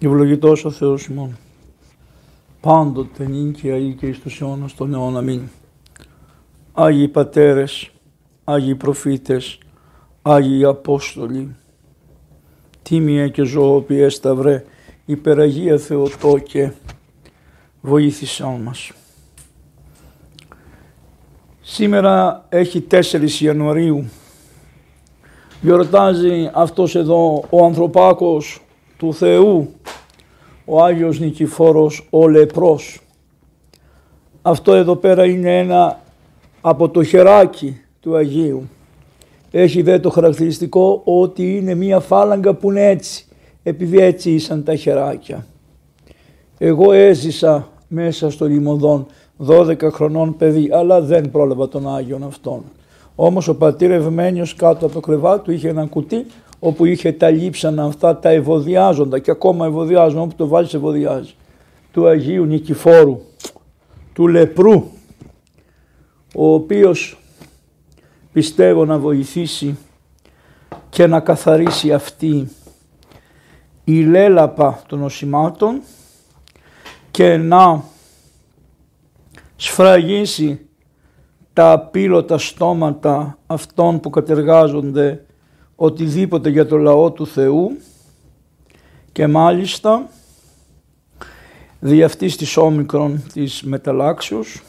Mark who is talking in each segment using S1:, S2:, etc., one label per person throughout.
S1: Ευλογητός ο Θεός ημών. Πάντοτε νυν και αεί και εις τους αιώνας των αιών. Αμήν. Άγιοι πατέρες, Άγιοι προφήτες, Άγιοι Απόστολοι, τίμια και ζωοποιέ σταυρέ, υπεραγία Θεοτόκε, βοήθησάν μας. Σήμερα έχει 4 Ιανουαρίου. Γιορτάζει αυτός εδώ ο ανθρωπάκος του Θεού, ο Άγιος Νικηφόρος, ο Λεπρός. Αυτό εδώ πέρα είναι ένα από το χεράκι του Αγίου. Έχει δε το χαρακτηριστικό ότι είναι μία φάλαγγα που είναι έτσι, επειδή έτσι ήσαν τα χεράκια. Εγώ έζησα μέσα στο λιμωδόν 12 χρονών παιδί, αλλά δεν πρόλαβα τον Άγιον αυτόν. Όμως ο πατήρ Ευμένιος κάτω από το κρεβάτι του είχε ένα κουτί όπου είχε τα λείψανα αυτά τα ευωδιάζοντα και ακόμα ευωδιάζουν όπου το βάλεις ευωδιάζει. Του Αγίου Νικηφόρου, του Λεπρού, ο οποίος πιστεύω να βοηθήσει και να καθαρίσει αυτή η λέλαπα των οσημάτων και να σφραγίσει τα απείλωτα στόματα αυτών που κατεργάζονται οτιδήποτε για το λαό του Θεού και μάλιστα δι' αυτής της όμικρον της μεταλλάξεως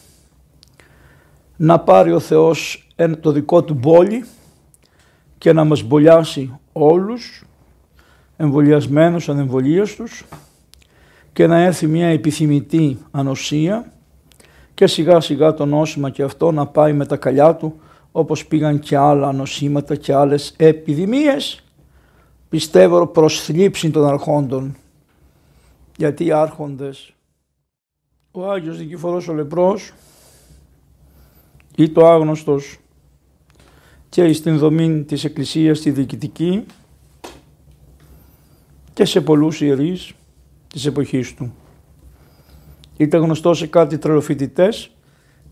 S1: να πάρει ο Θεός το δικό του μπόλι και να μας μπολιάσει όλους εμβολιασμένους, ανεμβολίαστους και να έρθει μια επιθυμητή ανοσία και σιγά σιγά το νόσημα και αυτό να πάει με τα καλιά του όπως πήγαν και άλλα νοσήματα και άλλες επιδημίες πιστεύω προς θλίψη των αρχόντων γιατί οι άρχοντες ο Άγιος Δικηφορός ο Λεπρός ή το άγνωστος και στην δομή της Εκκλησίας τη διοικητική και σε πολλούς ιερείς της εποχής του. Ήταν γνωστός σε κάτι τρελοφοιτητές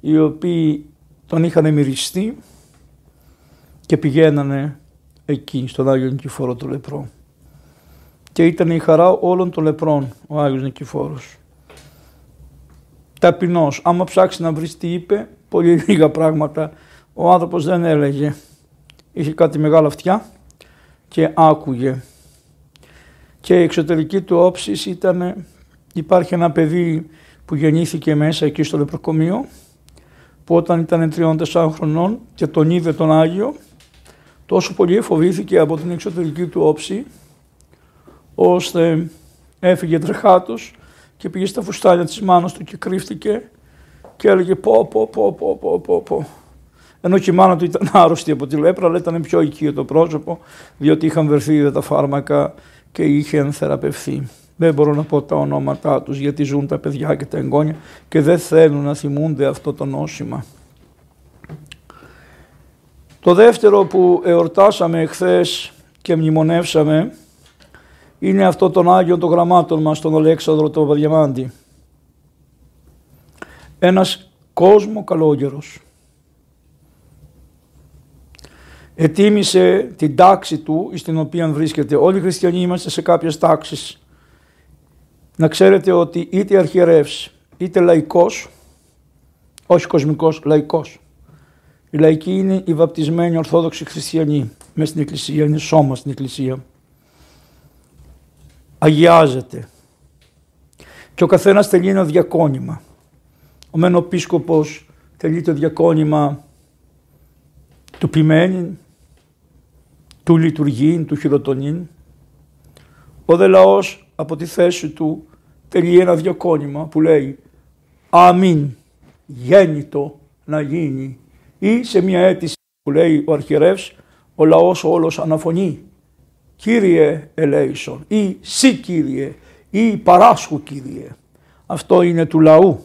S1: οι οποίοι τον είχαν μυριστεί και πηγαίνανε εκεί στον Άγιο Νικηφόρο του Λεπρό. Και ήταν η χαρά όλων των λεπρών ο Άγιος Νικηφόρος. Ταπεινός, άμα ψάξει να βρεις τι είπε, πολύ λίγα πράγματα, ο άνθρωπος δεν έλεγε. Είχε κάτι μεγάλα αυτιά και άκουγε. Και η εξωτερική του όψης ήταν, υπάρχει ένα παιδί που γεννήθηκε μέσα εκεί στο λεπροκομείο, που όταν ήταν τριών-τεσσάρων χρονών και τον είδε τον Άγιο, τόσο πολύ φοβήθηκε από την εξωτερική του όψη, ώστε έφυγε τρεχάτος και πήγε στα φουστάνια της μάνας του και κρύφτηκε και έλεγε πω πω πω πω πω πω πω. Ενώ και η μάνα του ήταν άρρωστη από τη λέπρα, αλλά ήταν πιο οικείο το πρόσωπο, διότι είχαν βερθεί τα φάρμακα και είχε θεραπευθεί. Δεν μπορώ να πω τα ονόματά τους γιατί ζουν τα παιδιά και τα εγγόνια και δεν θέλουν να θυμούνται αυτό το νόσημα. Το δεύτερο που εορτάσαμε εχθές και μνημονεύσαμε είναι αυτό τον Άγιο των Γραμμάτων μας, τον Αλέξανδρο τον Παδιαμάντη. Ένας κόσμο καλόγερος. Ετίμησε την τάξη του στην οποία βρίσκεται. Όλοι οι χριστιανοί είμαστε σε κάποιες τάξεις. Να ξέρετε ότι είτε αρχιερεύς είτε λαϊκός, όχι κοσμικός, λαϊκός, η λαϊκή είναι οι βαπτισμένοι Ορθόδοξοι Χριστιανοί μέσα στην Εκκλησία, είναι σώμα στην Εκκλησία. Αγιάζεται. Και ο καθένας τελεί ένα διακόνημα. Ο μεν ο πίσκοπος τελεί το διακόνημα του ποιμένην, του λειτουργήν, του χειροτονήν. Ο δε λαός από τη θέση του τελεί ένα διακόνημα που λέει «Αμήν, γέννητο να γίνει» ή σε μια αίτηση που λέει ο αρχιερεύς, ο λαός όλος αναφωνεί «Κύριε ελέησον» ή «Σύ Κύριε» ή «Παράσχου Κύριε». Αυτό είναι του λαού.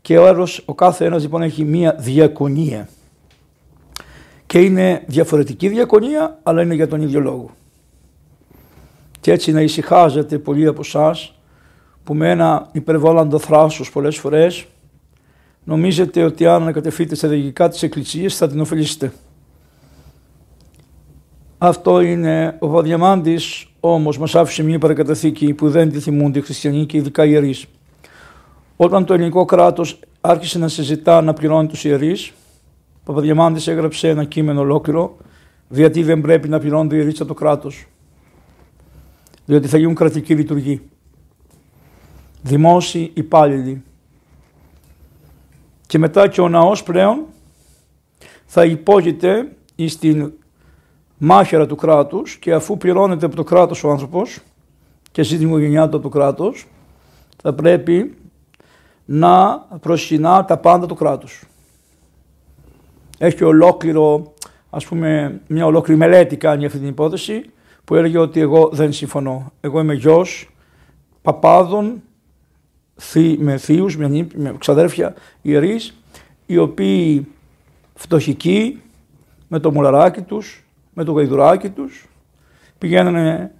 S1: Και ο, έρος, ο κάθε ένας λοιπόν έχει μία διακονία. Και είναι διαφορετική διακονία, αλλά είναι για τον ίδιο λόγο. Και έτσι να ησυχάζετε πολλοί από εσάς που με ένα υπερβόλαντο θράσος πολλές φορές νομίζετε ότι αν ανακατευθείτε στα διοικητικά της Εκκλησίας θα την ωφελήσετε. Αυτό είναι ο Παπαδιαμάντης όμως μας άφησε μια παρακαταθήκη που δεν τη θυμούνται οι χριστιανοί και ειδικά οι ιερείς. Όταν το ελληνικό κράτος άρχισε να συζητά να πληρώνει τους ιερείς, ο Παπαδιαμάντης έγραψε ένα κείμενο ολόκληρο γιατί δεν πρέπει να πληρώνουν οι ιερείς από το κράτος. Διότι θα γίνουν κρατική λειτουργή. Δημόσιοι υπάλληλοι. Και μετά και ο ναός πλέον θα υπόγειται στην μάχαιρα του κράτους και αφού πληρώνεται από το κράτος ο άνθρωπος και ζει την οικογένειά του από το κράτος, θα πρέπει να προσκυνά τα πάντα του κράτους. Έχει ολόκληρο, ας πούμε, μια ολόκληρη μελέτη κάνει αυτή την υπόθεση που έλεγε ότι εγώ δεν συμφωνώ. Εγώ είμαι γιος παπάδων με θείους, με, με ξαδέρφια ιερείς, οι οποίοι φτωχικοί, με το μουλαράκι τους, με το γαϊδουράκι τους, πηγαίνανε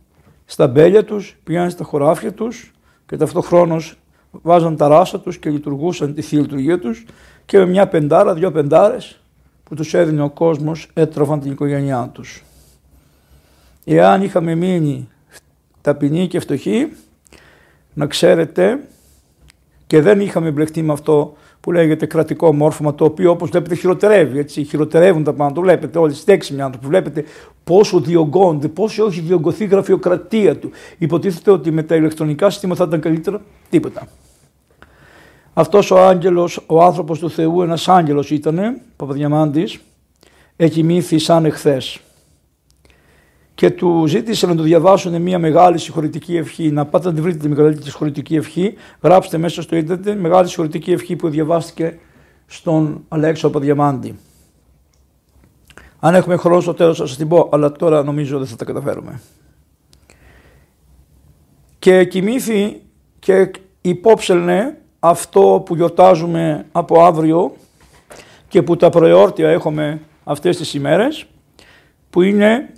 S1: στα μπέλια τους, πηγαίνανε στα χωράφια τους και ταυτόχρονος βάζαν τα ράσα τους και λειτουργούσαν τη θεία λειτουργία τους και με μια πεντάρα, δυο πεντάρες που τους έδινε ο κόσμος έτραβαν την οικογένειά τους. Εάν είχαμε μείνει ταπεινοί και φτωχοί, να ξέρετε και δεν είχαμε μπλεχτεί με αυτό που λέγεται κρατικό μόρφωμα, το οποίο όπως βλέπετε χειροτερεύει. Έτσι, χειροτερεύουν τα πάντα. Το βλέπετε όλοι, στέξιμοι άνθρωποι. Βλέπετε πόσο διωγγώνται, πόσο έχει διωγγωθεί η γραφειοκρατία του. Υποτίθεται ότι με τα ηλεκτρονικά συστήματα θα ήταν καλύτερα. Τίποτα. Αυτός ο άγγελος, ο άνθρωπος του Θεού, ένας άγγελος ήταν, Παπαδιαμάντη, έχει μύθει σαν εχθές και του ζήτησε να του διαβάσουν μια μεγάλη συγχωρητική ευχή. Να πάτε να τη βρείτε τη μεγαλύτερη συγχωρητική ευχή. Γράψτε μέσα στο ίντερνετ μεγάλη συγχωρητική ευχή που διαβάστηκε στον Αλέξο Παδιαμάντη. Αν έχουμε χρόνο στο τέλος θα σας την πω, αλλά τώρα νομίζω δεν θα τα καταφέρουμε. Και κοιμήθη και υπόψελνε αυτό που γιορτάζουμε από αύριο και που τα προεόρτια έχουμε αυτές τις ημέρες, που είναι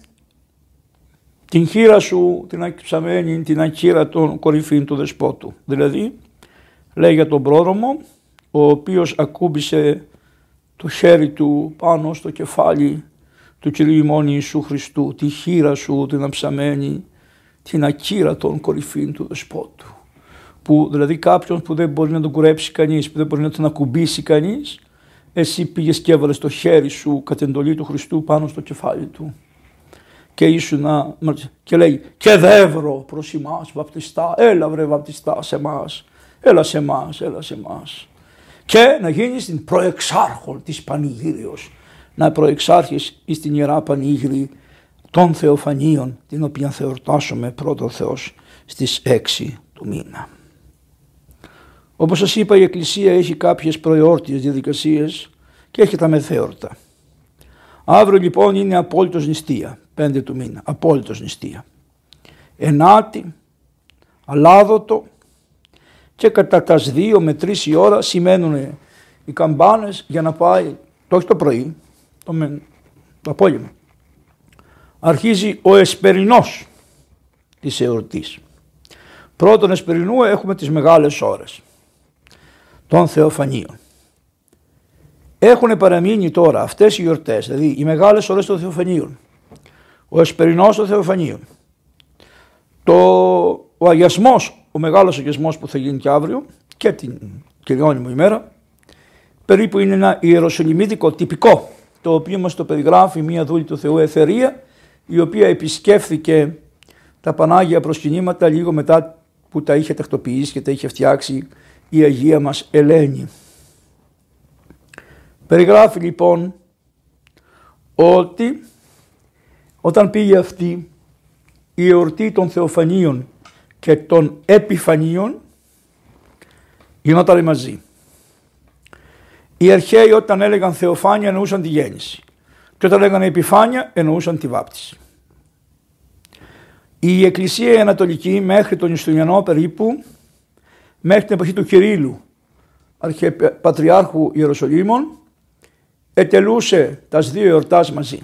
S1: την χείρα σου την ακυψαμένη, την ακύρα των κορυφήν του δεσπότου. Δηλαδή, λέει για τον πρόδρομο, ο οποίος ακούμπησε το χέρι του πάνω στο κεφάλι του Κυρίου ημών Ιησού Χριστού, τη χείρα σου την αψαμένη, την ακύρα των κορυφήν του δεσπότου. Που δηλαδή κάποιον που δεν μπορεί να τον κουρέψει κανείς, που δεν μπορεί να τον ακουμπήσει κανείς, εσύ πήγες και έβαλες το χέρι σου κατ' εντολή του Χριστού πάνω στο κεφάλι του και ήσουν και λέει και δεύρο προς εμάς βαπτιστά, έλα βρε βαπτιστά σε εμάς, έλα σε εμάς, έλα σε εμάς. Και να γίνεις την προεξάρχον της Πανηγύριος, να προεξάρχεις εις την Ιερά Πανήγυρη των Θεοφανίων, την οποία θεορτάσουμε πρώτο Θεός στις 6 του μήνα. Όπως σας είπα η Εκκλησία έχει κάποιες προεόρτιες διαδικασίες και έχει τα μεθέορτα. Αύριο λοιπόν είναι απόλυτος νηστεία. 5 του μήνα. Απόλυτο νηστεία. Ενάτη, αλάδοτο και κατά τας 2 με 3 η ώρα σημαίνουν οι καμπάνες για να πάει, το όχι το πρωί, το, με, το απόγευμα. Αρχίζει ο εσπερινός της εορτής. Πρώτον εσπερινού έχουμε τις μεγάλες ώρες των Θεοφανίων. Έχουν παραμείνει τώρα αυτές οι γιορτές, δηλαδή οι μεγάλες ώρες των Θεοφανίων, ο Εσπερινός των Θεοφανίων, το, ο αγιασμός, ο μεγάλος αγιασμός που θα γίνει και αύριο και την μου ημέρα, περίπου είναι ένα ιεροσολυμίδικο τυπικό, το οποίο μας το περιγράφει μία δούλη του Θεού Εθερία, η οποία επισκέφθηκε τα Πανάγια προσκυνήματα λίγο μετά που τα είχε τακτοποιήσει και τα είχε φτιάξει η Αγία μας Ελένη. Περιγράφει λοιπόν ότι όταν πήγε αυτή η εορτή των Θεοφανίων και των Επιφανίων γινόταν μαζί. Οι αρχαίοι όταν έλεγαν Θεοφάνια εννοούσαν τη γέννηση και όταν έλεγαν Επιφάνεια εννοούσαν τη βάπτιση. Η Εκκλησία η Ανατολική μέχρι τον Ιστουνιανό περίπου μέχρι την εποχή του Κυρίλου Πατριάρχου Ιεροσολύμων ετελούσε τα δύο εορτάς μαζί.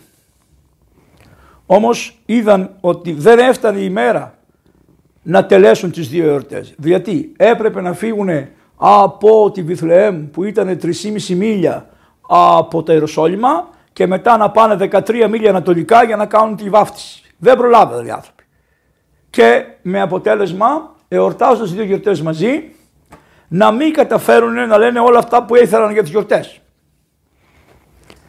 S1: Όμως είδαν ότι δεν έφτανε η μέρα να τελέσουν τις δύο εορτές. Γιατί έπρεπε να φύγουν από τη Βιθλεέμ που ήταν 3,5 μίλια από τα Ιεροσόλυμα και μετά να πάνε 13 μίλια ανατολικά για να κάνουν τη βάφτιση. Δεν προλάβαιναν οι άνθρωποι. Και με αποτέλεσμα, εορτάζοντας οι δύο γιορτές μαζί, να μην καταφέρουν να λένε όλα αυτά που ήθελαν για τις γιορτές.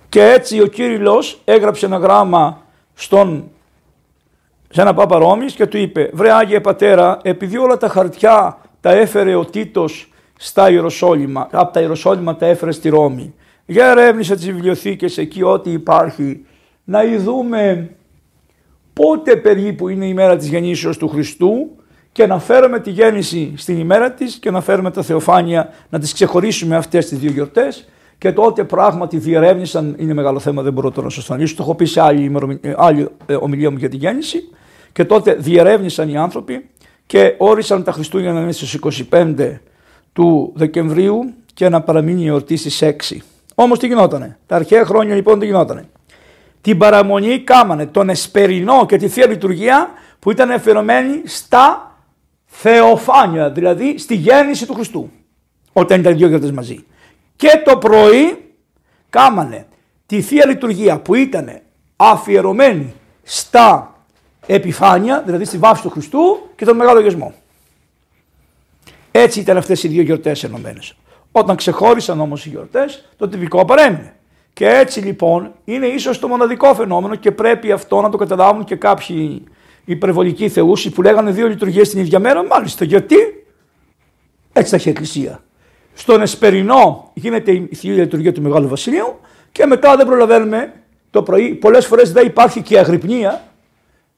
S1: Και έτσι ο Κύριλλος έγραψε ένα γράμμα στον, σε ένα Πάπα Ρώμης και του είπε «Βρε Άγιε Πατέρα, επειδή όλα τα χαρτιά τα έφερε ο Τίτος στα Ιεροσόλυμα, από τα Ιεροσόλυμα τα έφερε στη Ρώμη. Για ερεύνησε τις βιβλιοθήκες εκεί ό,τι υπάρχει, να ειδούμε πότε περίπου είναι η μέρα της γεννήσεως του Χριστού και να φέρουμε τη γέννηση στην ημέρα της και να φέρουμε τα θεοφάνεια να τις ξεχωρίσουμε αυτές τις δύο γιορτές και τότε πράγματι διερεύνησαν, είναι μεγάλο θέμα, δεν μπορώ τώρα να σας το αναλύσω, το έχω πει σε άλλη, άλλη ε, ομιλία μου για τη γέννηση. Και τότε διερεύνησαν οι άνθρωποι και όρισαν τα Χριστούγεννα να είναι στι 25 του Δεκεμβρίου και να παραμείνει η εορτή στις 6. Όμως τι γινότανε, τα αρχαία χρόνια λοιπόν τι γινότανε; Την παραμονή κάμανε τον Εσπερινό και τη Θεία Λειτουργία που ήταν αφιερωμένη στα θεοφάνεια, δηλαδή στη γέννηση του Χριστού, όταν ήταν δύο γιορτές μαζί. Και το πρωί κάμανε τη Θεία Λειτουργία που ήταν αφιερωμένη στα επιφάνεια, δηλαδή στη βάφη του Χριστού και τον Μεγάλο Γεσμό. Έτσι ήταν αυτές οι δύο γιορτές ενωμένες. Όταν ξεχώρισαν όμως οι γιορτές, το τυπικό παρέμεινε. Και έτσι λοιπόν είναι ίσως το μοναδικό φαινόμενο και πρέπει αυτό να το καταλάβουν και κάποιοι υπερβολικοί θεούσοι που λέγανε δύο λειτουργίες την ίδια μέρα. Μάλιστα γιατί; Έτσι θα έχει η Εκκλησία. Στον Εσπερινό γίνεται η θεία λειτουργία του Μεγάλου Βασιλείου και μετά δεν προλαβαίνουμε το πρωί. Πολλές φορές δεν υπάρχει και αγρυπνία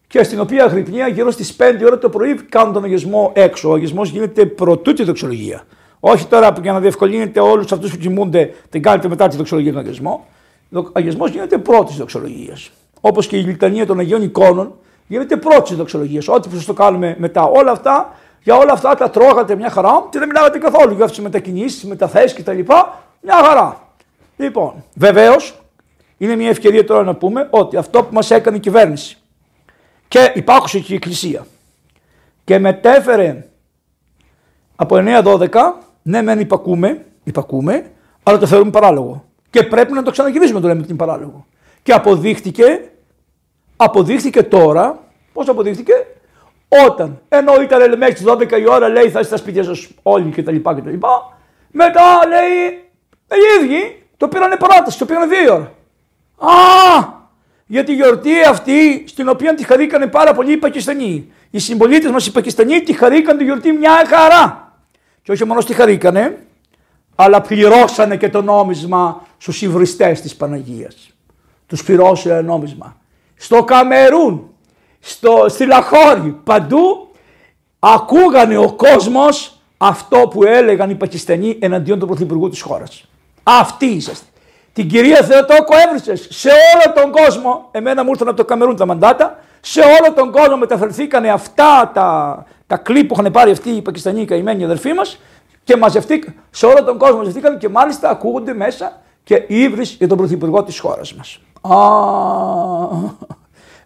S1: και στην οποία αγρυπνία γύρω στις 5 ώρα το πρωί κάνουν τον αγισμό έξω. Ο αγισμό γίνεται πρωτού τη δοξολογία. Όχι τώρα που για να διευκολύνετε όλους αυτούς που κοιμούνται την κάνετε μετά τη δοξολογία του αγισμό. Ο αγισμό γίνεται πρώτης δοξολογίας. Όπως και η λιτανία των Αγίων Εικόνων γίνεται πρώτης δοξολογίας. Ό,τι που σας το κάνουμε μετά. Όλα αυτά για όλα αυτά τα τρώγατε μια χαρά και δεν μιλάγατε καθόλου για αυτέ τι μετακινήσει, μεταθέσει κτλ. Μια χαρά. Λοιπόν, βεβαίως είναι μια ευκαιρία τώρα να πούμε ότι αυτό που μας έκανε η κυβέρνηση και υπάρχουσε και η Εκκλησία και μετέφερε από 9-12, ναι, μεν υπακούμε, υπακούμε, αλλά το θεωρούμε παράλογο. Και πρέπει να το ξαναγυρίσουμε το λέμε ότι είναι παράλογο. Και αποδείχτηκε, αποδείχτηκε τώρα, πώς αποδείχτηκε, όταν, ενώ ήταν μέχρι τι 12 η ώρα, λέει θα είστε στα σπίτια σας όλοι κτλ. κτλ. Μετά λέει οι ίδιοι το πήρανε πρόταση, το πήρανε δύο ώρα. Α, για τη γιορτή αυτή στην οποία τη χαρήκανε πάρα πολύ οι Πακιστανοί. Οι συμπολίτες μας οι Πακιστανοί τη χαρήκαν τη γιορτή μια χαρά. Και όχι μόνο τη χαρήκανε, αλλά πληρώσανε και το νόμισμα στους υβριστές της Παναγίας. Τους πληρώσανε νόμισμα. Στο Καμερούν στο, στη Λαχώρη, παντού ακούγανε ο κόσμος αυτό που έλεγαν οι Πακιστανοί εναντίον του Πρωθυπουργού της χώρας. Αυτοί είσαστε. Την κυρία Θεοτόκο έβρισες σε όλο τον κόσμο. Εμένα μου ήρθαν από το Καμερούν τα μαντάτα. Σε όλο τον κόσμο μεταφερθήκαν αυτά τα, τα κλίπ που είχαν πάρει αυτοί οι Πακιστανοί οι καημένοι αδερφοί μας και μαζευτήκαν. Σε όλο τον κόσμο μαζευτήκαν και μάλιστα ακούγονται μέσα και ύβρις για τον Πρωθυπουργό της χώρας μας. Α,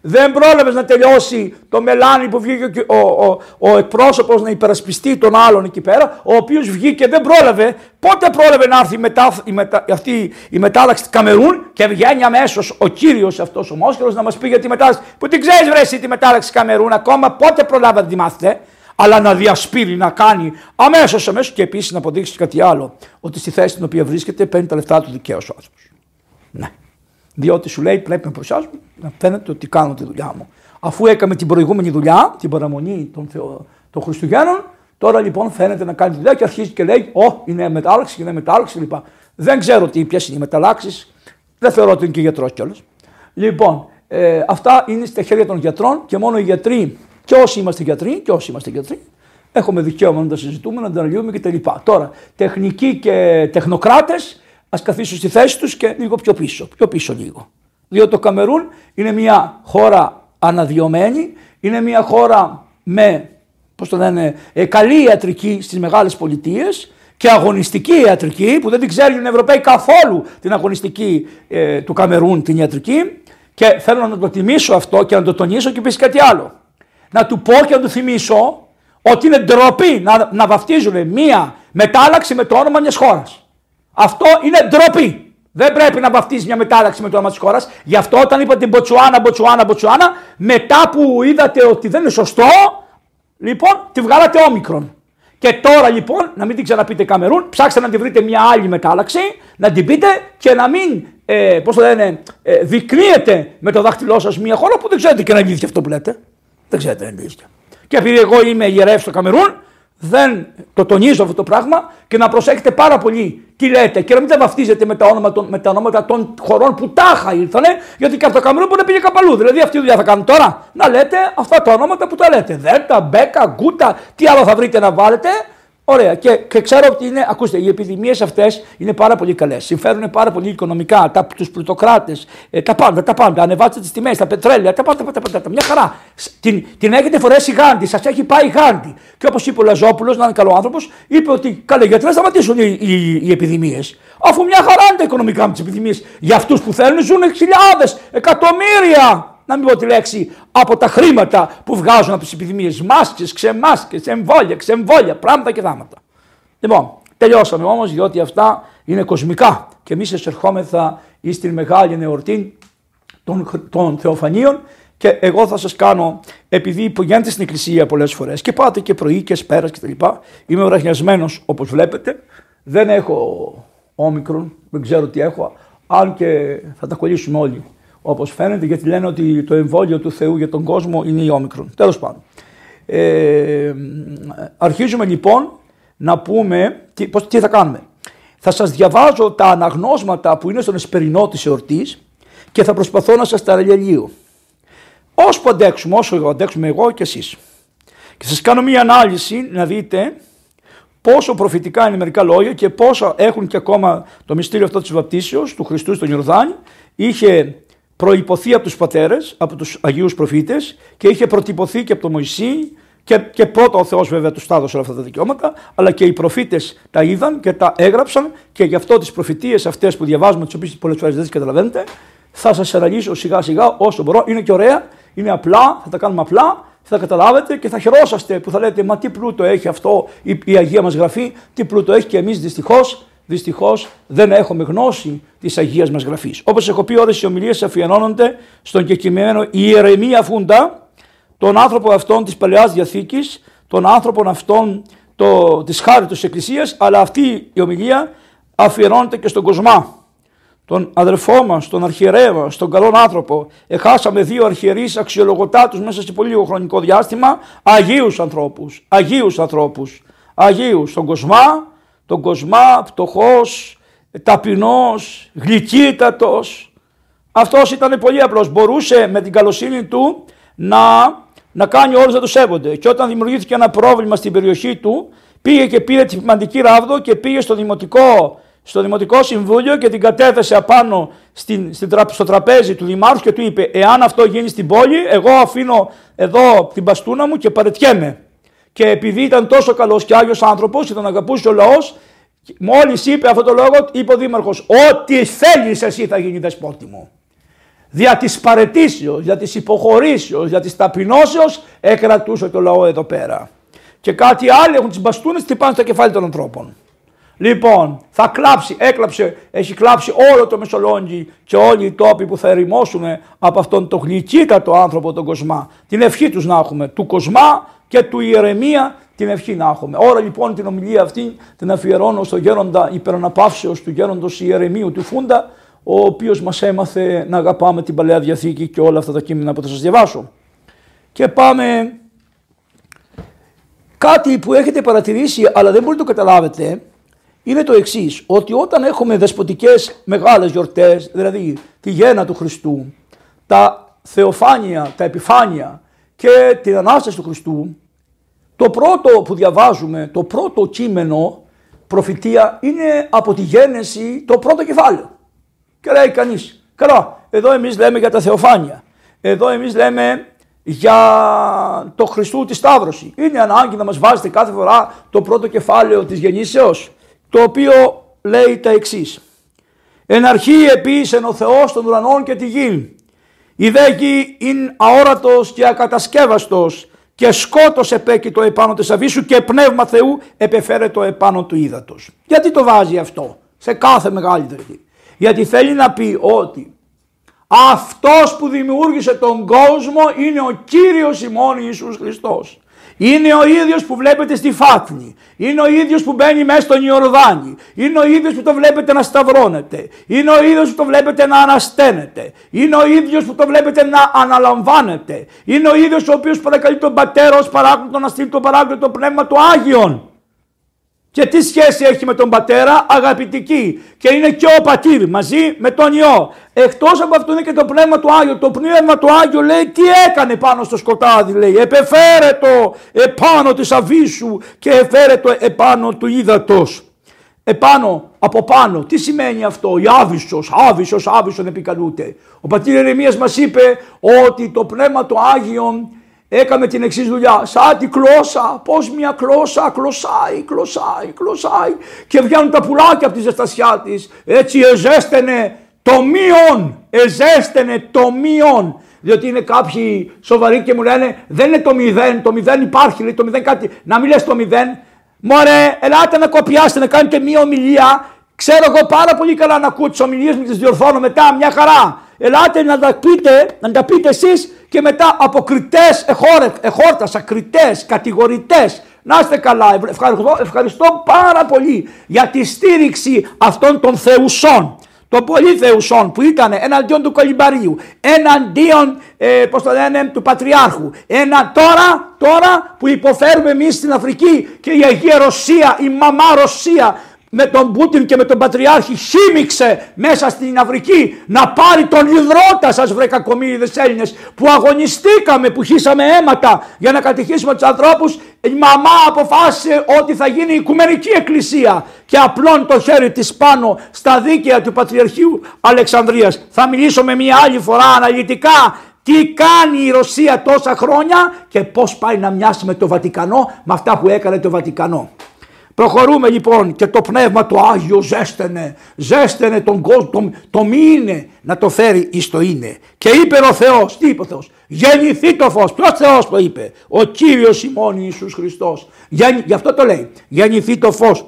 S1: δεν πρόλαβες να τελειώσει το μελάνι που βγήκε ο, ο, ο εκπρόσωπος να υπερασπιστεί τον άλλον εκεί πέρα, ο οποίος βγήκε δεν πρόλαβε. Πότε πρόλαβε να έρθει η, μετα, η μετα, αυτή η μετάλλαξη Καμερούν και βγαίνει αμέσως ο κύριος αυτός ο Μόσχερος να μας πει για τη μετάλλαξη. Που την ξέρεις, βρέσει τη μετάλλαξη Καμερούν ακόμα, πότε προλάβατε να τη μάθετε. Αλλά να διασπείρει, να κάνει αμέσως, αμέσως και επίσης να αποδείξεις κάτι άλλο. Ότι στη θέση στην οποία βρίσκεται παίρνει τα λεφτά του δικαίω ο άνθρωπος. Ναι. Διότι σου λέει πρέπει να προσιάζουμε να φαίνεται ότι κάνω τη δουλειά μου. Αφού έκαμε την προηγούμενη δουλειά, την παραμονή των, Θεο, των Χριστουγέννων, τώρα λοιπόν φαίνεται να κάνει τη δουλειά και αρχίζει και λέει: Ω, είναι μετάλλαξη, είναι μετάλλαξη κλπ. Δεν ξέρω τι, ποιες είναι οι μεταλλάξεις. Δεν θεωρώ ότι είναι και γιατρός κιόλας. Λοιπόν, ε, αυτά είναι στα χέρια των γιατρών και μόνο οι γιατροί και όσοι είμαστε γιατροί, και όσοι είμαστε γιατροί, έχουμε δικαίωμα να τα συζητούμε, να τα αναλύουμε κτλ. Τώρα, τεχνικοί και τεχνοκράτες Α καθίσουν στη θέση τους και λίγο πιο πίσω. Πιο πίσω λίγο. Διότι το Καμερούν είναι μια χώρα αναδειωμένη, είναι μια χώρα με πώς το λένε, ε, καλή ιατρική στις μεγάλες πολιτείες και αγωνιστική ιατρική που δεν την ξέρουν οι Ευρωπαίοι καθόλου την αγωνιστική ε, του Καμερούν την ιατρική και θέλω να το τιμήσω αυτό και να το τονίσω και πει κάτι άλλο. Να του πω και να του θυμίσω ότι είναι ντροπή να, να βαφτίζουν μία μετάλλαξη με το όνομα μιας χώρας. Αυτό είναι ντροπή. Δεν πρέπει να βαφτίσει μια μετάλλαξη με το όνομα της χώρας. Γι' αυτό όταν είπα την Μποτσουάνα, Μποτσουάνα, Μποτσουάνα, μετά που είδατε ότι δεν είναι σωστό, λοιπόν τη βγάλατε όμικρον. Και τώρα λοιπόν, να μην την ξαναπείτε Καμερούν, ψάξτε να τη βρείτε μια άλλη μετάλλαξη, να την πείτε και να μην, ε, πώς το λένε, ε, με το δάχτυλό σας μια χώρα που δεν ξέρετε και να είναι αυτό που λέτε. Δεν ξέρετε να είναι Και επειδή εγώ είμαι ιερεύς στο Καμερούν, δεν το τονίζω αυτό το πράγμα και να προσέχετε πάρα πολύ τι λέτε και να μην τα βαφτίζετε με τα, όνομα, με τα ονόματα των χωρών που τάχα ήρθανε, γιατί και από το Καμερούν μπορεί να πήγε καπαλού. Δηλαδή αυτή η δουλειά θα κάνουν τώρα. Να λέτε αυτά τα ονόματα που τα λέτε. Δέλτα, Μπέκα, Γκούτα, τι άλλο θα βρείτε να βάλετε Ωραία. Και, και ξέρω ότι είναι, ακούστε, οι επιδημίες αυτές είναι πάρα πολύ καλές. Συμφέρουν πάρα πολύ οικονομικά τους πλουτοκράτες, ε, τα πάντα, τα πάντα. Ανεβάστε τις τιμές, τα πετρέλαια, τα πάντα, τα πάντα. Τα Μια χαρά. Την, την έχετε φορέσει γάντι, σας έχει πάει γάντι. Και όπως είπε ο Λαζόπουλος, να είναι καλό άνθρωπος, είπε ότι καλέ, γιατί να σταματήσουν οι, οι, οι επιδημίες; Αφού μια χαρά είναι τα οικονομικά με τις επιδημίες. Για αυτούς που θέλουν ζουν χιλιάδες, εκατομμύρια να μην πω τη λέξη, από τα χρήματα που βγάζουν από τις επιδημίες. Μάσκες, ξεμάσκες, εμβόλια, ξεμβόλια, πράγματα και δάματα. Λοιπόν, τελειώσαμε όμως διότι αυτά είναι κοσμικά και εμείς εσερχόμεθα στην μεγάλη εορτή των, των Θεοφανίων και εγώ θα σας κάνω, επειδή πηγαίνετε στην εκκλησία πολλές φορές και πάτε και πρωί και σπέρας κτλ. Είμαι ουραχνιασμένο όπως βλέπετε. Δεν έχω όμικρον, δεν ξέρω τι έχω, αν και θα τα κολλήσουμε όλοι όπως φαίνεται, γιατί λένε ότι το εμβόλιο του Θεού για τον κόσμο είναι η όμικρον. Τέλος πάντων. Ε, αρχίζουμε λοιπόν να πούμε τι, πώς, τι θα κάνουμε. Θα σας διαβάζω τα αναγνώσματα που είναι στον εσπερινό της εορτής και θα προσπαθώ να σας τα ρελιαλείω. Όσο αντέξουμε, όσο αντέξουμε εγώ και εσείς. Και σας κάνω μια ανάλυση να δείτε πόσο προφητικά είναι μερικά λόγια και πόσο έχουν και ακόμα το μυστήριο αυτό της βαπτίσεως του Χριστού στον Ιορδάνη. Είχε προϋποθεί από τους πατέρες, από τους Αγίους προφήτες και είχε προτυπωθεί και από τον Μωυσή και, και πρώτα ο Θεός βέβαια τους τα έδωσε όλα αυτά τα δικαιώματα, αλλά και οι προφήτες τα είδαν και τα έγραψαν και γι' αυτό τις προφητείες αυτές που διαβάζουμε, τις οποίες πολλές φορές δεν τις καταλαβαίνετε, θα σας αναλύσω σιγά σιγά όσο μπορώ. Είναι και ωραία, είναι απλά, θα τα κάνουμε απλά, θα καταλάβετε και θα χαιρόσαστε που θα λέτε μα τι πλούτο έχει αυτό η, η Αγία μας Γραφή, τι πλούτο έχει και εμείς δυστυχώς δυστυχώς δεν έχουμε γνώση της Αγίας μας Γραφής. Όπως έχω πει, όλες οι ομιλίες αφιερώνονται στον κεκειμένο Ιερεμία Φούντα, τον άνθρωπο αυτόν της Παλαιάς Διαθήκης, τον άνθρωπο αυτόν το, της χάρη της Εκκλησίας, αλλά αυτή η ομιλία αφιερώνεται και στον Κοσμά. Τον αδερφό μας, τον αρχιερέα μας, τον καλό άνθρωπο. Εχάσαμε δύο αρχιερείς αξιολογωτά του μέσα σε πολύ λίγο χρονικό διάστημα. Αγίους ανθρώπους. Αγίους ανθρώπους. Αγίους. Τον Κοσμά, τον Κοσμά, φτωχός, ταπεινός, γλυκύτατος. Αυτός ήταν πολύ απλός. Μπορούσε με την καλοσύνη του να, να κάνει όλους να το σέβονται. Και όταν δημιουργήθηκε ένα πρόβλημα στην περιοχή του, πήγε και πήρε τη σημαντική ράβδο και πήγε στο δημοτικό, στο δημοτικό συμβούλιο και την κατέθεσε απάνω στην, στην, στο τραπέζι του δημάρχου και του είπε εάν αυτό γίνει στην πόλη εγώ αφήνω εδώ την μπαστούνα μου και παρετιέμαι. Και επειδή ήταν τόσο καλός και άγιος άνθρωπος και τον αγαπούσε ο λαός, μόλις είπε αυτό το λόγο, είπε ο Δήμαρχος: Ό,τι θέλεις εσύ θα γίνει δεσπότη μου. Δια της παρετήσεως, δια της υποχωρήσεως, δια της ταπεινώσεως εκρατούσε το λαό εδώ πέρα. Και κάτι άλλο έχουν τις μπαστούνες, χτυπάνε στο κεφάλι των ανθρώπων. Λοιπόν, θα κλάψει, έκλαψε, έχει κλάψει όλο το Μεσολόγγι και όλοι οι τόποι που θα ερημώσουν από αυτόν τον γλυκύτατο άνθρωπο τον Κοσμά. Την ευχή τους να έχουμε, του Κοσμά και του Ιερεμία την ευχή να έχουμε. Ώρα λοιπόν την ομιλία αυτή την αφιερώνω στο γέροντα υπεραναπαύσεως του γέροντος Ιερεμίου του Φούντα, ο οποίος μας έμαθε να αγαπάμε την Παλαιά Διαθήκη και όλα αυτά τα κείμενα που θα σας διαβάσω. Και πάμε κάτι που έχετε παρατηρήσει αλλά δεν μπορείτε να το καταλάβετε είναι το εξής, ότι όταν έχουμε δεσποτικές μεγάλες γιορτές, δηλαδή τη γέννα του Χριστού, τα θεοφάνεια, τα επιφάνεια και την Ανάσταση του Χριστού, το πρώτο που διαβάζουμε, το πρώτο κείμενο προφητεία είναι από τη γέννηση το πρώτο κεφάλαιο. Και λέει κανείς, καλά, εδώ εμείς λέμε για τα θεοφάνεια, εδώ εμείς λέμε για το Χριστού τη Σταύρωση. Είναι ανάγκη να μας βάζετε κάθε φορά το πρώτο κεφάλαιο της γεννήσεως, το οποίο λέει τα εξής. Εν αρχή επίσης ο Θεός των ουρανών και τη γη. Η δε γη είναι αόρατος και ακατασκεύαστος και σκότος επέκει το επάνω της αβίσου και πνεύμα Θεού επεφέρε το επάνω του ύδατος. Γιατί το βάζει αυτό σε κάθε μεγάλη γη. Γιατί θέλει να πει ότι αυτός που δημιούργησε τον κόσμο είναι ο Κύριος ημών Ιησούς Χριστός. Είναι ο ίδιος που βλέπετε στη Φάτνη. Είναι ο ίδιος που μπαίνει μέσα στον Ιορδάνη. Είναι ο ίδιος που το βλέπετε να σταυρώνεται. Είναι ο ίδιος που το βλέπετε να ανασταίνεται. Είναι ο ίδιος που το βλέπετε να αναλαμβάνεται. Είναι ο ίδιος ο οποίος παρακαλεί τον Πατέρα ως παράκλητο να στείλει τον παράκλητο πνεύμα του Άγιον. Και τι σχέση έχει με τον πατέρα, αγαπητική. Και είναι και ο πατήρ μαζί με τον ιό. Εκτός από αυτό είναι και το πνεύμα του Άγιο. Το πνεύμα του Άγιο λέει τι έκανε πάνω στο σκοτάδι λέει. Επεφέρε το επάνω της αβίσου και εφέρε το επάνω του ύδατος. Επάνω, από πάνω. Τι σημαίνει αυτό, η άβυσος, άβυσος, άβυσον επικαλούται. Ο πατήρ Ερεμίας μας είπε ότι το πνεύμα του Άγιον έκαμε την εξής δουλειά. Σαν τη κλώσσα, πώς μια κλώσσα κλωσάει, κλωσάει, κλωσάει και βγαίνουν τα πουλάκια από τη ζεστασιά της. Έτσι εζέστενε το μείον, εζέστενε το μείον. Διότι είναι κάποιοι σοβαροί και μου λένε δεν είναι το μηδέν, το μηδέν υπάρχει, λέει το μηδέν κάτι. Να μην λες το μηδέν. Μωρέ, ελάτε να κοπιάσετε, να κάνετε μία ομιλία. Ξέρω εγώ πάρα πολύ καλά να ακούω τις ομιλίες μου, τις διορθώνω μετά, μια χαρά. Ελάτε να τα πείτε, να τα πείτε εσείς και μετά από κριτές εχόρτασα, κριτές, κατηγορητές. Να είστε καλά, ευχαριστώ, ευχαριστώ πάρα πολύ για τη στήριξη αυτών των θεουσών των πολύ θεουσών που ήταν εναντίον του Κολυμπαρίου, εναντίον ε, πώς το λένε, του Πατριάρχου. Ένα, τώρα, τώρα που υποφέρουμε εμείς στην Αφρική και η Αγία Ρωσία, η μαμά Ρωσία με τον Πούτιν και με τον Πατριάρχη χύμιξε μέσα στην Αφρική να πάρει τον υδρότα σας βρε κακομύριδες Έλληνες που αγωνιστήκαμε, που χύσαμε αίματα για να κατηχήσουμε τους ανθρώπους η μαμά αποφάσισε ότι θα γίνει οικουμενική εκκλησία και απλών το χέρι της πάνω στα δίκαια του Πατριαρχείου Αλεξανδρίας. Θα μιλήσω με μια άλλη φορά αναλυτικά τι κάνει η Ρωσία τόσα χρόνια και πώς πάει να μοιάσει με το Βατικανό με αυτά που έκανε το Βατικανό. Προχωρούμε λοιπόν και το πνεύμα του Άγιο ζέστενε, ζέστενε τον κόσμο, το, το μη είναι να το φέρει εις το είναι. Και είπε ο Θεός, τι είπε ο Θεός, γεννηθεί το φως. Ποιος Θεός το είπε, ο Κύριος ημών Ιησούς Χριστός. Γι' αυτό το λέει, γεννηθεί το φως.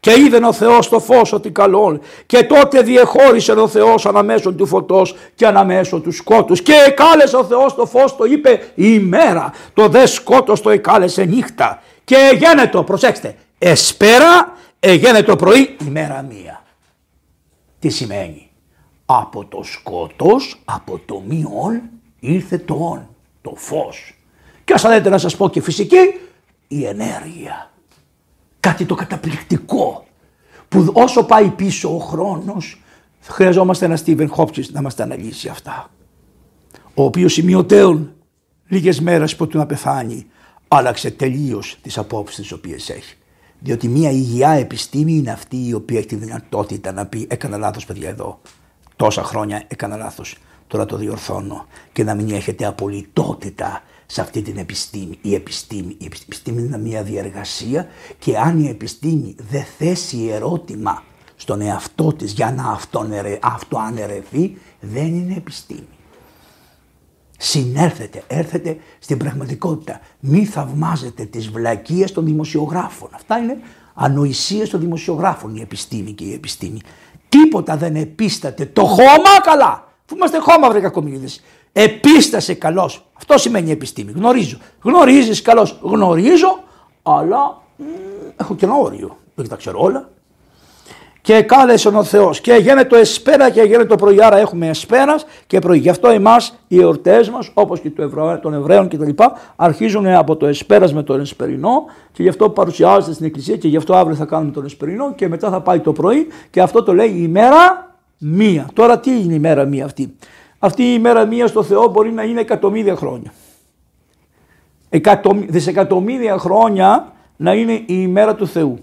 S1: Και είδε ο Θεός το φως ότι καλό και τότε διεχώρισε ο Θεός αναμέσω του φωτός και αναμέσω του σκότους και εκάλεσε ο Θεός το φως το είπε ημέρα το δε σκότος το εκάλεσε νύχτα και γένετο προσέξτε εσπέρα εγένε το πρωί ημέρα μία. Τι σημαίνει; Από το σκότος, από το μειόν ήρθε το όν, το φως. Και ας θέλετε να σας πω και φυσική, η ενέργεια. Κάτι το καταπληκτικό που όσο πάει πίσω ο χρόνος χρειαζόμαστε ένα Στίβεν Χόπτσις να μας τα αναλύσει αυτά. Ο οποίος σημειωτέων λίγες μέρες που του να πεθάνει άλλαξε τελείως τις απόψεις τις οποίες έχει. Διότι μια υγεία επιστήμη είναι αυτή η οποία έχει τη δυνατότητα να πει έκανα λάθος παιδιά εδώ. Τόσα χρόνια έκανα λάθος. Τώρα το διορθώνω και να μην έχετε απολυτότητα σε αυτή την επιστήμη. Η επιστήμη, η επιστήμη είναι μια διαργασία και αν η επιστήμη δεν θέσει ερώτημα στον εαυτό της για να αυτοαναιρεθεί δεν είναι επιστήμη συνέρθετε, έρθετε στην πραγματικότητα. Μη θαυμάζετε τις βλακίες των δημοσιογράφων. Αυτά είναι ανοησίες των δημοσιογράφων η επιστήμη και η επιστήμη. Τίποτα δεν επίσταται. Το χώμα καλά. Αφού είμαστε χώμα βρε κακομιλίδες. Επίστασε καλός. Αυτό σημαίνει επιστήμη. Γνωρίζω. Γνωρίζεις καλός. Γνωρίζω αλλά μ, έχω και ένα όριο. Δεν τα ξέρω όλα και κάλεσε ο Θεός. Και έγινε το εσπέρα και έγινε το πρωί. Άρα έχουμε εσπέρας και πρωί. Γι' αυτό εμάς οι εορτές μας, όπως και των Εβραίων κτλ., αρχίζουν από το εσπέρας με τον εσπερινό και γι' αυτό παρουσιάζεται στην Εκκλησία και γι' αυτό αύριο θα κάνουμε τον εσπερινό και μετά θα πάει το πρωί και αυτό το λέει η ημέρα μία. Τώρα τι είναι η ημέρα μία αυτή; Αυτή η ημέρα μία στο Θεό μπορεί να είναι εκατομμύρια χρόνια. Εκατομ... Δισεκατομμύρια χρόνια να είναι η ημέρα του Θεού.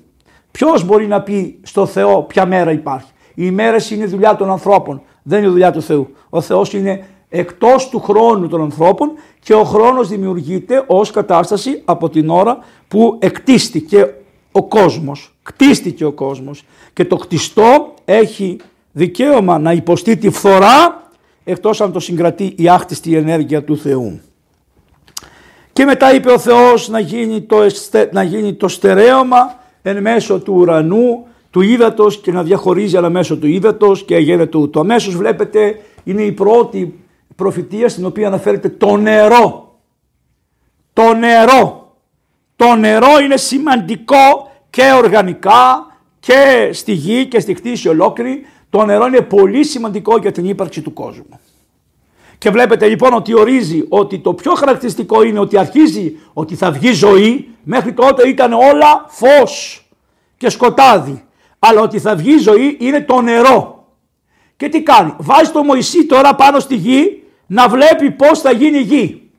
S1: Ποιος μπορεί να πει στο Θεό ποια μέρα υπάρχει; Οι ημέρε είναι δουλειά των ανθρώπων, δεν είναι δουλειά του Θεού. Ο Θεός είναι εκτός του χρόνου των ανθρώπων και ο χρόνος δημιουργείται ως κατάσταση από την ώρα που εκτίστηκε ο κόσμος. Κτίστηκε ο κόσμος και το κτιστό έχει δικαίωμα να υποστεί τη φθορά εκτός αν το συγκρατεί η άχτιστη ενέργεια του Θεού. Και μετά είπε ο Θεός να γίνει το, να γίνει το στερέωμα εν μέσω του ουρανού του ύδατος και να διαχωρίζει αλλά μέσω του ύδατος και γίνεται το αμέσως βλέπετε είναι η πρώτη προφητεία στην οποία αναφέρεται το νερό. Το νερό. Το νερό είναι σημαντικό και οργανικά και στη γη και στη χτίση ολόκληρη. Το νερό είναι πολύ σημαντικό για την ύπαρξη του κόσμου. Και βλέπετε λοιπόν ότι ορίζει ότι το πιο χαρακτηριστικό είναι ότι αρχίζει ότι θα βγει ζωή. Μέχρι τότε ήταν όλα φως και σκοτάδι. Αλλά ότι θα βγει ζωή είναι το νερό. Και τι κάνει; Βάζει το Μωυσή τώρα πάνω στη γη να βλέπει πώς θα γίνει η γη.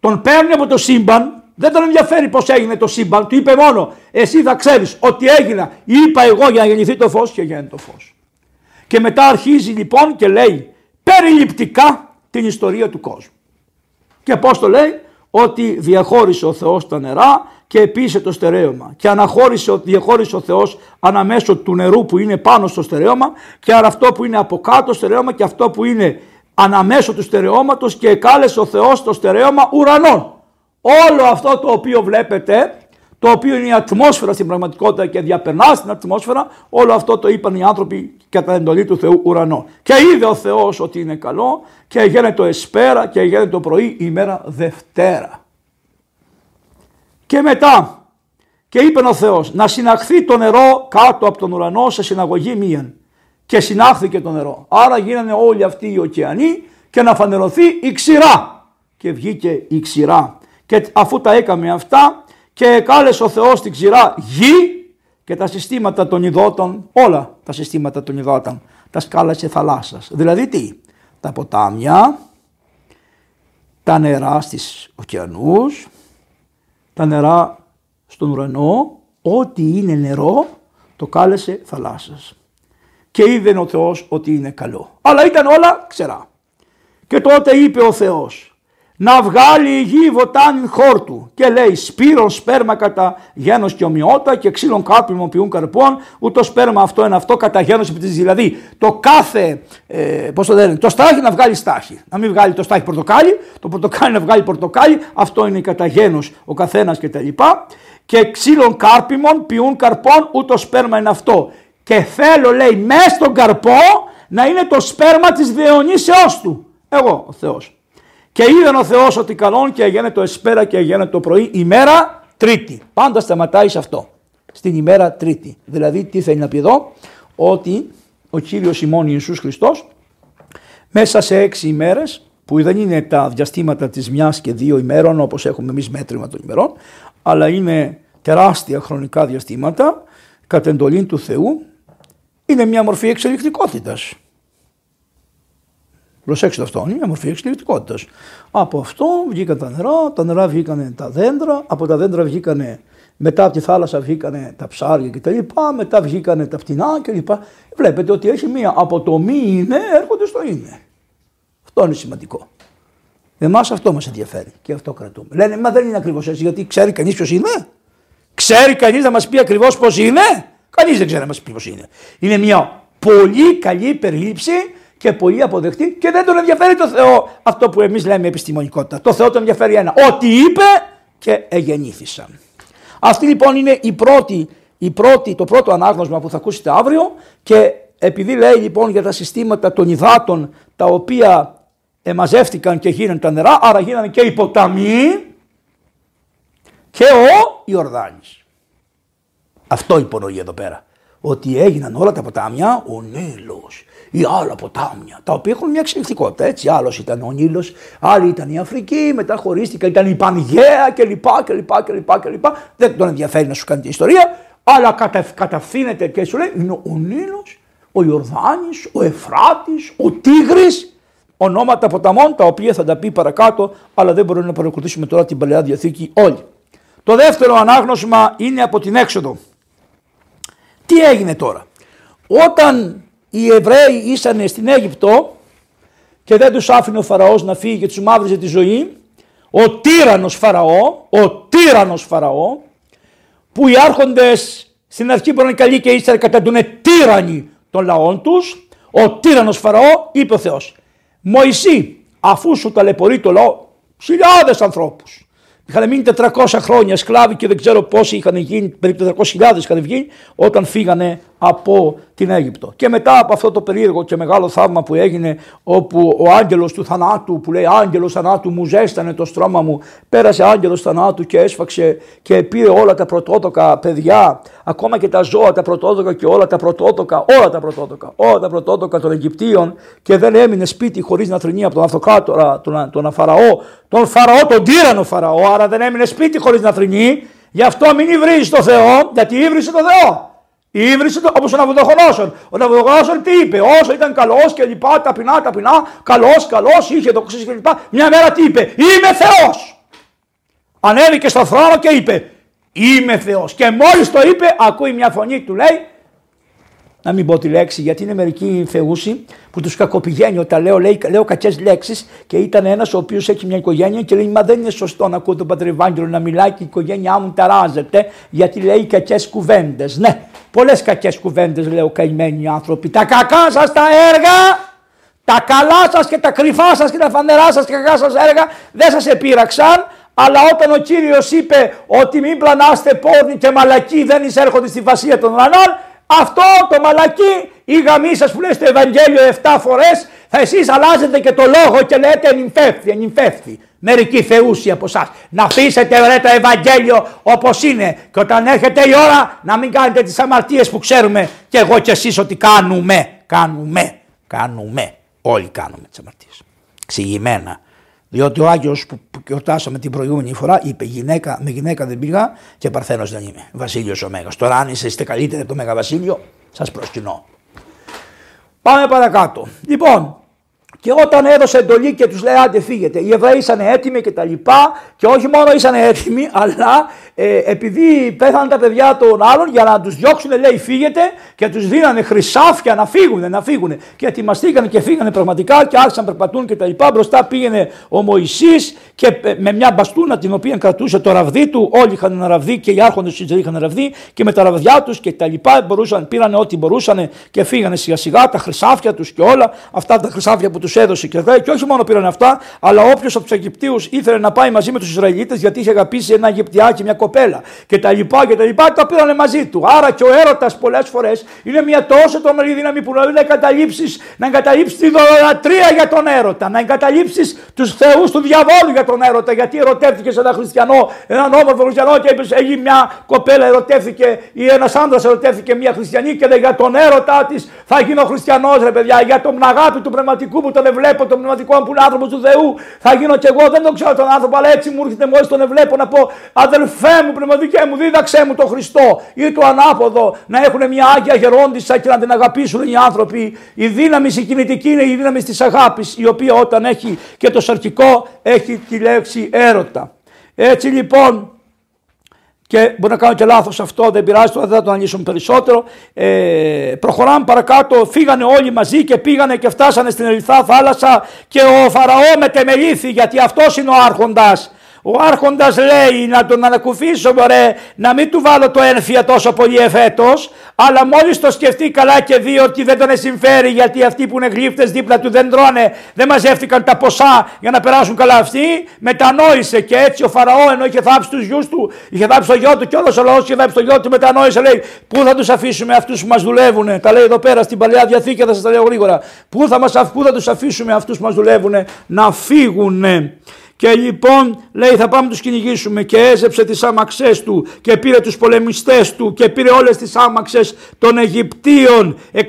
S1: Τον παίρνει από το σύμπαν. Δεν τον ενδιαφέρει πώς έγινε το σύμπαν. Του είπε μόνο εσύ θα ξέρεις ότι έγινα. Είπα εγώ για να γεννηθεί το φως και γίνεται το φως. Και μετά αρχίζει λοιπόν και λέει περιληπτικά την ιστορία του κόσμου. Και πώς το λέει, ότι διαχώρισε ο Θεός τα νερά και επίσης το στερέωμα και αναχώρησε, διαχώρισε ο Θεός αναμέσω του νερού που είναι πάνω στο στερέωμα και αυτό που είναι από κάτω στερέωμα και αυτό που είναι αναμέσω του στερεώματος και εκάλεσε ο Θεός το στερέωμα ουρανών. Όλο αυτό το οποίο βλέπετε το οποίο είναι η ατμόσφαιρα στην πραγματικότητα και διαπερνά στην ατμόσφαιρα, όλο αυτό το είπαν οι άνθρωποι κατά εντολή του Θεού ουρανό. Και είδε ο Θεός ότι είναι καλό και έγινε το εσπέρα και έγινε το πρωί ημέρα Δευτέρα. Και μετά και είπε ο Θεός να συναχθεί το νερό κάτω από τον ουρανό σε συναγωγή μίαν. Και συνάχθηκε το νερό. Άρα γίνανε όλοι αυτοί οι ωκεανοί και να φανερωθεί η ξηρά. Και βγήκε η ξηρά. Και αφού τα έκαμε αυτά και κάλεσε ο Θεός την ξηρά γη και τα συστήματα των υδάτων, όλα τα συστήματα των υδάτων, τα σκάλασε θαλάσσας. Δηλαδή τι, τα ποτάμια, τα νερά στις ωκεανούς, τα νερά στον ουρανό, ό,τι είναι νερό το κάλεσε θαλάσσας. Και είδε ο Θεός ότι είναι καλό. Αλλά ήταν όλα ξερά. Και τότε είπε ο Θεός, να βγάλει η γη βοτάνιν χόρτου και λέει σπύρον σπέρμα κατά γένος και ομοιότητα και ξύλων κάρπιμων ποιούν καρπών ούτως σπέρμα αυτό είναι αυτό κατά γένος επιτής. Δηλαδή το κάθε, ε, πώς το λένε, το στάχι να βγάλει στάχι. Να μην βγάλει το στάχι πορτοκάλι, το πορτοκάλι να βγάλει πορτοκάλι, αυτό είναι κατά γένος ο καθένας κτλ. Και ξύλων κάρπιμων ποιούν καρπών ούτως σπέρμα είναι αυτό. Και θέλω λέει μέσα στον καρπό να είναι το σπέρμα της διαιωνίσεώς του. Εγώ ο Θεός. Και είδαν ο Θεός ότι καλόν και έγινε το εσπέρα και έγινε το πρωί ημέρα τρίτη. Πάντα σταματάει σε αυτό. Στην ημέρα τρίτη. Δηλαδή τι θέλει να πει εδώ; Ότι ο Κύριος ημών Ιησούς Χριστός μέσα σε έξι ημέρες που δεν είναι τα διαστήματα της μιας και δύο ημέρων όπως έχουμε εμείς μέτρημα των ημερών αλλά είναι τεράστια χρονικά διαστήματα κατ' εντολή του Θεού είναι μια μορφή εξελικτικότητας. Προσέξτε αυτό, είναι μια μορφή εξελικτικότητας. Από αυτό βγήκαν τα νερά, τα νερά βγήκαν τα δέντρα, από τα δέντρα βγήκαν μετά από τη θάλασσα βγήκαν τα ψάρια κτλ. Μετά βγήκαν τα πτηνά κλπ. Βλέπετε ότι έχει μία από το μη είναι έρχονται στο είναι. Αυτό είναι σημαντικό. Εμάς αυτό μας ενδιαφέρει και αυτό κρατούμε. Λένε, μα δεν είναι ακριβώς έτσι, γιατί ξέρει κανείς ποιος είναι; Ξέρει κανείς να μας πει ακριβώς πώς είναι; Κανείς δεν ξέρει να μας πει πώς είναι. Είναι μια πολύ καλή περίληψη και πολύ αποδεκτή και δεν τον ενδιαφέρει το Θεό αυτό που εμείς λέμε επιστημονικότητα. Το Θεό τον ενδιαφέρει ένα. Ό,τι είπε και εγεννήθησαν. Αυτή λοιπόν είναι η πρώτη, η πρώτη, το πρώτο ανάγνωσμα που θα ακούσετε αύριο και επειδή λέει λοιπόν για τα συστήματα των υδάτων τα οποία εμαζεύτηκαν και γίνανε τα νερά, άρα γίνανε και οι ποταμοί και ο Ιορδάνης. Αυτό υπονοεί εδώ πέρα. Ότι έγιναν όλα τα ποτάμια, ο Νείλος, ή άλλα ποτάμια, τα οποία έχουν μια εξελικτικότητα. Έτσι, άλλος ήταν ο Νείλος, άλλη ήταν η Αφρική, μετά χωρίστηκαν, ήταν η Πανγαία κλπ. κλπ, κλπ, κλπ. Δεν τον ενδιαφέρει να σου κάνει την ιστορία, αλλά κατα, καταφθύνεται και σου λέει είναι ο Νείλος, ο Ιορδάνης, ο Εφράτης, ο Τίγρης. Ονόματα ποταμών τα οποία θα τα πει παρακάτω, αλλά δεν μπορούμε να παρακολουθήσουμε τώρα την παλαιά διαθήκη όλοι. Το δεύτερο ανάγνωσμα είναι από την έξοδο. Τι έγινε τώρα; Όταν οι Εβραίοι ήσαν στην Αίγυπτο και δεν τους άφηνε ο Φαραώς να φύγει και τους μαύριζε τη ζωή, ο τύρανος Φαραώ, ο τύρανος Φαραώ, που οι άρχοντες στην αρχή μπορεί να είναι καλοί και ύστερα καταντούν τύρανοι των λαών τους, ο τύρανος Φαραώ είπε ο Θεός, Μωυσή, αφού σου ταλαιπωρεί το λαό, χιλιάδες ανθρώπους, Είχαν μείνει 400 χρόνια σκλάβοι και δεν ξέρω πόσοι είχαν γίνει, περίπου 400.000 είχαν βγει όταν φύγανε από την Αίγυπτο. Και μετά από αυτό το περίεργο και μεγάλο θαύμα που έγινε όπου ο άγγελος του θανάτου που λέει άγγελος θανάτου μου ζέστανε το στρώμα μου πέρασε άγγελος θανάτου και έσφαξε και πήρε όλα τα πρωτότοκα παιδιά ακόμα και τα ζώα τα πρωτότοκα και όλα τα πρωτότοκα όλα τα πρωτότοκα όλα τα πρωτότοκα των Αιγυπτίων και δεν έμεινε σπίτι χωρίς να θρυνεί από τον αυτοκράτορα τον, τον Φαραώ τον Φαραώ τον τύρανο Φαραώ άρα δεν έμεινε σπίτι χωρίς να θρυνεί γι' αυτό μην υβρίζει το Θεό γιατί υβρίζει το Θεό Ήβρισε όπως ο Ναβουδοχονόσον. Ο Ναβουδοχονόσον τι είπε, όσο ήταν καλός και λοιπά, ταπεινά, ταπεινά, καλός, καλός, είχε το και λοιπά. Μια μέρα τι είπε, Είμαι Θεός. Ανέβηκε στο θρόνο και είπε, Είμαι Θεός. Και μόλις το είπε, ακούει μια φωνή του λέει, να μην πω τη λέξη γιατί είναι μερικοί θεούσοι που τους κακοπηγαίνει όταν λέω, λέει, λέω κακές λέξεις και ήταν ένας ο οποίος έχει μια οικογένεια και λέει Μα δεν είναι σωστό να ακούω τον πατρ Ευάγγελο να μιλάει και η οικογένειά μου ταράζεται γιατί λέει κακές κουβέντες. Ναι, πολλές κακές κουβέντες λέω καημένοι άνθρωποι. Τα κακά σας τα έργα, τα καλά σας και τα κρυφά σας και τα φανερά σας και κακά σας έργα δεν σας επήραξαν. Αλλά όταν ο Κύριος είπε ότι μην πλανάστε πόρνοι και μαλακοί δεν εισέρχονται στη βασία των ουρανών, αυτό το μαλακί ή γαμί σας που λέει στο Ευαγγέλιο 7 φορές, θα εσείς αλλάζετε και το λόγο και λέτε ενυμφεύθη, ενυμφεύθη. Μερικοί θεούσοι από εσάς. Να αφήσετε ρε το Ευαγγέλιο όπως είναι. Και όταν έρχεται η ώρα να μην κάνετε τις αμαρτίες που ξέρουμε και εγώ και εσείς ότι κάνουμε. Κάνουμε. Κάνουμε. Όλοι κάνουμε τις αμαρτίες. Ξηγημένα. Διότι ο Άγιος που γιορτάσαμε την προηγούμενη φορά είπε: γυναίκα, Με γυναίκα δεν πήγα και παρθένος δεν είμαι. Βασίλειος ο Μέγας. Τώρα, αν είστε καλύτεροι από το Μέγα Βασίλειο, σας προσκυνώ. Πάμε παρακάτω. Λοιπόν, και όταν έδωσε εντολή και τους λέει: Άντε, φύγετε. Οι Εβραίοι ήσαν έτοιμοι και τα λοιπά. Και όχι μόνο ήσαν έτοιμοι, αλλά ε, επειδή πέθαναν τα παιδιά των άλλων, για να τους διώξουν, λέει: Φύγετε και τους δίνανε χρυσάφια να φύγουν, να φύγουν. Και ετοιμαστήκαν και φύγανε πραγματικά και άρχισαν να περπατούν και τα λοιπά. Μπροστά πήγαινε ο Μωυσής και ε, με μια μπαστούνα την οποία κρατούσε το ραβδί του. Όλοι είχαν ένα ραβδί και οι άρχοντες του είχαν ραβδί και με τα ραβδιά τους και τα λοιπά μπορούσαν, πήραν ό,τι μπορούσαν και φύγανε σιγά σιγά τα χρυσάφια τους και όλα αυτά τα χρυσάφια που τους έδωσε και Και όχι μόνο πήραν αυτά, αλλά όποιος από τους Αιγυπτίους ήθελε να πάει μαζί με τους Ισραηλίτες γιατί είχε αγαπήσει ένα Αιγυπτιάκι, μια κοπέλα και τα λοιπά και τα λοιπά, το πήραν μαζί του. Άρα και ο έρωτας πολλές φορές είναι μια τόσο τρομερή δύναμη που να εγκαταλείψεις να εγκαταλείψεις τη δωρολατρία για τον έρωτα, να εγκαταλείψεις τους θεούς του διαβόλου για τον έρωτα. Γιατί ερωτεύτηκε σε ένα χριστιανό, έναν όμορφο χριστιανό και είπες: Έχει μια κοπέλα ερωτεύτηκε ή ένας άντρας ερωτεύτηκε μια χριστιανή και για τον έρωτά της θα γίνω χριστιανός, ρε παιδιά, για τον αγάπη του πνευματικού που τον ευλέπω, τον πνευματικό μου που είναι άνθρωπος του Θεού. Θα γίνω κι εγώ, δεν τον ξέρω τον άνθρωπο, αλλά έτσι μου έρχεται μόλις τον ευλέπω να πω αδελφέ μου, πνευματικέ μου, δίδαξέ μου τον Χριστό ή το ανάποδο να έχουν μια άγια γερόντισα και να την αγαπήσουν οι άνθρωποι. Η δύναμη η κινητική είναι η δύναμη της αγάπης, η οποία όταν έχει και το σαρκικό έχει τη λέξη έρωτα. Έτσι λοιπόν και μπορεί να κάνω και λάθος αυτό, δεν πειράζει, τώρα δεν θα το αναλύσουμε περισσότερο. Ε, προχωράμε παρακάτω, φύγανε όλοι μαζί και πήγανε και φτάσανε στην Ερυθρά θάλασσα και ο Φαραώ μετεμελήθη γιατί αυτός είναι ο άρχοντας. Ο άρχοντας λέει να τον ανακουφίσω μωρέ, να μην του βάλω το ένφια τόσο πολύ εφέτος, αλλά μόλις το σκεφτεί καλά και δει ότι δεν τον συμφέρει γιατί αυτοί που είναι γλύφτες δίπλα του δεν τρώνε, δεν μαζεύτηκαν τα ποσά για να περάσουν καλά αυτοί, μετανόησε και έτσι ο Φαραώ ενώ είχε θάψει τους γιους του, είχε θάψει το γιο του και όλος ο λαός είχε θάψει το γιο του, μετανόησε λέει: Πού θα τους αφήσουμε αυτούς που μας δουλεύουν, τα λέει εδώ πέρα στην παλαιά διαθήκη, θα σας τα λέω γρήγορα. Πού θα, μας, πού θα τους αφήσουμε αυτούς που μας δουλεύουν να φύγουν. Και λοιπόν λέει θα πάμε τους κυνηγήσουμε και έζεψε τις άμαξές του και πήρε τους πολεμιστές του και πήρε όλες τις άμαξες των Αιγυπτίων. 600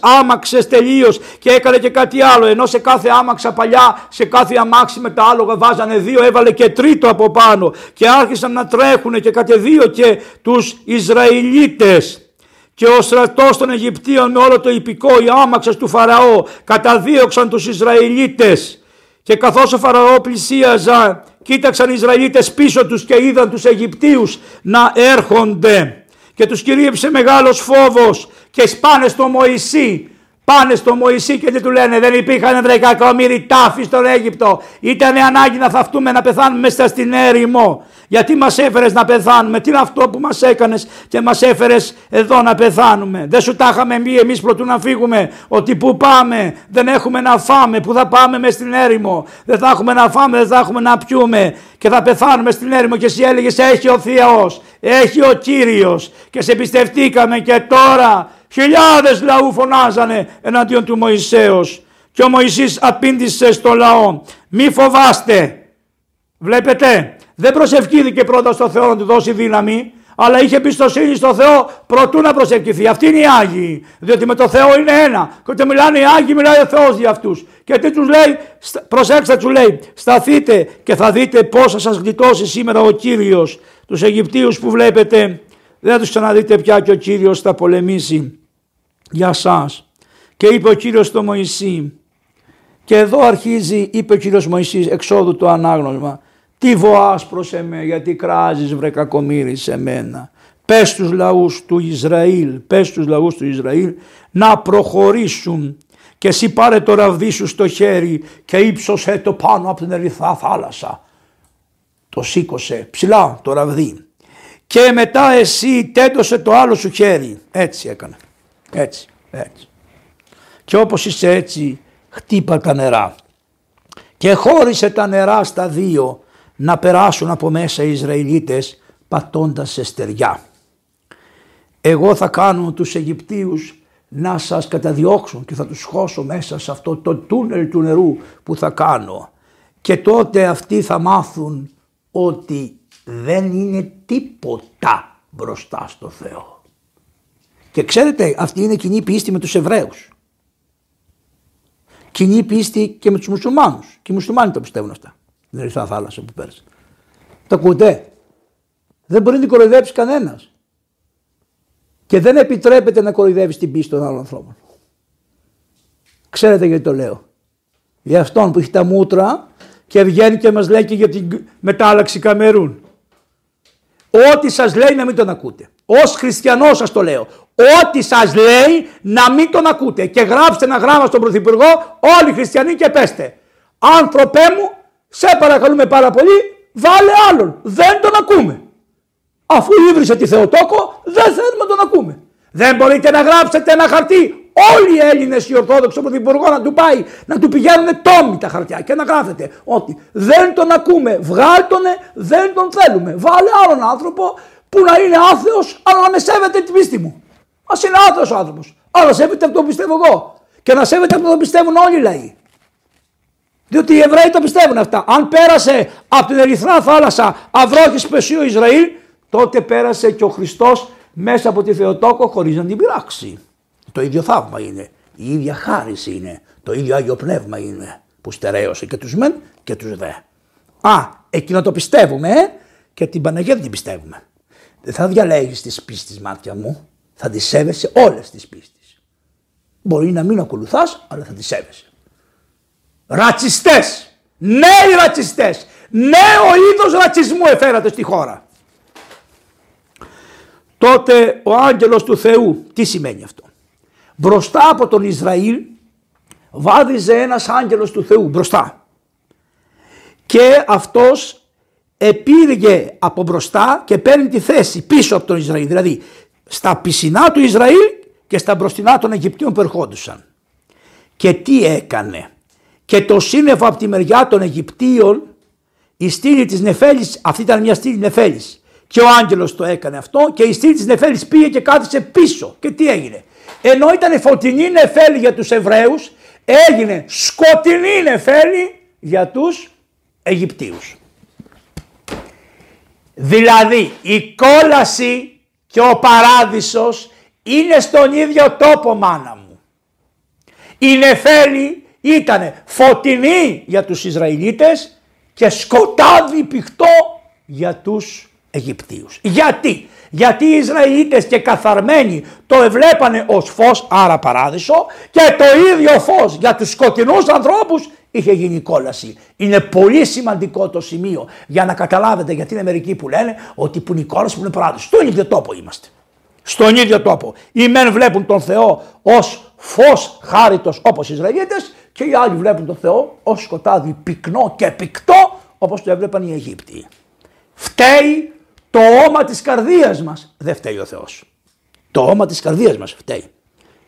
S1: άμαξες τελείως. Και έκανε και κάτι άλλο. Ενώ σε κάθε άμαξα παλιά σε κάθε αμάξι με τα άλογα βάζανε δύο έβαλε και τρίτο από πάνω. Και άρχισαν να τρέχουν και κατεδίο και τους Ισραηλίτες. Και ο στρατός των Αιγυπτίων με όλο το υπηκό οι άμαξες του Φαραώ καταδίωξαν τους Ισραηλίτες και καθώς ο Φαραώ πλησίαζα, κοίταξαν οι Ισραηλίτες πίσω τους και είδαν τους Αιγυπτίους να έρχονται. Και τους κυρίεψε μεγάλος φόβος και σπάνε στο Μωυσή Πάνε στο Μωυσή και τι του λένε, δεν υπήρχαν δεκακομύρι τάφοι στον Αίγυπτο. Ήταν ανάγκη να θαυτούμε να πεθάνουμε μέσα στην έρημο. Γιατί μας έφερες να πεθάνουμε, τι είναι αυτό που μας έκανες και μας έφερες εδώ να πεθάνουμε. Δεν σου τα είχαμε πει εμείς πρωτού να φύγουμε, ότι που πάμε δεν έχουμε να φάμε, που θα πάμε μέσα στην έρημο. Δεν θα έχουμε να φάμε, δεν θα έχουμε να πιούμε και θα πεθάνουμε στην έρημο. Και εσύ έλεγες: Έχει ο Θεός, έχει ο κύριος. Και σε πιστευτήκαμε και τώρα Χιλιάδες λαού φωνάζανε εναντίον του Μωυσέως και ο Μωυσής απήντησε στο λαό μη φοβάστε. Βλέπετε δεν προσευχήθηκε πρώτα στο Θεό να του δώσει δύναμη αλλά είχε πιστοσύνη στο Θεό προτού να προσευχηθεί. Αυτοί είναι οι Άγιοι. Διότι με το Θεό είναι ένα. Και όταν μιλάνε οι Άγιοι, μιλάει ο Θεός για αυτούς. Και τι τους λέει, προσέξτε, τους λέει, σταθείτε και θα δείτε πώ θα σας γλιτώσει σήμερα ο κύριος. Τους Αιγυπτίους που βλέπετε δεν θα τους ξαναδείτε πια και ο Κύριος θα πολεμήσει για σας. Και είπε ο Κύριος στο Μωυσή και εδώ αρχίζει, είπε ο Κύριος Μωυσής εξόδου το ανάγνωσμα. Τι βοάς προς εμέ γιατί κράζεις βρε κακομύρι σε μένα. Πες τους λαούς του Ισραήλ, πες τους λαούς του Ισραήλ να προχωρήσουν και εσύ πάρε το ραβδί σου στο χέρι και ύψωσέ το πάνω από την ερυθρά θάλασσα. Το σήκωσε ψηλά το ραβδί και μετά εσύ τέντωσε το άλλο σου χέρι. Έτσι έκανε. Έτσι, έτσι. Και όπως είσαι έτσι χτύπα τα νερά. Και χώρισε τα νερά στα δύο να περάσουν από μέσα οι Ισραηλίτες πατώντας σε στεριά. Εγώ θα κάνω τους Αιγυπτίους να σας καταδιώξουν και θα τους χώσω μέσα σε αυτό το τούνελ του νερού που θα κάνω. Και τότε αυτοί θα μάθουν ότι δεν είναι τίποτα μπροστά στο Θεό. Και ξέρετε αυτή είναι κοινή πίστη με τους Εβραίους. Κοινή πίστη και με τους μουσουλμάνους. Και οι μουσουλμάνοι το πιστεύουν αυτά. Δεν ερυθρά θάλασσα που πέρασε. Τα ακούτε. Δεν μπορεί να κοροϊδέψει κανένας. Και δεν επιτρέπεται να κοροϊδεύεις την πίστη των άλλων ανθρώπων. Ξέρετε γιατί το λέω. Για αυτόν που έχει τα μούτρα και βγαίνει και μας λέει και για την μετάλλαξη Καμερούν. Ό,τι σας λέει να μην τον ακούτε. Ως χριστιανός σας το λέω. Ό,τι σας λέει να μην τον ακούτε. Και γράψτε ένα γράμμα στον Πρωθυπουργό όλοι οι χριστιανοί και πέστε. Άνθρωπέ μου, σε παρακαλούμε πάρα πολύ, βάλε άλλον. Δεν τον ακούμε. Αφού ήβρισε τη Θεοτόκο, δεν θέλουμε να τον ακούμε. Δεν μπορείτε να γράψετε ένα χαρτί όλοι οι Έλληνες οι Ορθόδοξοι Πρωθυπουργό να του πάει να του πηγαίνουν τόμοι τα χαρτιά και να γράφετε ότι δεν τον ακούμε, βγάλτονε, δεν τον θέλουμε. Βάλε άλλον άνθρωπο που να είναι άθεος, αλλά να με σέβεται την πίστη μου. Α είναι άθεος ο άνθρωπος. Αλλά σέβεται αυτό που πιστεύω εγώ. Και να σέβεται αυτό που πιστεύουν όλοι οι λαοί. Διότι οι Εβραίοι το πιστεύουν αυτά. Αν πέρασε από την Ερυθρά θάλασσα αυρόχη πεσίου Ισραήλ, τότε πέρασε και ο Χριστός μέσα από τη Θεοτόκο χωρίς να την πειράξει. Το ίδιο θαύμα είναι. Η ίδια χάρη είναι. Το ίδιο Άγιο Πνεύμα είναι που στερέωσε και τους μεν και τους δε. Α, εκείνο το πιστεύουμε ε; και την Παναγία δεν την πιστεύουμε. Δεν θα διαλέγεις τις πίστης μάτια μου, θα τις σέβεσαι όλες τις πίστης. Μπορεί να μην ακολουθάς, αλλά θα τις σέβεσαι. Ρατσιστές, νέοι ρατσιστές, νέο είδος ρατσισμού εφέρατε στη χώρα. Τότε ο άγγελος του Θεού, τι σημαίνει αυτό; Μπροστά από τον Ισραήλ βάδιζε ένας άγγελος του Θεού μπροστά. Και αυτός επήργε από μπροστά και παίρνει τη θέση πίσω από τον Ισραήλ. Δηλαδή στα πισινά του Ισραήλ και στα μπροστινά των Αιγυπτίων που ερχόντουσαν. Και τι έκανε. Και το σύννεφο από τη μεριά των Αιγυπτίων η στήλη της Νεφέλης, αυτή ήταν μια στήλη Νεφέλης. Και ο άγγελος το έκανε αυτό και η στήλη της Νεφέλης πήγε και κάθισε πίσω. Και τι έγινε ενώ ήταν φωτεινή νεφέλη για τους Εβραίους, έγινε σκοτεινή νεφέλη για τους Αιγυπτίους. Δηλαδή η κόλαση και ο παράδεισος είναι στον ίδιο τόπο μάνα μου. Η νεφέλη ήταν φωτεινή για τους Ισραηλίτες και σκοτάδι πηχτό για τους Αιγυπτίους. Γιατί, γιατί οι Ισραηλίτες και καθαρμένοι το εβλέπανε ως φως, άρα παράδεισο και το ίδιο φως για τους σκοτεινούς ανθρώπους είχε γίνει κόλαση. Είναι πολύ σημαντικό το σημείο για να καταλάβετε γιατί είναι μερικοί που λένε ότι που είναι η κόλαση που είναι παράδεισο. Στον ίδιο τόπο είμαστε. Στον ίδιο τόπο. Οι μεν βλέπουν τον Θεό ως φως χάριτος όπως οι Ισραηλίτες και οι άλλοι βλέπουν τον Θεό ως σκοτάδι πυκνό και πυκτό όπως το έβλεπαν οι Αιγύπτιοι. Φταίει το όμα της καρδίας μας. Δεν φταίει ο Θεός. Το όμα της καρδίας μας φταίει.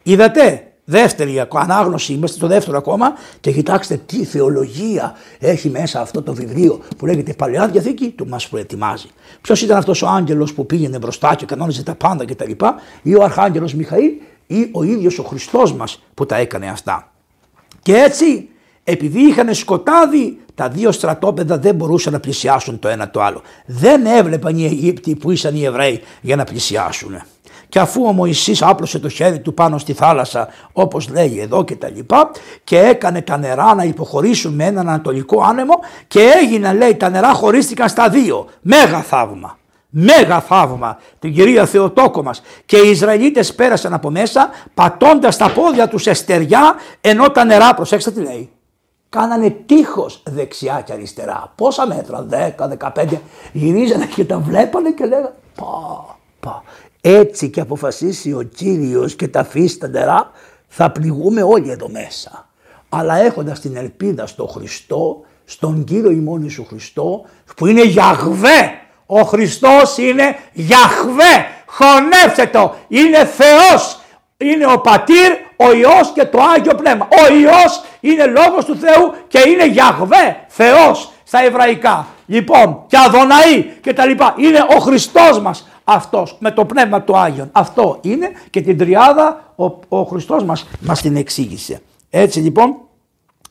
S1: Είδατε, δεύτερη ανάγνωση, είμαστε στο δεύτερο ακόμα και κοιτάξτε τι θεολογία έχει μέσα αυτό το βιβλίο που λέγεται Παλαιά Διαθήκη του μας προετοιμάζει. Ποιος ήταν αυτός ο άγγελος που πήγαινε μπροστά και κανόνιζε τα πάντα κτλ. ή ο αρχάγγελος Μιχαήλ ή ο ίδιος ο Χριστός μας που τα έκανε αυτά. Και έτσι επειδή είχαν σκοτάδι τα δύο στρατόπεδα δεν μπορούσαν να πλησιάσουν το ένα το άλλο. Δεν έβλεπαν οι Αιγύπτιοι που ήσαν οι Εβραίοι για να πλησιάσουν. Και αφού ο Μωυσής άπλωσε το χέρι του πάνω στη θάλασσα όπως λέει εδώ και τα λοιπά και έκανε τα νερά να υποχωρήσουν με έναν ανατολικό άνεμο και έγιναν λέει τα νερά χωρίστηκαν στα δύο. Μέγα θαύμα. Μέγα θαύμα την κυρία Θεοτόκο μας και οι Ισραηλίτες πέρασαν από μέσα πατώντας τα πόδια τους εστεριά ενώ τα νερά προσέξτε τι λέει κάνανε τείχος δεξιά και αριστερά. Πόσα μέτρα, 10, 15, γυρίζανε και τα βλέπανε και λέγανε πα, πα. Έτσι και αποφασίσει ο Κύριος και τα αφήσει τα νερά θα πληγούμε όλοι εδώ μέσα. Αλλά έχοντας την ελπίδα στο Χριστό, στον Κύριο ημών Ιησού Χριστό που είναι Γιαχβέ. Ο Χριστός είναι Γιαχβέ. Χωνεύσε το. Είναι Θεός. Είναι ο Πατήρ, ο Υιός και το Άγιο Πνεύμα. Ο Υιός είναι λόγος του Θεού και είναι Γιαχβέ, Θεός στα εβραϊκά. Λοιπόν και Αδωναή και τα λοιπά. Είναι ο Χριστός μας αυτός με το Πνεύμα του Άγιον. Αυτό είναι και την τριάδα ο, ο Χριστός μας μας την εξήγησε. Έτσι λοιπόν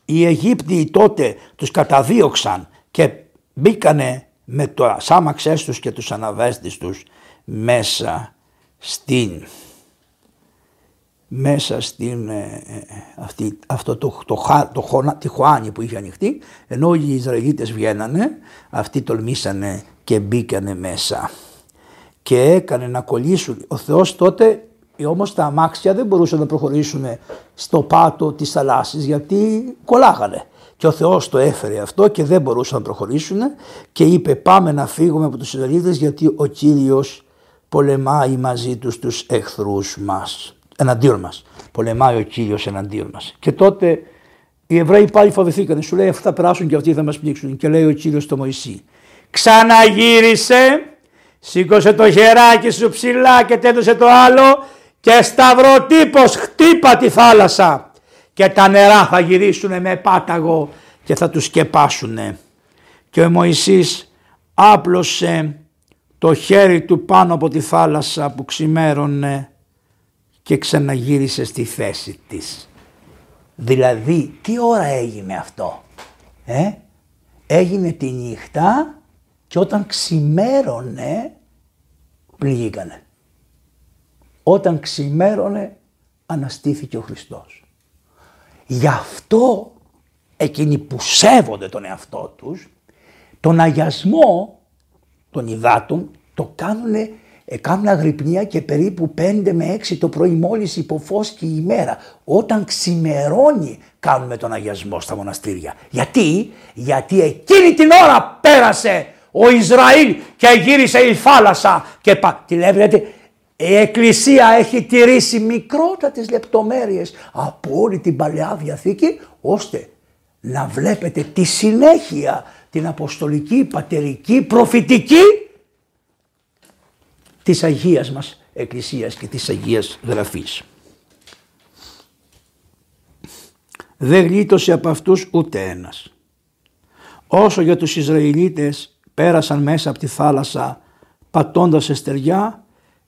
S1: οι Αιγύπτιοι τότε τους καταδίωξαν και μπήκανε με το σάμαξές τους και τους αναβέστης τους μέσα στην μέσα στην ε, ε, αυτή, αυτό το, το, το, το, τη Χωάνη που είχε ανοιχτεί ενώ οι Ισραηλίτες βγαίνανε αυτοί τολμήσανε και μπήκανε μέσα και έκανε να κολλήσουν. Ο Θεός τότε όμως τα αμάξια δεν μπορούσαν να προχωρήσουν στο πάτο της θαλάσσης γιατί κολλάγανε. Και ο Θεός το έφερε αυτό και δεν μπορούσαν να προχωρήσουν και είπε πάμε να φύγουμε από τους Ισραηλίτες γιατί ο Κύριος πολεμάει μαζί τους τους εχθρούς μας εναντίον μας. Πολεμάει ο κύριος εναντίον μας. Και τότε οι Εβραίοι πάλι φοβηθήκαν. Σου λέει: Αυτά θα περάσουν και αυτοί θα μας πνίξουν. Και λέει ο κύριος στο Μωυσή: Ξαναγύρισε, σήκωσε το χεράκι σου ψηλά και τέντωσε το άλλο και σταυροτύπως χτύπα τη θάλασσα και τα νερά θα γυρίσουν με πάταγο και θα τους σκεπάσουν. Και ο Μωυσής άπλωσε το χέρι του πάνω από τη θάλασσα που ξημέρωνε και ξαναγύρισε στη θέση της. Δηλαδή τι ώρα έγινε αυτό. Ε; Έγινε τη νύχτα και όταν ξημέρωνε πληγήκανε. Όταν ξημέρωνε αναστήθηκε ο Χριστός. Γι' αυτό εκείνοι που σέβονται τον εαυτό τους τον αγιασμό των υδάτων το κάνουν ε, κάνουν αγρυπνία και περίπου 5 με 6 το πρωί μόλις υποφώσκει η ημέρα. Όταν ξημερώνει κάνουμε τον αγιασμό στα μοναστήρια. Γιατί, γιατί εκείνη την ώρα πέρασε ο Ισραήλ και γύρισε η θάλασσα και πα... Τι λέτε, η Εκκλησία έχει τηρήσει μικρότατες λεπτομέρειες από όλη την Παλαιά Διαθήκη ώστε να βλέπετε τη συνέχεια, την αποστολική, πατερική, προφητική της Αγίας μας Εκκλησίας και της Αγίας Γραφής. Δεν γλίτωσε από αυτούς ούτε ένας. Όσο για τους Ισραηλίτες πέρασαν μέσα από τη θάλασσα πατώντας εστεριά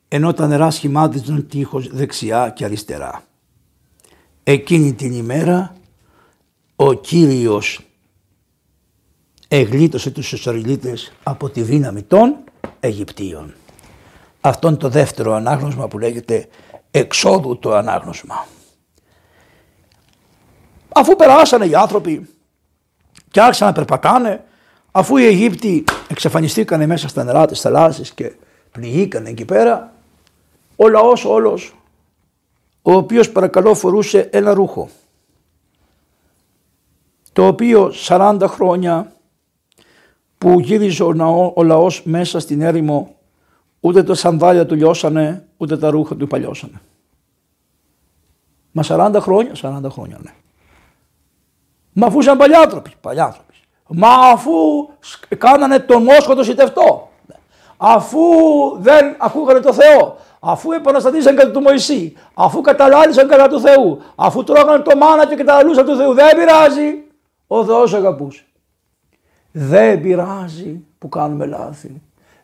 S1: ενώ τα νερά σχημάτιζαν τείχος δεξιά και αριστερά. Εκείνη την ημέρα ο Κύριος εγλίτωσε τους Ισραηλίτες από τη δύναμη των Αιγυπτίων. Αυτό είναι το δεύτερο ανάγνωσμα που λέγεται εξόδου το ανάγνωσμα. Αφού περάσανε οι άνθρωποι και άρχισαν να περπατάνε, αφού οι Αιγύπτιοι εξαφανιστήκανε μέσα στα νερά της θαλάσσης και πνιγήκανε εκεί πέρα, ο λαός όλος, ο οποίος παρακαλώ φορούσε ένα ρούχο, το οποίο 40 χρόνια που γύριζε ο, ο λαός μέσα στην έρημο Ούτε τα σανδάλια του λιώσανε, ούτε τα ρούχα του παλιώσανε. Μα 40 χρόνια, 40 χρόνια ναι. Μα αφού ήταν παλιάτροποι, παλιάτροποι. Μα αφού κάνανε τον Μόσχο το σιτευτό. Αφού δεν ακούγανε το Θεό. Αφού επαναστατήσαν κατά του Μωυσή. Αφού καταλάλησαν κατά του Θεού. Αφού τρώγανε το μάνα και καταλαλούσαν του Θεού. Δεν πειράζει. Ο Θεός αγαπούσε. Δεν πειράζει που κάνουμε λάθη.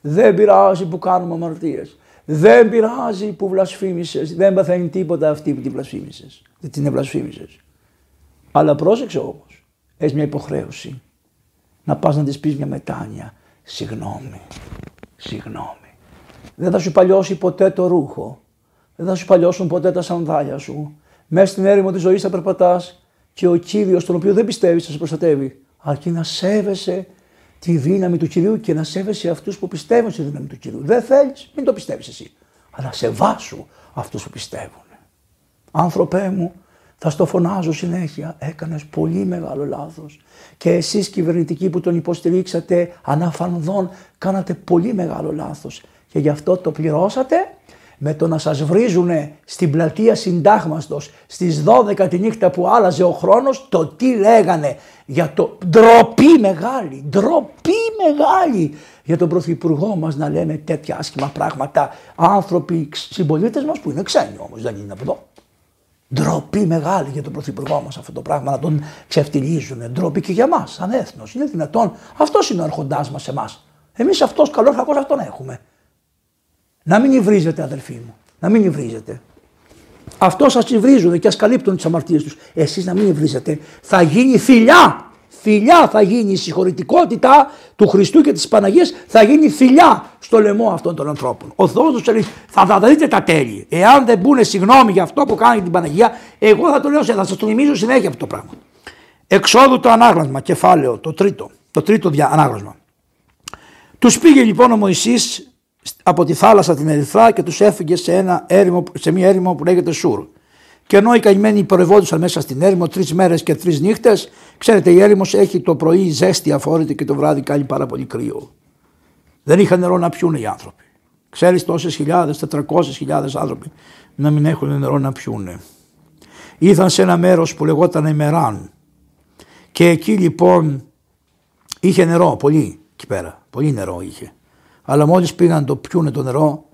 S1: Δεν πειράζει που κάνουμε αμαρτίες. Δεν πειράζει που βλασφήμισες. Δεν παθαίνει τίποτα αυτή που την βλασφήμισες. Δεν την βλασφήμισες. Αλλά πρόσεξε όμως. Έχεις μια υποχρέωση. Να πας να της πεις μια μετάνοια. Συγγνώμη. Συγγνώμη. Δεν θα σου παλιώσει ποτέ το ρούχο. Δεν θα σου παλιώσουν ποτέ τα σανδάλια σου. Μέσα στην έρημο της ζωής θα περπατάς και ο κύριος, τον οποίο δεν πιστεύεις, θα σε προστατεύει. Αρκεί να σέβεσαι τη δύναμη του κυρίου και να σέβεσαι αυτούς που πιστεύουν στη δύναμη του κυρίου. Δεν θέλεις, μην το πιστεύεις εσύ. Αλλά σεβάσου αυτούς που πιστεύουν. Άνθρωπέ μου, θα στο φωνάζω συνέχεια. Έκανες πολύ μεγάλο λάθος. Και εσείς κυβερνητικοί που τον υποστηρίξατε αναφανδόν κάνατε πολύ μεγάλο λάθος. Και γι' αυτό το πληρώσατε με το να σας βρίζουν στην πλατεία συντάγματος στις 12 τη νύχτα που άλλαζε ο χρόνος το τι λέγανε για το ντροπή μεγάλη, ντροπή μεγάλη για τον Πρωθυπουργό μας να λέμε τέτοια άσχημα πράγματα άνθρωποι συμπολίτες μας που είναι ξένοι όμως δεν είναι από εδώ. Ντροπή μεγάλη για τον Πρωθυπουργό μας αυτό το πράγμα να τον ξεφτιλίζουν. Ντροπή και για εμά, σαν έθνος. Είναι δυνατόν. Αυτός είναι ο αρχοντάς μας εμάς. Εμείς αυτός καλό κακός αυτόν έχουμε. Να μην υβρίζετε, αδελφοί μου. Να μην υβρίζετε. Αυτό σας υβρίζουν και ας καλύπτουν τις αμαρτίες τους. Εσείς να μην υβρίζετε. Θα γίνει φιλιά Φιλιά θα γίνει η συγχωρητικότητα του Χριστού και της Παναγίας θα γίνει φιλιά στο λαιμό αυτών των ανθρώπων. Ο Θεός τους λέει θα, θα δείτε τα τέλη. Εάν δεν μπουν συγγνώμη για αυτό που κάνει την Παναγία εγώ θα το λέω, θα σας το θυμίζω συνέχεια αυτό το πράγμα. Εξόδου το ανάγνωσμα, κεφάλαιο, το τρίτο, το τρίτο δια, ανάγνωσμα. Τους πήγε λοιπόν ο Μωυσής από τη θάλασσα την Ερυθρά και τους έφυγε σε, ένα έρημο, σε μια έρημο που λέγεται Σούρ. Και ενώ οι καημένοι πορευόντουσαν μέσα στην έρημο τρεις μέρες και τρεις νύχτες, ξέρετε, η έρημος έχει το πρωί ζέστη αφόρητη και το βράδυ κάνει πάρα πολύ κρύο. Δεν είχαν νερό να πιούν οι άνθρωποι. Ξέρεις τόσες χιλιάδες, 400 χιλιάδες άνθρωποι να μην έχουν νερό να πιούν. Ήρθαν σε ένα μέρος που λεγόταν Εμεράν. Και εκεί λοιπόν είχε νερό, πολύ εκεί πέρα. Πολύ νερό είχε. Αλλά μόλις πήγαν το πιούνε το νερό,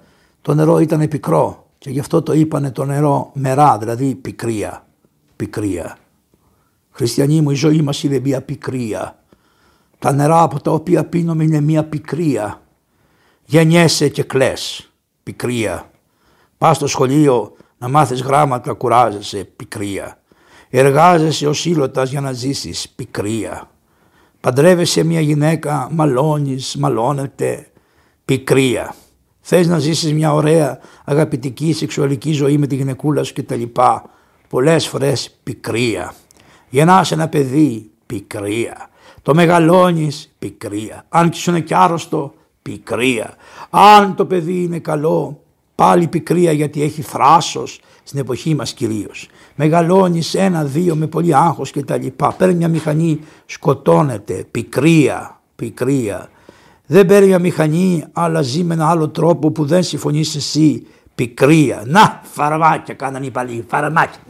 S1: το νερό ήταν πικρό και γι' αυτό το είπανε το νερό μερά, δηλαδή πικρία. Πικρία. Χριστιανοί μου, η ζωή μας είναι μια πικρία. Τα νερά από τα οποία πίνουμε είναι μια πικρία. Γεννιέσαι και κλαις. Πικρία. Πας στο σχολείο να μάθεις γράμματα, κουράζεσαι. Πικρία. Εργάζεσαι ως ήλωτας για να ζήσεις. Πικρία. Παντρεύεσαι μια γυναίκα, μαλώνεις, μαλώνεται. Πικρία. Θες να ζήσεις μια ωραία αγαπητική σεξουαλική ζωή με τη γυναικούλα σου κτλ. Πολλές φορές πικρία. Γεννάς ένα παιδί, πικρία. Το μεγαλώνεις, πικρία. Αν και σου είναι κι άρρωστο, πικρία. Αν το παιδί είναι καλό, πάλι πικρία γιατί έχει θράσος στην εποχή μας κυρίως. Μεγαλώνεις ένα-δύο με πολύ άγχος και τα λοιπά. Παίρνει μια μηχανή, σκοτώνεται, πικρία, πικρία. Δεν παίρνει μια μηχανή, αλλά ζει με ένα άλλο τρόπο που δεν συμφωνείς εσύ. Πικρία. Να, φαρμάκια κάνανε οι παλιοί. Φαρμάκια.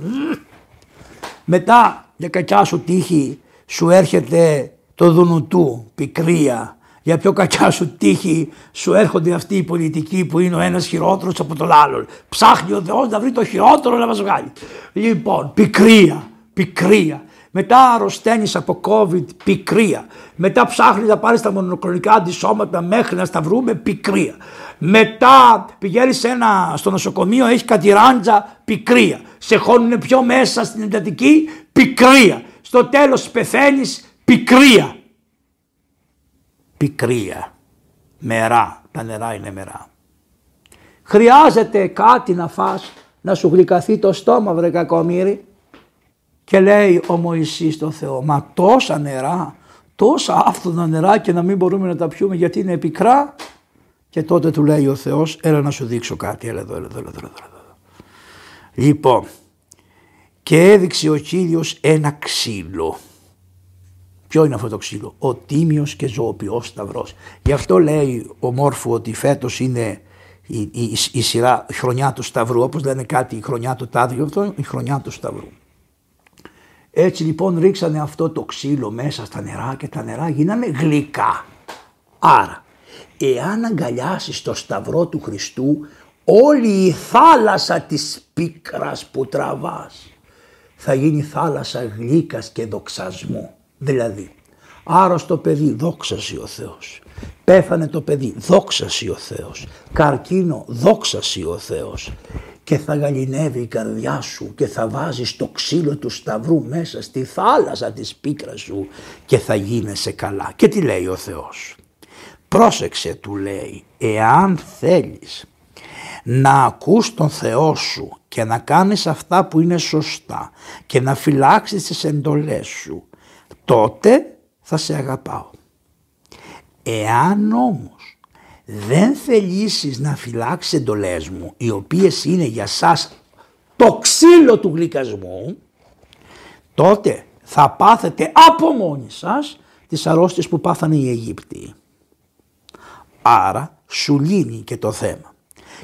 S1: Μετά για κακιά σου τύχη σου έρχεται το δουνουτού. Πικρία. Για πιο κακιά σου τύχη σου έρχονται αυτοί οι πολιτικοί που είναι ο ένας χειρότερος από τον άλλον. Ψάχνει ο Θεός να βρει το χειρότερο να μας βγάλει. Λοιπόν, πικρία, πικρία. Μετά αρρωσταίνεις από COVID, πικρία. Μετά ψάχνεις να πάρεις τα μονοκλονικά αντισώματα μέχρι να στα βρούμε, πικρία. Μετά πηγαίνεις ένα, στο νοσοκομείο, έχεις κατηράντζα, πικρία. Σε χώνουν πιο μέσα στην εντατική, πικρία. Στο τέλος πεθαίνεις, πικρία. Πικρία. Μερά. Τα νερά είναι μερά. Χρειάζεται κάτι να φας, να σου γλυκαθεί το στόμα βρε κακομύρι. Και λέει ο Μωυσής στο Θεό, μα τόσα νερά, τόσα άφθονα νερά και να μην μπορούμε να τα πιούμε γιατί είναι πικρά. Και τότε του λέει ο Θεός, έλα να σου δείξω κάτι, έλα εδώ, έλα εδώ, έλα εδώ. Έλα εδώ. Λοιπόν, και έδειξε ο Κύριος ένα ξύλο. Ποιο είναι αυτό το ξύλο, ο τίμιος και ζωοποιός σταυρός. Γι' αυτό λέει ο Μόρφου ότι φέτος είναι
S2: η, η, η, σειρά η χρονιά του Σταυρού, όπως λένε κάτι η χρονιά του Τάδιο, αυτό η χρονιά του Σταυρού. Έτσι λοιπόν ρίξανε αυτό το ξύλο μέσα στα νερά και τα νερά γίνανε γλυκά. Άρα, εάν αγκαλιάσεις το Σταυρό του Χριστού, όλη η θάλασσα της πίκρας που τραβάς θα γίνει θάλασσα γλύκας και δοξασμού. Δηλαδή, άρρωστο παιδί, δόξαση ο Θεός. Πέθανε το παιδί, δόξαση ο Θεός. Καρκίνο, δόξαση ο Θεός. Και θα γαλινεύει η καρδιά σου και θα βάζεις το ξύλο του σταυρού μέσα στη θάλασσα της πίκρας σου και θα γίνεσαι καλά. Και τι λέει ο Θεός; Πρόσεξε του λέει, εάν θέλεις να ακούς τον Θεό σου και να κάνεις αυτά που είναι σωστά και να φυλάξεις τις εντολές σου, τότε θα σε αγαπάω. Εάν όμως δεν θελήσεις να φυλάξεις εντολές μου, οι οποίες είναι για σας το ξύλο του γλυκασμού, τότε θα πάθετε από μόνοι σας τις αρρώστιες που πάθανε οι Αιγύπτιοι. Άρα σου λύνει και το θέμα.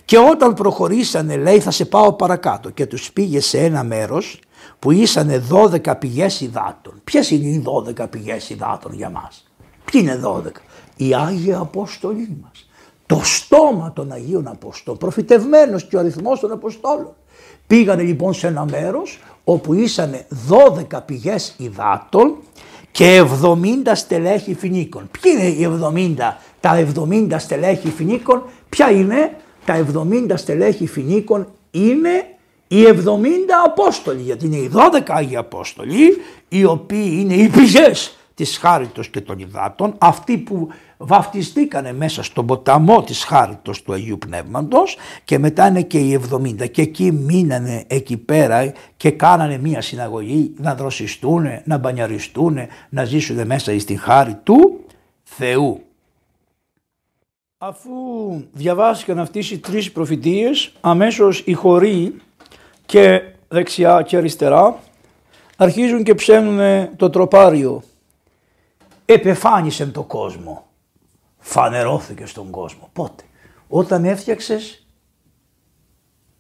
S2: Και όταν προχωρήσανε λέει θα σε πάω παρακάτω και τους πήγε σε ένα μέρος που ήσανε 12 πηγές υδάτων. Ποιες είναι οι 12 πηγές υδάτων για μας; Ποιοι είναι 12. Οι Άγιοι Απόστολοι μας. Το στόμα των Αγίων Αποστόλων. Προφητευμένος και ο αριθμός των Αποστόλων. Πήγανε λοιπόν σε ένα μέρος όπου ήσανε 12 πηγές υδάτων και 70 στελέχη φινίκων. Ποιοι είναι οι 70, τα 70 στελέχη φινίκων, ποια είναι; Τα 70 στελέχη φινίκων είναι οι 70 Απόστολοι, γιατί είναι οι 12 Άγιοι Απόστολοι, οι οποίοι είναι οι πηγές της Χάριτος και των Ιδάτων, αυτοί που βαφτιστήκανε μέσα στον ποταμό της Χάριτος του Αγίου Πνεύματος και μετά είναι και οι 70 και εκεί μείνανε εκεί πέρα και κάνανε μία συναγωγή να δροσιστούν, να μπανιαριστούν, να ζήσουν μέσα στην χάρη του Θεού.
S1: Αφού διαβάστηκαν αυτές οι τρεις προφητείες, αμέσως οι χωροί και δεξιά και αριστερά αρχίζουν και ψένουν το τροπάριο.
S2: Επεφάνισε τον κόσμο. Φανερώθηκε στον κόσμο. Πότε; Όταν έφτιαξες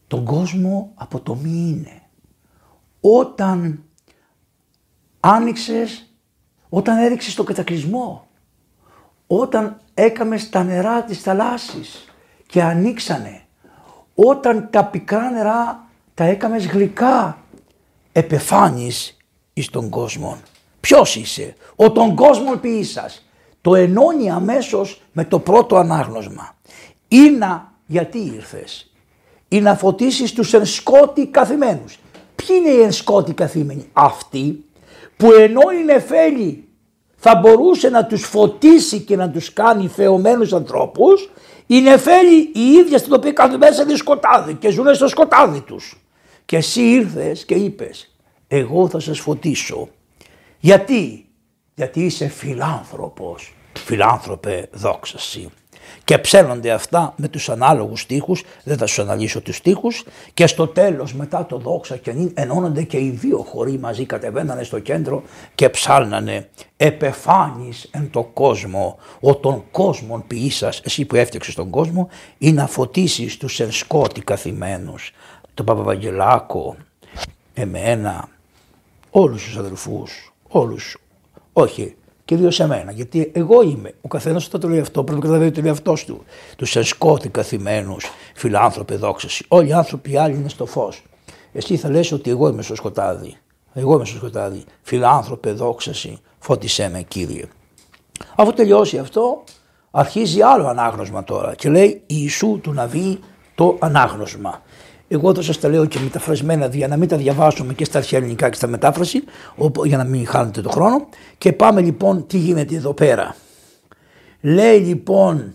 S2: τον κόσμο από το μη είναι. Όταν άνοιξες, όταν έριξες το κατακλυσμό. Όταν έκαμες τα νερά της θαλάσσης και ανοίξανε. Όταν τα πικρά νερά τα έκαμες γλυκά. Επεφάνεις εις τον κόσμο. Ποιος είσαι, ο τον κόσμο ποιήσας; Το ενώνει αμέσως με το πρώτο ανάγνωσμα. Είναι γιατί ήρθες; Ή να φωτίσεις τους ενσκότη καθημένους. Ποιοι είναι οι ενσκότη καθημένοι. Αυτοί που ενώ οι νεφέλοι θα μπορούσε να τους φωτίσει και να τους κάνει θεωμένους ανθρώπους, η νεφέλη η ίδια στην οποία κάθονται μέσα είναι σκοτάδι και ζουν στο σκοτάδι τους. Και εσύ ήρθες και είπες, εγώ θα σας φωτίσω. Γιατί, γιατί είσαι φιλάνθρωπος, φιλάνθρωπε δόξα και ψέλνονται αυτά με τους ανάλογους στίχους, δεν θα σου αναλύσω τους στίχους και στο τέλος μετά το δόξα και νυν ενώνονται και οι δύο χωροί μαζί κατεβαίνανε στο κέντρο και ψάλνανε «Επεφάνεις εν το κόσμο, ο τον κόσμον ποιήσας, εσύ που έφτιαξες τον κόσμο, ή να φωτίσεις τους εν σκότη καθημένους, τον Παπαβαγγελάκο, εμένα, όλους τους αδελφούς, όλους, όχι κυρίως σε μένα. Γιατί εγώ είμαι. Ο καθένας όταν το λέει αυτό πρέπει να καταλαβαίνει το λέει αυτός του. Τους εσκότη καθημένους, φιλάνθρωπε δόξαση. Όλοι οι άνθρωποι οι άλλοι είναι στο φως. Εσύ θα λες ότι εγώ είμαι στο σκοτάδι. Εγώ είμαι στο σκοτάδι. Φιλάνθρωπε δόξαση, φώτισέ με κύριε. Αφού τελειώσει αυτό, αρχίζει άλλο ανάγνωσμα τώρα και λέει Ιησού του Ναβί το ανάγνωσμα. Εγώ θα σας τα λέω και μεταφρασμένα για να μην τα διαβάσουμε και στα αρχαία ελληνικά και στα μετάφραση, για να μην χάνετε το χρόνο. Και πάμε λοιπόν τι γίνεται εδώ πέρα. Λέει λοιπόν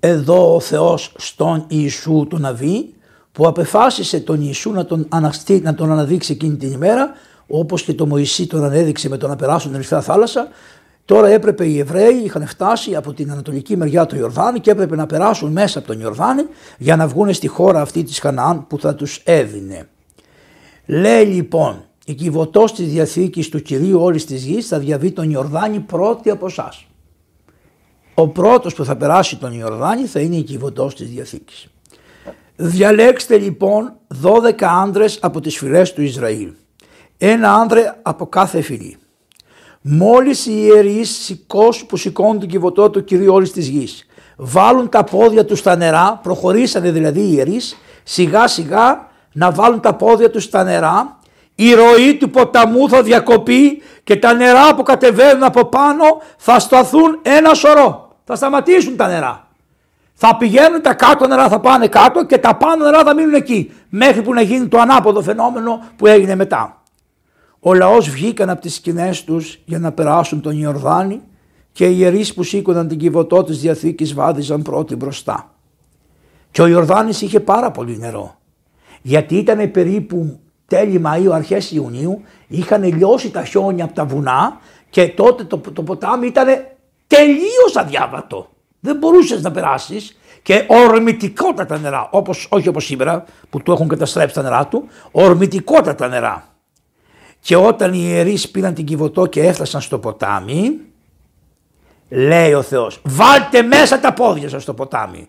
S2: εδώ ο Θεός στον Ιησού τον Αβί που απεφάσισε τον Ιησού να τον, αναστεί, να τον αναδείξει εκείνη την ημέρα όπως και το Μωυσή τον ανέδειξε με το να περάσουν την Ερυθρά θάλασσα Τώρα έπρεπε οι Εβραίοι, είχαν φτάσει από την ανατολική μεριά του Ιορδάνη και έπρεπε να περάσουν μέσα από τον Ιορδάνη για να βγουν στη χώρα αυτή της Χαναάν που θα τους έδινε. Λέει λοιπόν, η κυβωτός της Διαθήκης του Κυρίου όλης της γης θα διαβεί τον Ιορδάνη πρώτη από εσάς.
S1: Ο πρώτος που θα περάσει τον Ιορδάνη θα είναι η κυβωτός της Διαθήκης. Διαλέξτε λοιπόν 12 άνδρες από τις φυλές του Ισραήλ. Ένα άνδρε από κάθε φυλή. Μόλις οι ιερείς σηκώσουν που σηκώνουν τον κυβωτό του Κυρίου όλης της γης βάλουν τα πόδια τους στα νερά, προχωρήσανε δηλαδή οι ιερείς, σιγά σιγά να βάλουν τα πόδια τους στα νερά, η ροή του ποταμού θα διακοπεί και τα νερά που κατεβαίνουν από πάνω θα σταθούν ένα σωρό. Θα σταματήσουν τα νερά. Θα πηγαίνουν τα κάτω νερά θα πάνε κάτω και τα πάνω νερά θα μείνουν εκεί μέχρι που να γίνει το ανάποδο φαινόμενο που έγινε μετά. Ο λαός βγήκαν από τις σκηνές τους για να περάσουν τον Ιορδάνη και οι ιερείς που σήκωναν την κυβωτό της Διαθήκης βάδιζαν πρώτοι μπροστά. Και ο Ιορδάνης είχε πάρα πολύ νερό. Γιατί ήταν περίπου τέλη Μαΐου, αρχές Ιουνίου, είχαν λιώσει τα χιόνια από τα βουνά και τότε το, το ποτάμι ήταν τελείως αδιάβατο. Δεν μπορούσες να περάσεις και ορμητικότατα νερά, όπως, όχι όπως σήμερα που του έχουν καταστρέψει τα νερά του, ορμητικότατα νερά. Και όταν οι ιερείς πήραν την κυβωτό και έφτασαν στο ποτάμι, λέει ο Θεός, βάλτε μέσα τα πόδια σας στο ποτάμι.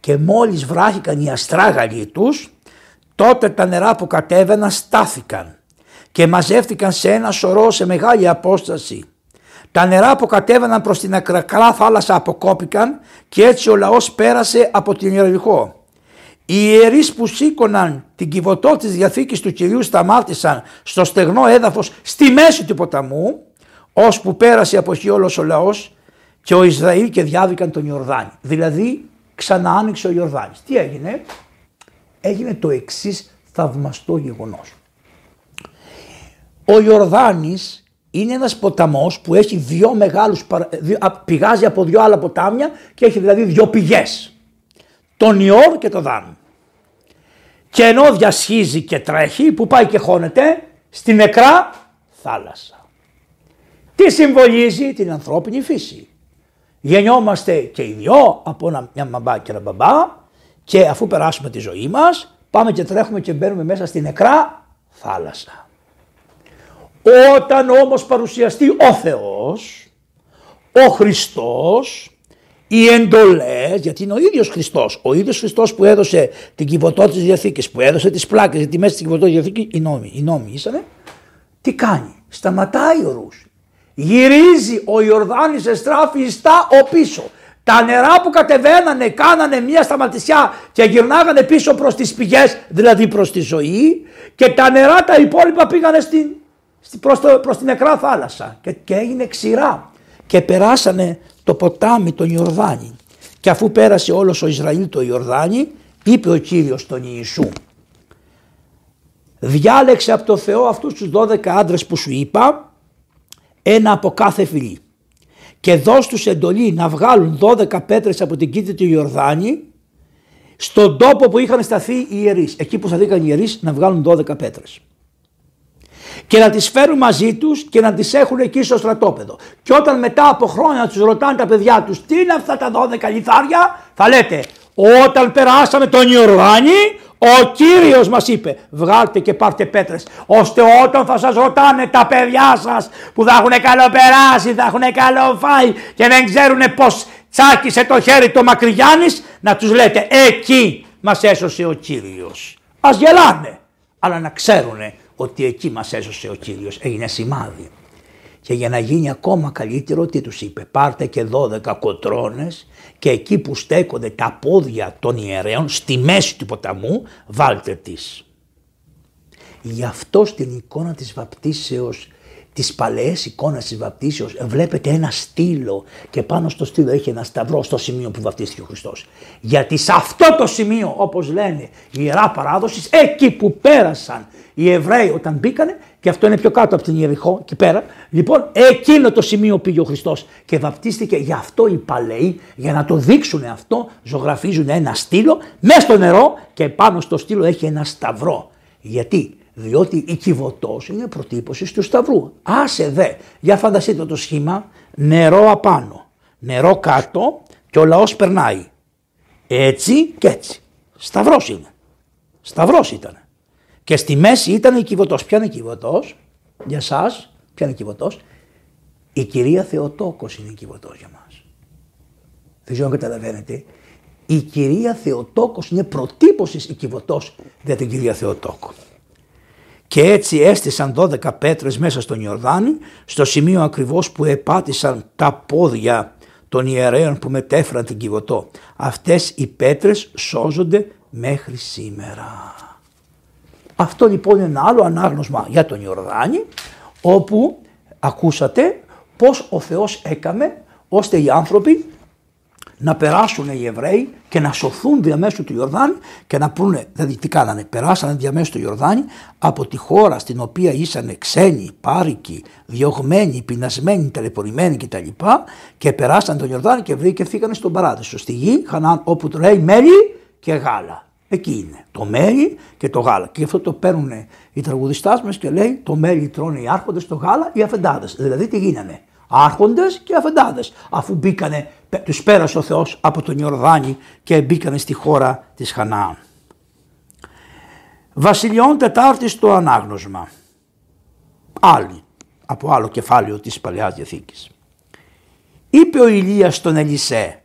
S1: Και μόλις βράχηκαν οι αστράγαλοι τους, τότε τα νερά που κατέβαιναν στάθηκαν και μαζεύτηκαν σε ένα σωρό σε μεγάλη απόσταση. Τα νερά που κατέβαιναν προς την ακρακρά θάλασσα αποκόπηκαν και έτσι ο λαός πέρασε από την Ιεραρχό. Οι ιερείς που σήκωναν την κυβωτό της Διαθήκης του Κυρίου σταμάτησαν στο στεγνό έδαφος στη μέση του ποταμού, ώσπου πέρασε από εκεί όλος ο λαός και ο Ισραήλ και διάβηκαν τον Ιορδάνη. Δηλαδή ξανά άνοιξε ο Ιορδάνης. Τι έγινε, έγινε το εξής θαυμαστό γεγονός. Ο Ιορδάνης είναι ένας ποταμός που έχει δύο μεγάλους, πηγάζει από δύο άλλα ποτάμια και έχει δηλαδή δύο πηγές. Τον Ιόρ και το Δάν. Και ενώ διασχίζει και τρέχει, που πάει και χώνεται, στη νεκρά θάλασσα. Τι συμβολίζει την ανθρώπινη φύση. Γεννιόμαστε και οι δυο από μια μαμπά και ένα μπαμπά και αφού περάσουμε τη ζωή μας πάμε και τρέχουμε και μπαίνουμε μέσα στη νεκρά θάλασσα. Όταν όμως παρουσιαστεί ο Θεός, ο Χριστός, οι εντολές, γιατί είναι ο ίδιος Χριστός, ο ίδιος Χριστός που έδωσε την κυβωτό της διαθήκης, που έδωσε τις πλάκες, γιατί μέσα στην κυβωτός της διαθήκης οι νόμοι, οι νόμοι ήσανε, τι κάνει, σταματάει ο ρούς, Γυρίζει ο Ιορδάνης εστράφη στα ο πίσω. Τα νερά που κατεβαίνανε κάνανε μία σταματησιά και γυρνάγανε πίσω προς τις πηγές, δηλαδή προς τη ζωή και τα νερά τα υπόλοιπα πήγανε στην, προς, το, προς την νεκρά θάλασσα. Και, και έγινε ξηρά. Και περάσανε το ποτάμι τον Ιορδάνη. Και αφού πέρασε όλος ο Ισραήλ το Ιορδάνη είπε ο Κύριος τον Ιησού διάλεξε από το Θεό αυτούς τους 12 άντρες που σου είπα ένα από κάθε φυλή και δώσ' τους εντολή να βγάλουν 12 πέτρες από την κήτη του Ιορδάνη στον τόπο που είχαν σταθεί οι ιερείς, εκεί που θα δίκαν οι ιερείς να βγάλουν 12 πέτρες. Και να τις φέρουν μαζί τους και να τις έχουν εκεί στο στρατόπεδο. Και όταν μετά από χρόνια τους ρωτάνε τα παιδιά τους τι είναι αυτά τα 12 λιθάρια; θα λέτε όταν περάσαμε τον Ιορδάνη ο Κύριος μας είπε βγάλτε και πάρτε πέτρες ώστε όταν θα σας ρωτάνε τα παιδιά σας που θα έχουν καλοπεράσει, θα έχουν καλοφάει και δεν ξέρουν πως τσάκισε το χέρι το Μακρυγιάννης να τους λέτε εκεί μας έσωσε ο Κύριος. Ας γελάνε αλλά να ξέρουν ότι εκεί μας έσωσε ο Κύριος έγινε σημάδι. Και για να γίνει ακόμα καλύτερο τι τους είπε πάρτε και 12 κοτρώνες και εκεί που στέκονται τα πόδια των ιερέων στη μέση του ποταμού βάλτε τις. Γι' αυτό στην εικόνα της βαπτίσεως, τις παλαιές εικόνες της βαπτίσεως βλέπετε ένα στήλο και πάνω στο στήλο έχει ένα σταυρό στο σημείο που βαπτίστηκε ο Χριστός. Γιατί σε αυτό το σημείο όπως λένε η Ιερά Παράδοσης εκεί που πέρασαν οι Εβραίοι όταν μπήκανε και αυτό είναι πιο κάτω από την Ιεριχώ, εκεί πέρα. Λοιπόν, εκείνο το σημείο πήγε ο Χριστός και βαπτίστηκε. Γι' αυτό οι παλαιοί, για να το δείξουν αυτό, ζωγραφίζουν ένα στήλο μέσα στο νερό και πάνω στο στήλο έχει ένα σταυρό. Γιατί, διότι η κυβωτός είναι προτύπωση του σταυρού. Άσε δε, για φανταστείτε το σχήμα, νερό απάνω, νερό κάτω και ο λαός περνάει. Έτσι και έτσι. Σταυρός είναι. Σταυρός ήταν. Και στη μέση ήταν η κυβωτός. Ποια είναι η κυβωτός, για εσά, ποια είναι η κυβωτός; Η κυρία Θεοτόκος είναι η κυβωτός για μας.
S2: δεν ξέρω αν καταλαβαίνετε, η κυρία Θεοτόκος είναι προτύπωσης οικειβωτός για την κυρία Θεοτόκο. Και έτσι έστησαν 12 πέτρες μέσα στον Ιορδάνη, στο σημείο ακριβώς που επάτησαν τα πόδια των ιερέων που μετέφεραν την Κιβωτό. Αυτές οι πέτρες σώζονται μέχρι σήμερα. Αυτό λοιπόν είναι ένα άλλο ανάγνωσμα για τον Ιορδάνη, όπου ακούσατε πώς ο Θεός έκαμε ώστε οι άνθρωποι να περάσουν οι Εβραίοι και να σωθούν διαμέσου του Ιορδάνη και να πούνε, δηλαδή τι κάνανε, περάσανε διαμέσου του Ιορδάνη από τη χώρα στην οποία ήσαν ξένοι, πάρικοι, διωγμένοι, πεινασμένοι, ταλαιπωρημένοι κτλ. Και, και περάσαν τον Ιορδάνη και βρήκε στον παράδεισο, στη γη Χανάν όπου το λέει μέλι και γάλα. Εκεί είναι το μέλι και το γάλα. Και αυτό το παίρνουν οι τραγουδιστάς μας και λέει το μέλι τρώνε οι άρχοντες, το γάλα οι αφεντάδες. Δηλαδή τι γίνανε; Άρχοντες και αφεντάδες αφού μπήκανε, τους πέρασε ο Θεός από τον Ιορδάνη και μπήκανε στη χώρα της Χανάαν. Βασιλιών Τετάρτης το ανάγνωσμα. Άλλη, από άλλο κεφάλαιο της Παλαιάς Διαθήκης. Είπε ο Ηλίας στον Ελισέ.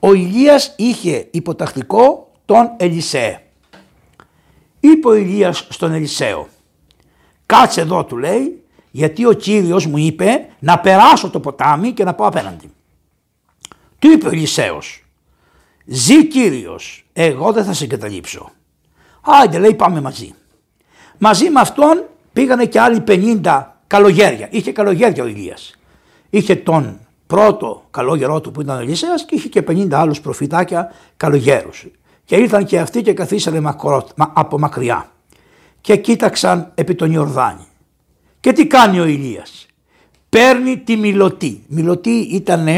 S2: Ο Ηλίας είχε υποτακτικό τον Ελισέ. Είπε ο Ηλίας στον Ελισέο. Κάτσε εδώ του λέει γιατί ο Κύριος μου είπε να περάσω το ποτάμι και να πάω απέναντι. Του είπε ο Ηλισέος, ζει Κύριος, εγώ δεν θα σε εγκαταλείψω. Άντε λέει πάμε μαζί. Μαζί με αυτόν πήγανε και άλλοι 50 καλογέρια. Είχε καλογέρια ο Ηλίας. Είχε τον πρώτο καλόγερό του που ήταν ο Ηλισέας και είχε και 50 άλλους προφητάκια καλογέρους. Και ήρθαν και αυτοί και καθίσανε από μακριά και κοίταξαν επί τον Ιορδάνη. Και τι κάνει ο Ηλίας; Παίρνει τη μιλωτή. Μιλωτή ήταν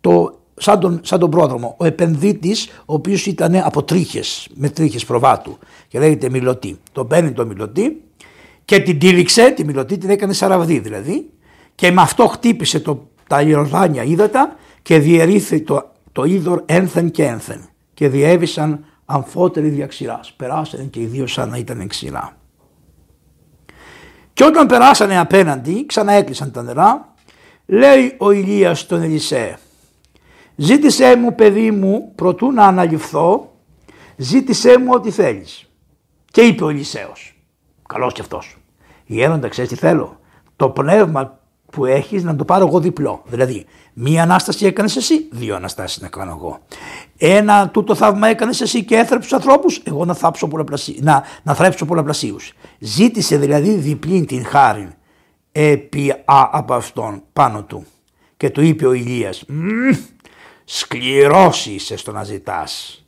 S2: το, σαν, τον, σαν τον πρόδρομο. Ο επενδύτης ο οποίος ήταν από τρίχες, με τρίχες προβάτου και λέγεται μιλωτή. Το παίρνει το μιλωτή και την τύλιξε, τη μιλωτή την έκανε σαραβδί δηλαδή και με αυτό χτύπησε το, τα Ιορδάνια ύδατα και διερήθη το, το είδωρ ένθεν και ένθεν και διέβησαν αμφότεροι διαξηράς. Περάσανε και οι δύο σαν να ήταν ξηρά. Και όταν περάσανε απέναντι, ξαναέκλεισαν τα νερά, λέει ο Ηλίας στον Ελισέ, ζήτησέ μου παιδί μου προτού να αναλυφθώ, ζήτησέ μου ό,τι θέλεις. Και είπε ο Ελισέος, καλός και αυτός, γέροντα ξέρεις τι θέλω, το πνεύμα που έχεις να το πάρω εγώ διπλό. Δηλαδή, μία ανάσταση έκανες εσύ, δύο αναστάσεις να κάνω εγώ. Ένα τούτο θαύμα έκανες εσύ και έθρεψες τους ανθρώπους, εγώ να, θάψω να, να θρέψω πολλαπλασίους. Ζήτησε δηλαδή διπλή την χάρη επί α, από αυτόν πάνω του. Και του είπε ο Ηλίας, σκληρός είσαι στο να ζητάς.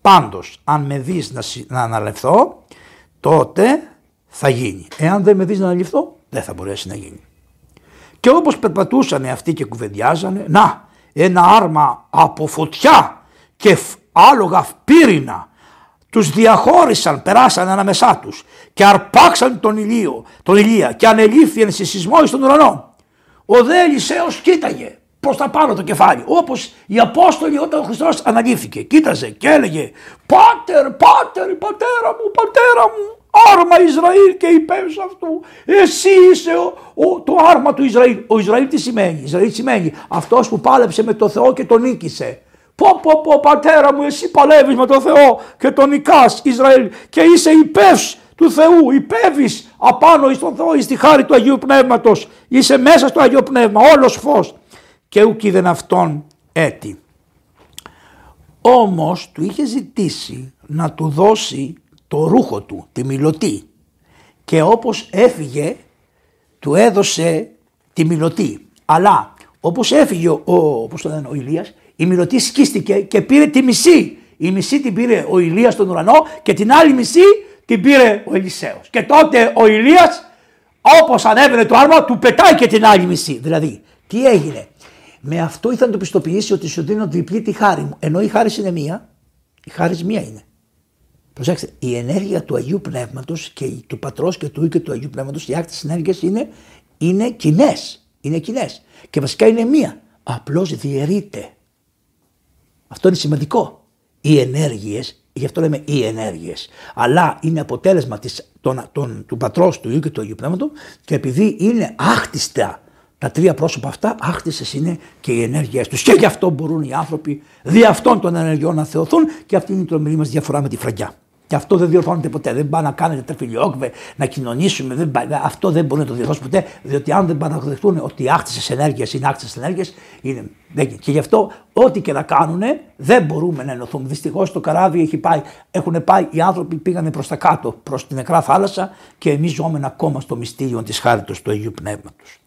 S2: Πάντως, αν με δεις να, να αναλευθώ, τότε θα γίνει. Εάν δεν με δεις να αναλυφθώ, δεν θα μπορέσει να γίνει. Και όπως περπατούσαν αυτοί και κουβεντιάζανε, να, ένα άρμα από φωτιά και άλογα πύρινα τους διαχώρισαν, περάσαν ανάμεσά τους και αρπάξαν τον ηλίο, τον ηλία και ανελήφθηκαν σε σεισμό στον ουρανό. Ο δε Ελισέος κοίταγε προς τα πάνω το κεφάλι, όπως οι Απόστολοι όταν ο Χριστός αναλήφθηκε. Κοίταζε και έλεγε «Πάτερ, πάτερ, πατέρα μου, πατέρα μου, άρμα Ισραήλ και υπέρ αυτού. Εσύ είσαι ο, το άρμα του Ισραήλ. Ο Ισραήλ τι σημαίνει; Ισραήλ σημαίνει; Αυτός που πάλεψε με το Θεό και τον νίκησε. Πω πω πω πατέρα μου εσύ παλεύεις με το Θεό και τον νικάς Ισραήλ και είσαι υπέρ του Θεού, υπέβεις απάνω εις τον Θεό, εις τη χάρη του Αγίου Πνεύματος, είσαι μέσα στο Αγίο Πνεύμα, όλος φως και ούκ είδεν αυτόν έτη. Όμως του είχε ζητήσει να του δώσει το ρούχο του, τη μιλωτή και όπως έφυγε του έδωσε τη μιλωτή. Αλλά όπως έφυγε ο, όπως το λένε, ο Ηλίας, η μιλωτή σκίστηκε και πήρε τη μισή. Η μισή την πήρε ο Ηλίας στον ουρανό και την άλλη μισή την πήρε ο Ελισέος. Και τότε ο Ηλίας όπως ανέβαινε το άρμα του πετάει και την άλλη μισή. Δηλαδή τι έγινε; Με αυτό ήθελα να το πιστοποιήσει ότι σου δίνω διπλή τη χάρη μου. Ενώ η χάρη είναι μία, η χάρη μία είναι. Προσέξτε, η ενέργεια του Αγίου Πνεύματος και του Πατρός και του Υιού και του Αγίου Πνεύματος, οι άκτε ενέργειας είναι, είναι κοινές. Είναι κοινές. Και βασικά είναι μία. Απλώς διαιρείται. Αυτό είναι σημαντικό. Οι ενέργειες, γι' αυτό λέμε οι ενέργειες, αλλά είναι αποτέλεσμα της, των, των, του Πατρός, του Υιού και του Αγίου Πνεύματος και επειδή είναι άχτιστα Τα τρία πρόσωπα αυτά άχτισε είναι και οι ενέργειές τους. Και γι' αυτό μπορούν οι άνθρωποι δι' αυτών των ενεργειών να θεωθούν και αυτή είναι η τρομερή μας διαφορά με τη φραγκιά. Και αυτό δεν διορθώνεται ποτέ. Δεν πάει να κάνετε τρεφιλιόκβε, να κοινωνήσουμε. Δεν πάει, αυτό δεν μπορεί να το διορθώσει ποτέ. Διότι αν δεν παραδεχτούν ότι οι άχτισε ενέργειες είναι άχτισε ενέργειες, είναι. Και γι' αυτό ό,τι και να κάνουν δεν μπορούμε να ενωθούμε. Δυστυχώς το καράβι έχει πάει, έχουν πάει, οι άνθρωποι πήγανε προς τα κάτω, προς την νεκρά θάλασσα και εμείς ζούμε ακόμα στο μυστήριο της χάριτος του Αγίου Πνεύματος.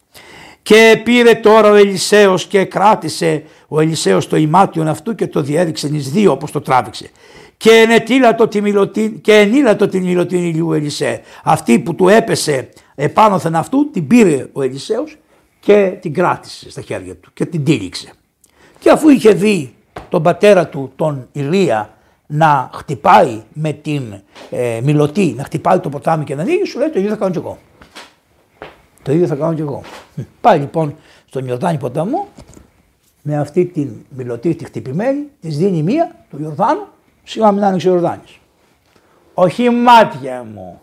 S2: Και πήρε τώρα ο Ελισέος και κράτησε ο Ελισέος το ημάτιον αυτού και το διέδειξε εις δύο όπως το τράβηξε. Και ενετήλατο τη μιλωτή, και ενήλατο την μιλωτήν ηλιού Ελισέ. Αυτή που του έπεσε επάνωθεν αυτού την πήρε ο Ελισέος και την κράτησε στα χέρια του και την τήρηξε. Και αφού είχε δει τον πατέρα του τον Ηλία να χτυπάει με την ε, μιλωτή, να χτυπάει το ποτάμι και να ανοίγει, σου λέει το ίδιο θα κάνω κι εγώ. Το ίδιο θα κάνω κι εγώ. Πάει λοιπόν στον Ιορδάνη ποταμό με αυτή την μιλωτή τη χτυπημένη, της δίνει μία του Ιορδάνου, σιγά μην άνοιξε ο Ιορδάνης. Όχι μάτια μου,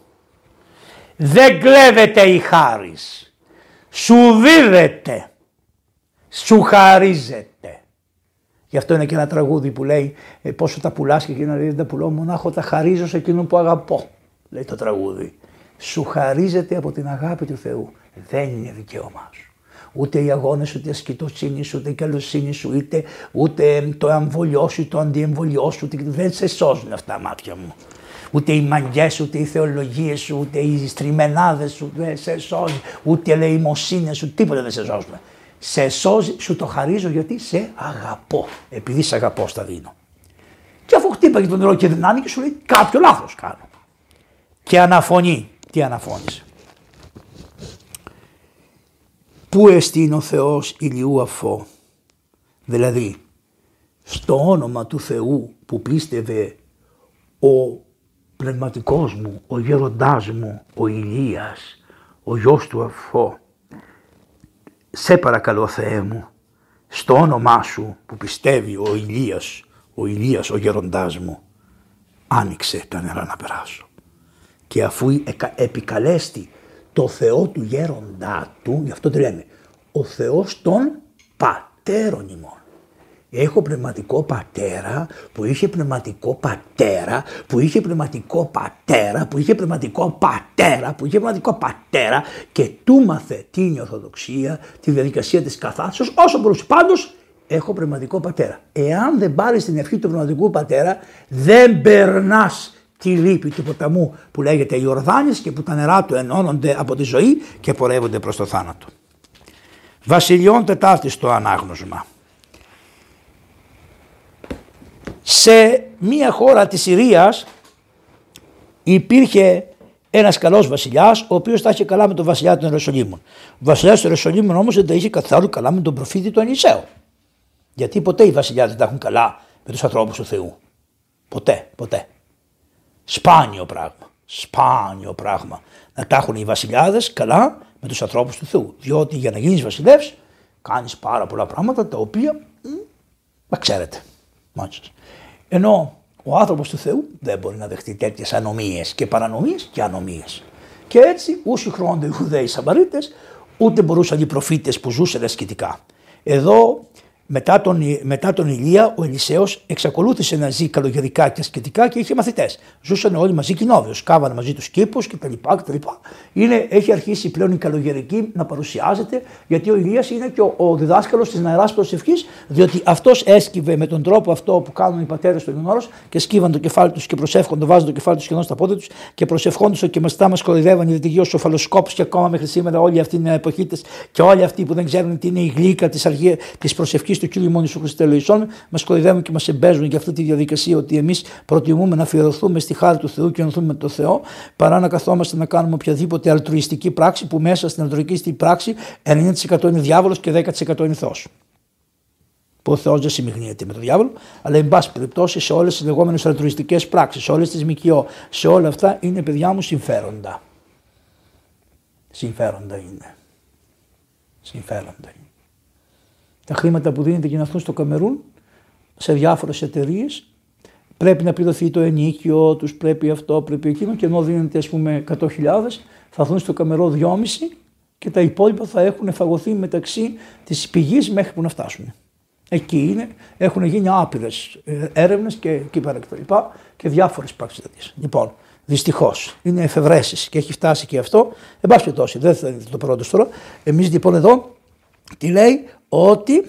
S2: δεν κλέβεται η χάρις, σου δίδεται, σου χαρίζεται. Γι' αυτό είναι και ένα τραγούδι που λέει «Ε, πόσο τα πουλάς και εκείνα δεν τα πουλώ, μονάχο τα χαρίζω σε εκείνον που αγαπώ, λέει το τραγούδι. Σου χαρίζεται από την αγάπη του Θεού δεν είναι δικαίωμά σου. Ούτε οι αγώνες, ούτε η ασκητοσύνη σου, ούτε η καλοσύνη σου, είτε, ούτε το εμβολιό σου, το αντιεμβολιό σου, ούτε, δεν σε σώζουν αυτά μάτια μου. Ούτε οι μαγκές, ούτε οι θεολογίες σου, ούτε οι στριμενάδες σου δεν σε σώζουν, ούτε οι ελεημοσύνες σου, τίποτα δεν σε σώζουν. Σε σώζει, σου το χαρίζω γιατί σε αγαπώ. Επειδή σε αγαπώ, στα δίνω. Και αφού χτύπαγε τον νερό και δεν άνοιγε, σου λέει κάποιο λάθος κάνω. Και αναφωνεί. Τι αναφώνησε; Πού εστίν ο Θεός ηλιού αφό. Δηλαδή, στο όνομα του Θεού που πίστευε ο πνευματικός μου, ο γέροντάς μου, ο Ηλίας, ο γιος του αφό. Σε παρακαλώ Θεέ μου, στο όνομά σου που πιστεύει ο Ηλίας, ο Ηλίας ο γέροντάς μου, άνοιξε τα νερά να περάσω. Και αφού επικαλέστη το Θεό του γέροντά του, γι' αυτό το λέμε, ο Θεός των πατέρων ημών. Έχω πνευματικό πατέρα που είχε πνευματικό πατέρα που είχε πνευματικό πατέρα που είχε πνευματικό πατέρα που είχε πνευματικό πατέρα και του μάθε την Ορθοδοξία, τη διαδικασία της καθάσεως όσο μπορούσε. Πάντως έχω πνευματικό πατέρα. Εάν δεν πάρεις την ευχή του πνευματικού πατέρα δεν περνάς τη λύπη του ποταμού που λέγεται Ιορδάνης και που τα νερά του ενώνονται από τη ζωή και πορεύονται προς το θάνατο. Βασιλιών Τετάρτης στο ανάγνωσμα. Σε μία χώρα της Συρίας υπήρχε ένας καλός βασιλιάς ο οποίος τα είχε καλά με τον βασιλιά των Ιεροσολύμων. Ο βασιλιάς των Ιεροσολύμων όμως δεν τα είχε καθόλου καλά με τον προφήτη του Ανισέου. Γιατί ποτέ οι βασιλιάς δεν τα έχουν καλά με τους ανθρώπους του Θεού. Ποτέ, ποτέ. Σπάνιο πράγμα. Σπάνιο πράγμα. Να τα έχουν οι βασιλιάδες καλά με τους ανθρώπους του Θεού. Διότι για να γίνεις βασιλεύς κάνεις πάρα πολλά πράγματα τα οποία μα ξέρετε. Μάλιστα. Ενώ ο άνθρωπος του Θεού δεν μπορεί να δεχτεί τέτοιες ανομίες και παρανομίες και ανομίες. Και έτσι ούτε χρόνο οι Ιουδαίοι Σαμαρίτες ούτε μπορούσαν οι προφήτες που ζούσαν ασκητικά. Εδώ μετά τον, μετά τον Ηλία, ο Ελισέο εξακολούθησε να ζει καλογερικά και ασκητικά και είχε μαθητές. Ζούσαν όλοι μαζί κοινόβιος, κάβανε μαζί τους κήπους κτλ. κτλ. Είναι, έχει αρχίσει πλέον η καλογερική να παρουσιάζεται, γιατί ο Ηλίας είναι και ο, ο διδάσκαλος της νεαράς προσευχής, διότι αυτός έσκυβε με τον τρόπο αυτό που κάνουν οι πατέρες του Ινώρο και σκύβαν το κεφάλι τους και προσεύχονται, βάζουν το κεφάλι τους σχεδόν στα πόδια τους και προσευχόντουσαν και μαστά μας κοροϊδεύαν οι δυτικοί ως οφαλοσκόπους και ακόμα μέχρι σήμερα όλοι αυτοί είναι εποχήτε και όλοι αυτοί που δεν ξέρουν τι είναι η γλύκα της προσευχής του Κύριου Μόνο Ιησού Χριστέ Λοϊσόν, μας κορυδεύουν και μας εμπέζουν για αυτή τη διαδικασία ότι εμείς προτιμούμε να αφιερωθούμε στη χάρη του Θεού και να ενωθούμε με τον Θεό, παρά να καθόμαστε να κάνουμε οποιαδήποτε αλτρουιστική πράξη που μέσα στην αλτρουιστική πράξη 90% είναι διάβολος και 10% είναι Θεός. Που ο Θεός δεν συμμεχνιέται με τον διάβολο, αλλά εν πάση περιπτώσει σε όλες τις λεγόμενες αλτρουιστικές πράξεις, σε όλες τις ΜΚΟ, σε όλα αυτά είναι παιδιά μου συμφέροντα. Συμφέροντα είναι. Συμφέροντα είναι τα χρήματα που δίνεται για να έρθουν στο Καμερούν σε διάφορες εταιρείες. Πρέπει να πληρωθεί το ενίκιο τους, πρέπει αυτό, πρέπει εκείνο και ενώ δίνεται ας πούμε 100.000, θα έρθουν στο Καμερό 2,5
S1: και τα υπόλοιπα θα έχουν φαγωθεί μεταξύ της πηγής μέχρι που να φτάσουν. Εκεί είναι, έχουν γίνει άπειρες έρευνες και εκεί πέρα και τα λοιπά και διάφορες πράξει τέτοιες. Λοιπόν, δυστυχώς είναι εφευρέσεις και έχει φτάσει και αυτό. Εν πάση περιπτώσει, δεν θα δείτε το πρώτο τώρα. Εμείς λοιπόν εδώ τι λέει; Ότι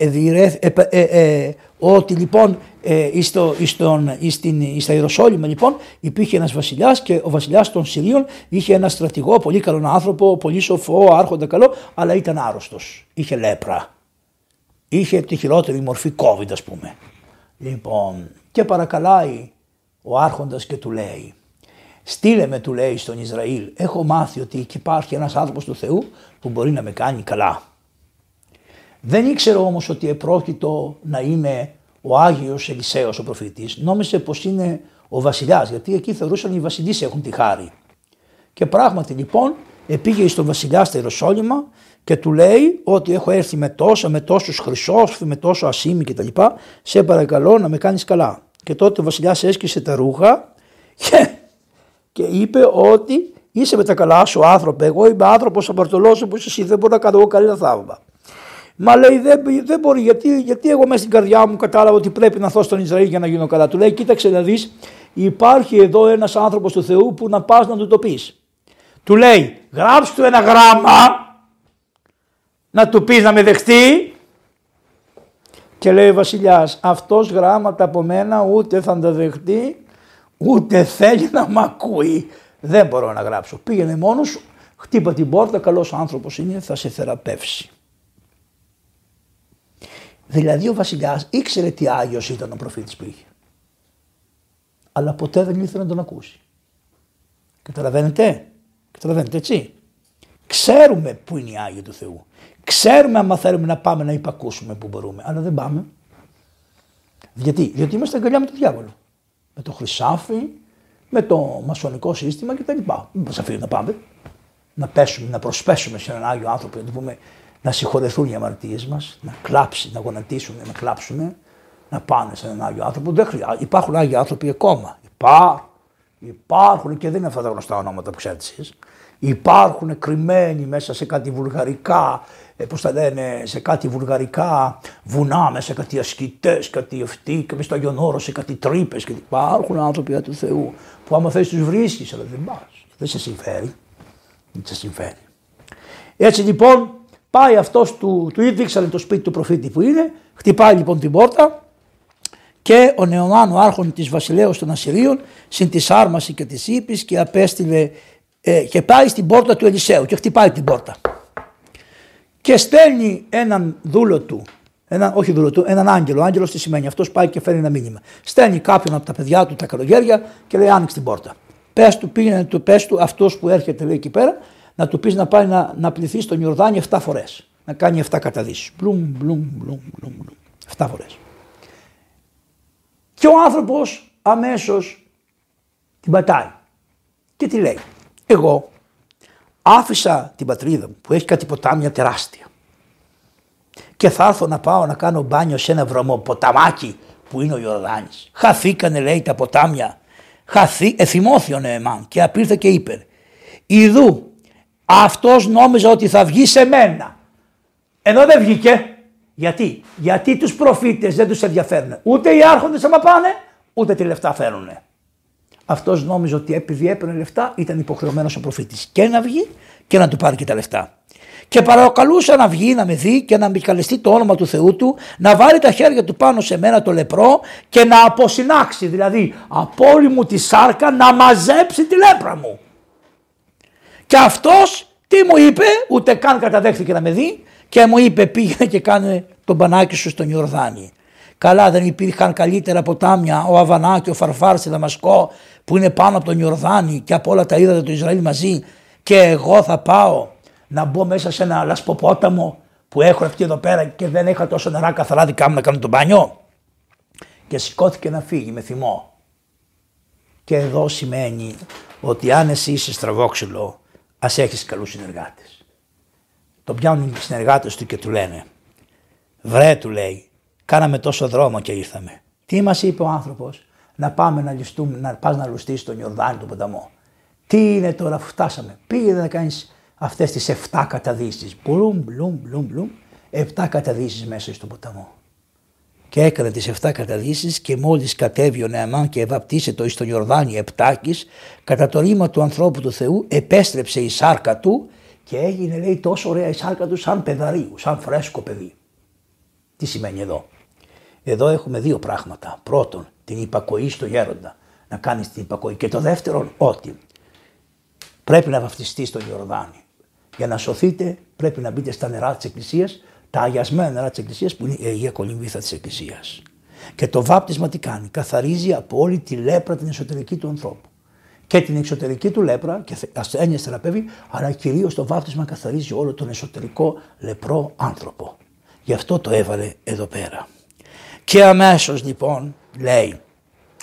S1: ε, ε, ε, ότι λοιπόν ε, στο, στον, στην, στα Ιεροσόλυμα λοιπόν υπήρχε ένας βασιλιάς και ο βασιλιάς των Συρίων είχε ένα στρατηγό, πολύ καλό άνθρωπο, πολύ σοφό, άρχοντα καλό, αλλά ήταν άρρωστος, είχε λέπρα. Είχε τη χειρότερη μορφή COVID ας πούμε. Λοιπόν, και παρακαλάει ο άρχοντας και του λέει, στείλε με του λέει στον Ισραήλ, έχω μάθει ότι υπάρχει ένας άνθρωπος του Θεού που μπορεί να με κάνει καλά. Δεν ήξερε όμως ότι επρόκειτο να είναι ο Άγιος Ελισέος ο προφήτης. Νόμιζε πως είναι ο βασιλιάς γιατί εκεί θεωρούσαν οι βασιλείς έχουν τη χάρη. Και πράγματι λοιπόν πήγε στον βασιλιά στα Ιεροσόλυμα και του λέει ότι έχω έρθει με τόσα, με τόσους χρυσόφοι, με τόσο ασήμι κτλ. Σε παρακαλώ να με κάνεις καλά. Και τότε ο βασιλιάς έσκησε τα ρούχα και, και είπε ότι είσαι με τα καλά σου άνθρωπο. Εγώ είμαι άνθρωπος απαρτολός όπως εσύ δεν μπορώ να κάνω εγώ καλύτερα θαύμα. Μα λέει δεν, δεν μπορεί γιατί, γιατί εγώ μέσα στην καρδιά μου κατάλαβα ότι πρέπει να έρθω στον Ισραήλ για να γίνω καλά. Του λέει κοίταξε να δεις υπάρχει εδώ ένας άνθρωπος του Θεού που να πας να του το πεις. Του λέει γράψτε του ένα γράμμα να του πεις να με δεχτεί και λέει ο βασιλιάς αυτός γράμματα από μένα ούτε θα τα δεχτεί ούτε θέλει να μ' ακούει. Δεν μπορώ να γράψω. Πήγαινε μόνος σου, χτύπα την πόρτα, καλός άνθρωπος είναι, θα σε θεραπεύσει. Δηλαδή ο βασιλιάς ήξερε τι Άγιος ήταν ο προφήτης που είχε. Αλλά ποτέ δεν ήθελε να τον ακούσει. Καταλαβαίνετε, καταλαβαίνετε έτσι; Ξέρουμε που είναι οι Άγιοι του Θεού. Ξέρουμε άμα θέλουμε να πάμε να υπακούσουμε που μπορούμε, αλλά δεν πάμε. Γιατί, γιατί είμαστε αγκαλιά με τον διάβολο. Με το χρυσάφι, με το μασονικό σύστημα κτλ. Δεν μα αφήνει να πάμε. Να πέσουμε, να προσπέσουμε σε έναν Άγιο άνθρωπο, να του πούμε να συγχωρεθούν οι αμαρτίες μας, να κλάψει, να γονατίσουν, να κλάψουν, να πάνε σε έναν Άγιο άνθρωπο. Δεν χρειάζεται. Υπάρχουν Άγιοι άνθρωποι ακόμα. Υπάρχουν. Υπάρχουν και δεν είναι αυτά τα γνωστά ονόματα που ξέρετε εσείς. Υπάρχουν κρυμμένοι μέσα σε κάτι βουλγαρικά, ε, πώς τα λένε, σε κάτι βουλγαρικά βουνά, μέσα σε κάτι ασκητές, κάτι αυτοί και μέσα στο Άγιον Όρος, σε κάτι τρύπες. Και υπάρχουν άνθρωποι του Θεού που άμα θες τους βρίσκεις, αλλά δεν πας. Δεν σε συμφέρει. Δεν σε συμφέρει. Έτσι λοιπόν Πάει αυτός του, του δείξανε το σπίτι του προφήτη που είναι, χτυπάει λοιπόν την πόρτα και ο Νεομάνο άρχον της βασιλέως των Ασσυρίων συν της άρμασης και της ύπη και απέστειλε ε, και πάει στην πόρτα του Ελισέου και χτυπάει την πόρτα. Και στέλνει έναν δούλο του, ένα, όχι δούλο του, έναν άγγελο. Άγγελος τι σημαίνει, αυτός πάει και φέρνει ένα μήνυμα. Στέλνει κάποιον από τα παιδιά του τα καλογέρια και λέει: Άνοιξε την πόρτα. Πες του, πήγαινε του, πες του αυτός που έρχεται λέει εκεί πέρα να του πεις να πάει να, να πληθεί στον Ιορδάνη 7 φορές. Να κάνει 7 καταδύσεις. Μπλουμ, μπλουμ, μπλουμ, μπλουμ, μπλουμ. 7 φορές. Και ο άνθρωπος αμέσως την πατάει. Και τι λέει. Εγώ άφησα την πατρίδα μου που έχει κάτι ποτάμια τεράστια. Και θα έρθω να πάω να κάνω μπάνιο σε ένα βρωμοποταμάκι που είναι ο Ιορδάνης. Χαθήκανε λέει τα ποτάμια. Χαθή, εθυμώθη ο Νεεμάν και απήρθε και είπε Ιδού αυτός νόμιζε ότι θα βγει σε μένα. Εδώ δεν βγήκε. Γιατί, γιατί τους προφήτες δεν τους ενδιαφέρουν. Ούτε οι άρχοντες άμα πάνε, ούτε τι λεφτά φέρουν. Αυτός νόμιζε ότι επειδή έπαιρνε λεφτά ήταν υποχρεωμένος ο προφήτης και να βγει και να του πάρει και τα λεφτά. Και παρακαλούσα να βγει, να με δει και να επικαλεστεί το όνομα του Θεού του, να βάλει τα χέρια του πάνω σε μένα το λεπρό και να αποσυνάξει, δηλαδή από όλη μου τη σάρκα να μαζέψει τη λέπρα μου. Και αυτός τι μου είπε, ούτε καν καταδέχθηκε να με δει και μου είπε πήγαινε και κάνε τον πανάκι σου στον Ιορδάνη. Καλά δεν υπήρχαν καλύτερα ποτάμια, ο Αβανά και ο Φαρφάρ στη Δαμασκό που είναι πάνω από τον Ιορδάνη και από όλα τα είδατε του Ισραήλ μαζί και εγώ θα πάω να μπω μέσα σε ένα λασποπόταμο που έχω αυτή εδώ πέρα και δεν είχα τόσο νερά καθαρά δικά μου να κάνω τον μπάνιο. Και σηκώθηκε να φύγει με θυμό. Και εδώ σημαίνει ότι αν εσύ είσαι στραβόξυλο Α έχεις καλούς συνεργάτες. Το πιάνουν οι συνεργάτες του και του λένε Βρέ του λέει, κάναμε τόσο δρόμο και ήρθαμε. Τι μας είπε ο άνθρωπος, να πάμε να ληστούμε, να πας να λουστείς τον Ιορδάνη τον ποταμό. Τι είναι τώρα που φτάσαμε. Πήγε να κάνεις
S2: αυτές τις 7 καταδύσεις. Μπλουμ, μπλουμ, μπλουμ, μπλουμ. 7 καταδύσεις μέσα στον ποταμό. Και έκανε τις 7 καταδύσεις και μόλις κατέβει ο Νεαμάν και βαπτίσε το εις τον Ιορδάνη επτάκης, κατά το ρήμα του ανθρώπου του Θεού επέστρεψε η σάρκα του και έγινε λέει τόσο ωραία η σάρκα του σαν παιδαρίου, σαν φρέσκο παιδί. Τι σημαίνει εδώ; Εδώ έχουμε δύο πράγματα. Πρώτον, την υπακοή στο γέροντα. Να κάνεις την υπακοή. Και το δεύτερο, ότι πρέπει να βαφτιστεί στον Ιορδάνη. Για να σωθείτε πρέπει να μπείτε στα νερά της Εκκλησίας, τα αγιασμένα νερά της Εκκλησίας που είναι η Αγία Κολυμβήθα της Εκκλησίας. Και το βάπτισμα τι κάνει, καθαρίζει από όλη τη λέπρα την εσωτερική του ανθρώπου. Και την εξωτερική του λέπρα και ασθένειε θεραπεύει, αλλά κυρίως το βάπτισμα καθαρίζει όλο τον εσωτερικό λεπρό άνθρωπο. Γι' αυτό το έβαλε εδώ πέρα. Και αμέσως λοιπόν λέει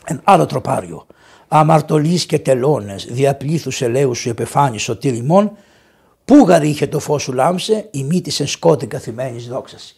S2: ένα άλλο τροπάριο αμαρτωλείς και τελώνες διαπλήθους ελέους σου επεφάνεις σωτήρι μόν πού γαρή είχε το φως σου λάμψε η μύτη εν σκότη καθημένης δόξαση.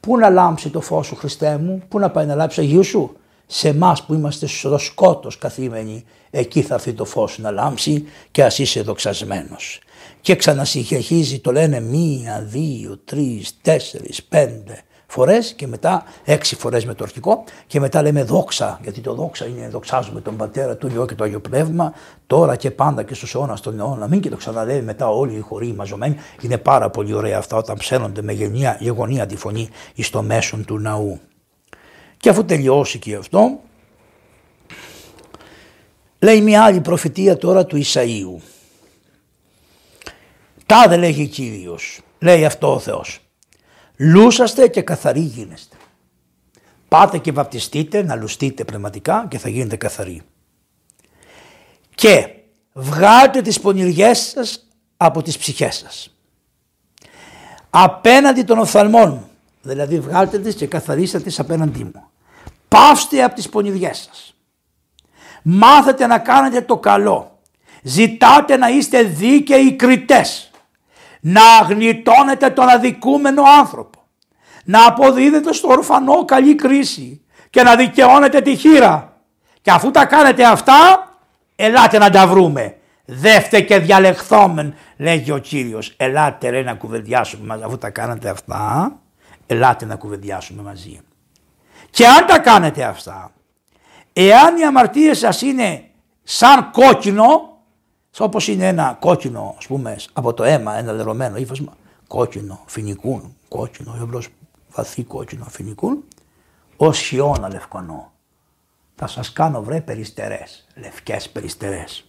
S2: Πού να λάμψει το φως σου Χριστέ μου, πού να πάει να λάμψει Αγίου σου. Σε εμάς που είμαστε στο σκότος καθήμενοι, εκεί θα έρθει το φως σου να λάμψει και ας είσαι δοξασμένος. Και ξανασυγχεχίζει το λένε μία, δύο, τρεις, τέσσερις, πέντε, φορές και μετά έξι φορές με το αρχικό και μετά λέμε δόξα, γιατί το δόξα είναι δοξάζουμε τον πατέρα του Υιό και το Άγιο Πνεύμα, τώρα και πάντα και στους αιώνας των αιώνα. Μην και το ξαναλέει μετά όλοι οι χωροί μαζωμένοι. Είναι πάρα πολύ ωραία αυτά όταν ψένονται με γενιά, γεγονία τη φωνή εις το μέσον του ναού. Και αφού τελειώσει και αυτό, λέει μια άλλη προφητεία τώρα του Ισαΐου. Τάδε λέγει Κύριος, λέει αυτό ο Θεός. Λούσαστε και καθαροί γίνεστε. Πάτε και βαπτιστείτε να λουστείτε πνευματικά και θα γίνετε καθαροί. Και βγάλτε τις πονηριές σας από τις ψυχές σας. Απέναντι των οφθαλμών μου. Δηλαδή βγάλτε τις και καθαρίστε τις απέναντί μου. Πάυστε από τις πονηριές σας. Μάθετε να κάνετε το καλό. Ζητάτε να είστε δίκαιοι κριτές να αγνητώνετε τον αδικούμενο άνθρωπο, να αποδίδετε στο ορφανό καλή κρίση και να δικαιώνετε τη χείρα. Και αφού τα κάνετε αυτά, ελάτε να τα βρούμε. Δεύτε και διαλεχθόμεν, λέγει ο Κύριος. Ελάτε ρε να κουβεντιάσουμε μαζί. Αφού τα κάνετε αυτά, ελάτε να κουβεντιάσουμε μαζί. Και αν τα κάνετε αυτά, εάν οι αμαρτίες σας είναι σαν κόκκινο, όπως είναι ένα κόκκινο, ας πούμε, από το αίμα, ένα λερωμένο ύφασμα, κόκκινο, φινικούν, κόκκινο, εμπρός βαθύ κόκκινο, φινικούν, ως χιόνα λευκονό. Θα σας κάνω βρε περιστερές, λευκές περιστερές.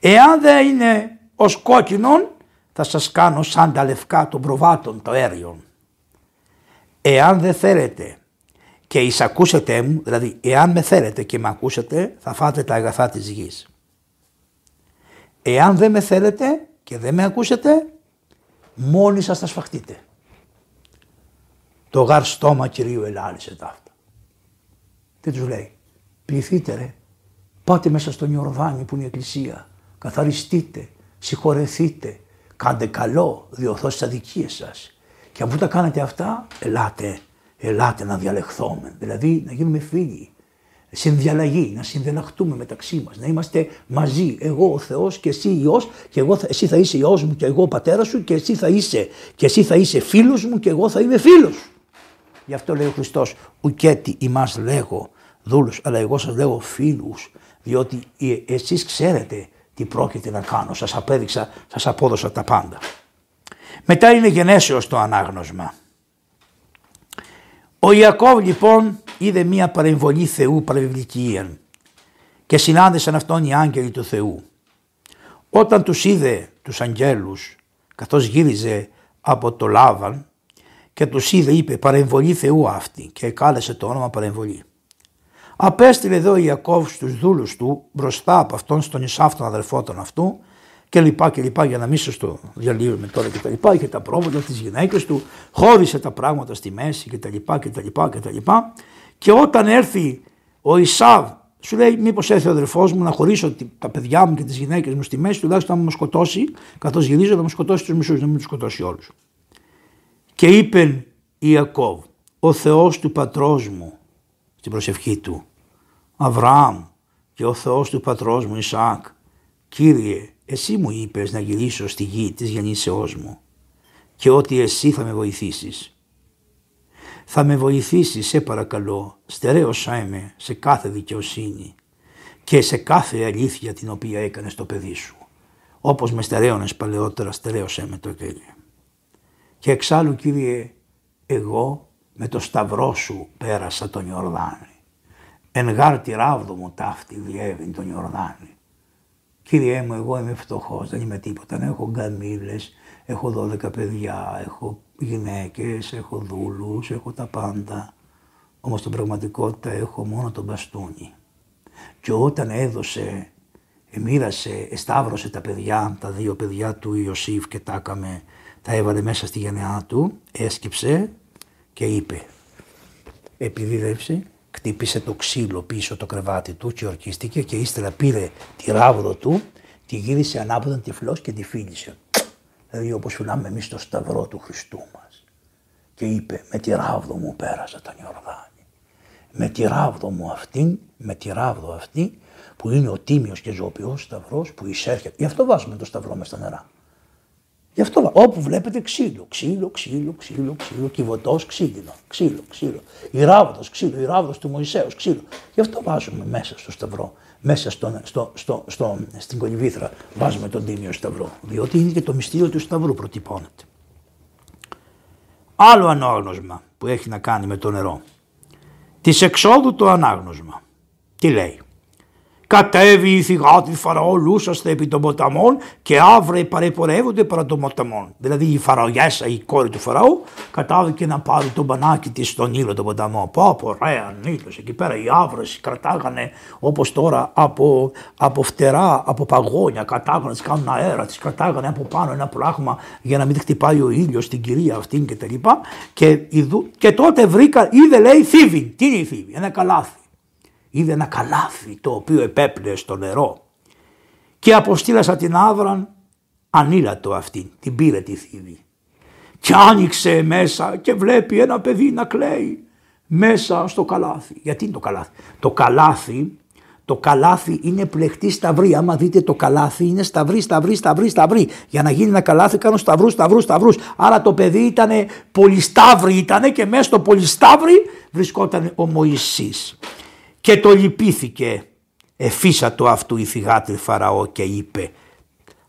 S2: Εάν δεν είναι ως κόκκινον, θα σας κάνω σαν τα λευκά των προβάτων, το έριον. Εάν δεν θέλετε και εισακούσετε μου, δηλαδή εάν με θέλετε και με ακούσετε, θα φάτε τα αγαθά της γης. Εάν δεν με θέλετε και δεν με ακούσετε, μόνοι σας θα σφαχτείτε. Το γάρ στόμα Κυρίου ελάλησε ταύτα. Τι τους λέει; Πληθείτε ρε. Πάτε μέσα στον Ιορδάνη που είναι η εκκλησία. Καθαριστείτε. Συγχωρεθείτε. Κάντε καλό. Διορθώστε τις αδικίες σας. Και αφού τα κάνετε αυτά, ελάτε. Ελάτε να διαλεχθούμε. Δηλαδή να γίνουμε φίλοι συνδιαλλαγή, να συνδελαχτούμε μεταξύ μας, να είμαστε μαζί, εγώ ο Θεός και εσύ Υιός και εγώ, εσύ θα είσαι Υιός μου και εγώ ο πατέρας σου και εσύ θα είσαι, και εσύ θα είσαι φίλος μου και εγώ θα είμαι φίλος Γι' αυτό λέει ο Χριστός, ουκέτι ημάς λέγω δούλους, αλλά εγώ σας λέγω φίλους, διότι εσείς ξέρετε τι πρόκειται να κάνω, σας απέδειξα, σας απόδωσα τα πάντα. Μετά είναι γενέσεως το ανάγνωσμα. Ο Ιακώβ λοιπόν είδε μία παρεμβολή Θεού παραβιβλική και συνάντησαν αυτόν οι άγγελοι του Θεού. Όταν τους είδε τους αγγέλους καθώς γύριζε από το Λάβαν και τους είδε είπε παρεμβολή Θεού αυτή και κάλεσε το όνομα παρεμβολή. Απέστειλε εδώ ο Ιακώβ στους δούλους του μπροστά από αυτόν στον Ισάφ τον αδερφό τον αυτού και λοιπά και λοιπά για να μην σας το διαλύουμε τώρα και τα λοιπά. Είχε τα πρόβληματα της γυναίκε του, χώρισε τα πράγματα στη μέση και τα λοιπά και τα λοιπά και τα λοιπά. Και όταν έρθει ο Ισάβ, σου λέει: Μήπως έρθει ο αδερφός μου να χωρίσω τα παιδιά μου και τις γυναίκες μου στη μέση, τουλάχιστον να μου σκοτώσει, καθώς γυρίζω να μου σκοτώσει τους μισούς, να μην τους σκοτώσει όλους. Και είπε Ιακώβ, ο Θεός του πατρός μου, στην προσευχή του, Αβραάμ και ο Θεός του πατρός μου Ισαάκ, Κύριε, εσύ μου είπες να γυρίσω στη γη της γεννήσεώς μου και ότι εσύ θα με βοηθήσεις. Θα με βοηθήσεις, σε παρακαλώ, στερέωσά με σε κάθε δικαιοσύνη και σε κάθε αλήθεια την οποία έκανες το παιδί σου. Όπως με στερέωνες παλαιότερα, στερέωσέ με το Κύριε. Και εξάλλου Κύριε, εγώ με το σταυρό σου πέρασα τον Ιορδάνη. Εν γάρτη ράβδο μου ταύτη διέβην τον Ιορδάνη. Κύριε μου, εγώ είμαι φτωχός, δεν είμαι τίποτα. Έχω γκαμίλε, έχω 12 παιδιά, έχω γυναίκες, έχω δούλους, έχω τα πάντα. Όμως στην πραγματικότητα έχω μόνο τον μπαστούνι. Και όταν έδωσε, μοίρασε, εσταύρωσε τα παιδιά, τα δύο παιδιά του Ιωσήφ και τα έκαμε, τα έβαλε μέσα στη γενεά του, έσκυψε και είπε, επιδίδευσε, χτύπησε το ξύλο πίσω το κρεβάτι του και ορκίστηκε και ύστερα πήρε τη ράβδο του, τη γύρισε ανάποδα τυφλός και τη φίλησε. Δηλαδή όπως φυλάμε εμείς το σταυρό του Χριστού μας. Και είπε με τη ράβδο μου πέρασα τον Ιορδάνη. Με τη ράβδο μου αυτήν, με τη ράβδο αυτή που είναι ο τίμιος και ζωοποιός σταυρός που εισέρχεται. Γι' αυτό βάζουμε το σταυρό μες στα νερά. Γι' αυτό όπου βλέπετε ξύλο, ξύλο, ξύλο, ξύλο, ξύλο, κυβωτός ξύλινο, ξύλο, ξύλο. Η ράβδο, ξύλο, η ράβδο του Μωυσέως, ξύλο. Γι' αυτό βάζουμε μέσα στο σταυρό, μέσα στο, στο, στο, στο, στην κολυβήθρα, βάζουμε τον τίμιο σταυρό. Διότι είναι και το μυστήριο του σταυρού προτυπώνεται. Άλλο ανάγνωσμα που έχει να κάνει με το νερό. Της εξόδου το ανάγνωσμα. Τι λέει; Κατέβει η θυγάτη Φαραώ λούσαστε επί των ποταμών και αύριο παρεπορεύονται παρά των ποταμών. Δηλαδή η Φαραωγέσα, η κόρη του Φαραώ, κατάβηκε να πάρει τον μπανάκι της στον ήλιο τον ποταμό. Πω πω ωραία νύλος εκεί πέρα οι αύρες κρατάγανε όπως τώρα από, από φτερά, από παγόνια κατάγανε, τις κάνουν αέρα, τις κρατάγανε από πάνω ένα πράγμα για να μην χτυπάει ο ήλιος στην κυρία αυτήν και τα λοιπά. Και, και τότε βρήκα, είδε λέει θύβη. Τι είναι η θύβη, ένα καλάθι είδε ένα καλάθι το οποίο επέπλεε στο νερό και αποστήλασα την άβραν ανήλατο αυτή, την πήρε τη θύβη και άνοιξε μέσα και βλέπει ένα παιδί να κλαίει μέσα στο καλάθι. Γιατί είναι το καλάθι; Το καλάθι, το καλάθι είναι πλεχτή σταυρή. Άμα δείτε το καλάθι είναι σταυρή, σταυρή, σταυρή, σταυρή. Για να γίνει ένα καλάθι κάνω σταυρούς, σταυρούς, σταυρούς. Άρα το παιδί ήταν πολυσταύρι ήταν και μέσα στο πολυσταύρι βρισκόταν ο Μωυσής και το λυπήθηκε. Εφίσα το αυτού η θυγάτρη Φαραώ και είπε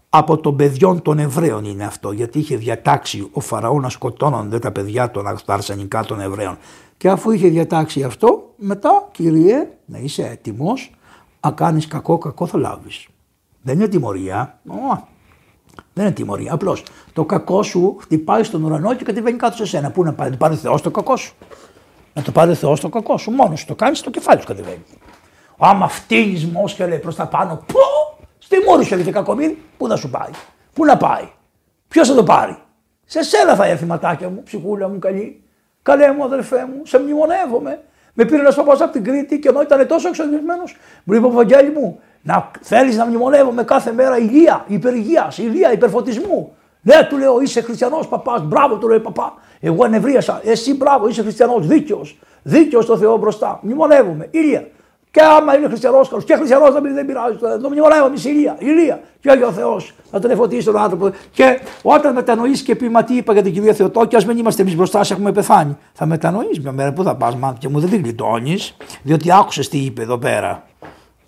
S2: από των παιδιών των Εβραίων είναι αυτό γιατί είχε διατάξει ο Φαραώ να σκοτώνονται τα παιδιά των αρσενικά των Εβραίων και αφού είχε διατάξει αυτό μετά Κύριε να είσαι έτοιμος να κάνεις κακό κακό θα λάβεις. Δεν είναι τιμωρία. δεν είναι τιμωρία. Απλώς το κακό σου χτυπάει στον ουρανό και κατεβαίνει κάτω σε σένα. Πού να πάει, να πάρει Θεός το κακό σου. Να το πάρει ο Θεός στο κακό σου. Μόνος το κάνεις, το κεφάλι σου κατεβαίνει. Άμα φτύνει μόσχελε προς τα πάνω, πω! Στη μούρη σου έρχεται κακομίρι, πού να σου πάει. Πού να πάει. Ποιος θα το πάρει. Σε σένα θα έρθει ματάκια μου, ψυχούλα μου καλή. Καλέ μου αδερφέ μου, σε μνημονεύομαι. Με πήρε ένας παπάς από την Κρήτη και ενώ ήταν τόσο εξοδισμένο, μου είπε ο Βαγγέλη μου, να θέλεις να μνημονεύομαι κάθε μέρα ηλία, υπεργίας, ηλία, υπερφωτισμού. Ναι, του λέω, είσαι χριστιανός παπάς. Μπράβο, του λέει παπά. Εγώ ανεβρίασα. Εσύ μπράβο, είσαι χριστιανός. Δίκαιος. Δίκαιος στο Θεό μπροστά. Μνημονεύουμε. Ηλία. Και άμα είναι χριστιανός καλός και χριστιανός δεν, δεν πειράζει. Το μνημονεύουμε. Ηλία. Ηλία. Και ο Θεός να τον εφωτίσει τον άνθρωπο. Και όταν μετανοείς και πει, Μα τι είπα για την κυρία Θεοτόκη, ας μην είμαστε εμείς μπροστά, έχουμε πεθάνει. Θα μετανοείς μια μέρα που θα πας, μάτι και μου δεν την γλιτώνεις, διότι άκουσες τι είπε εδώ πέρα.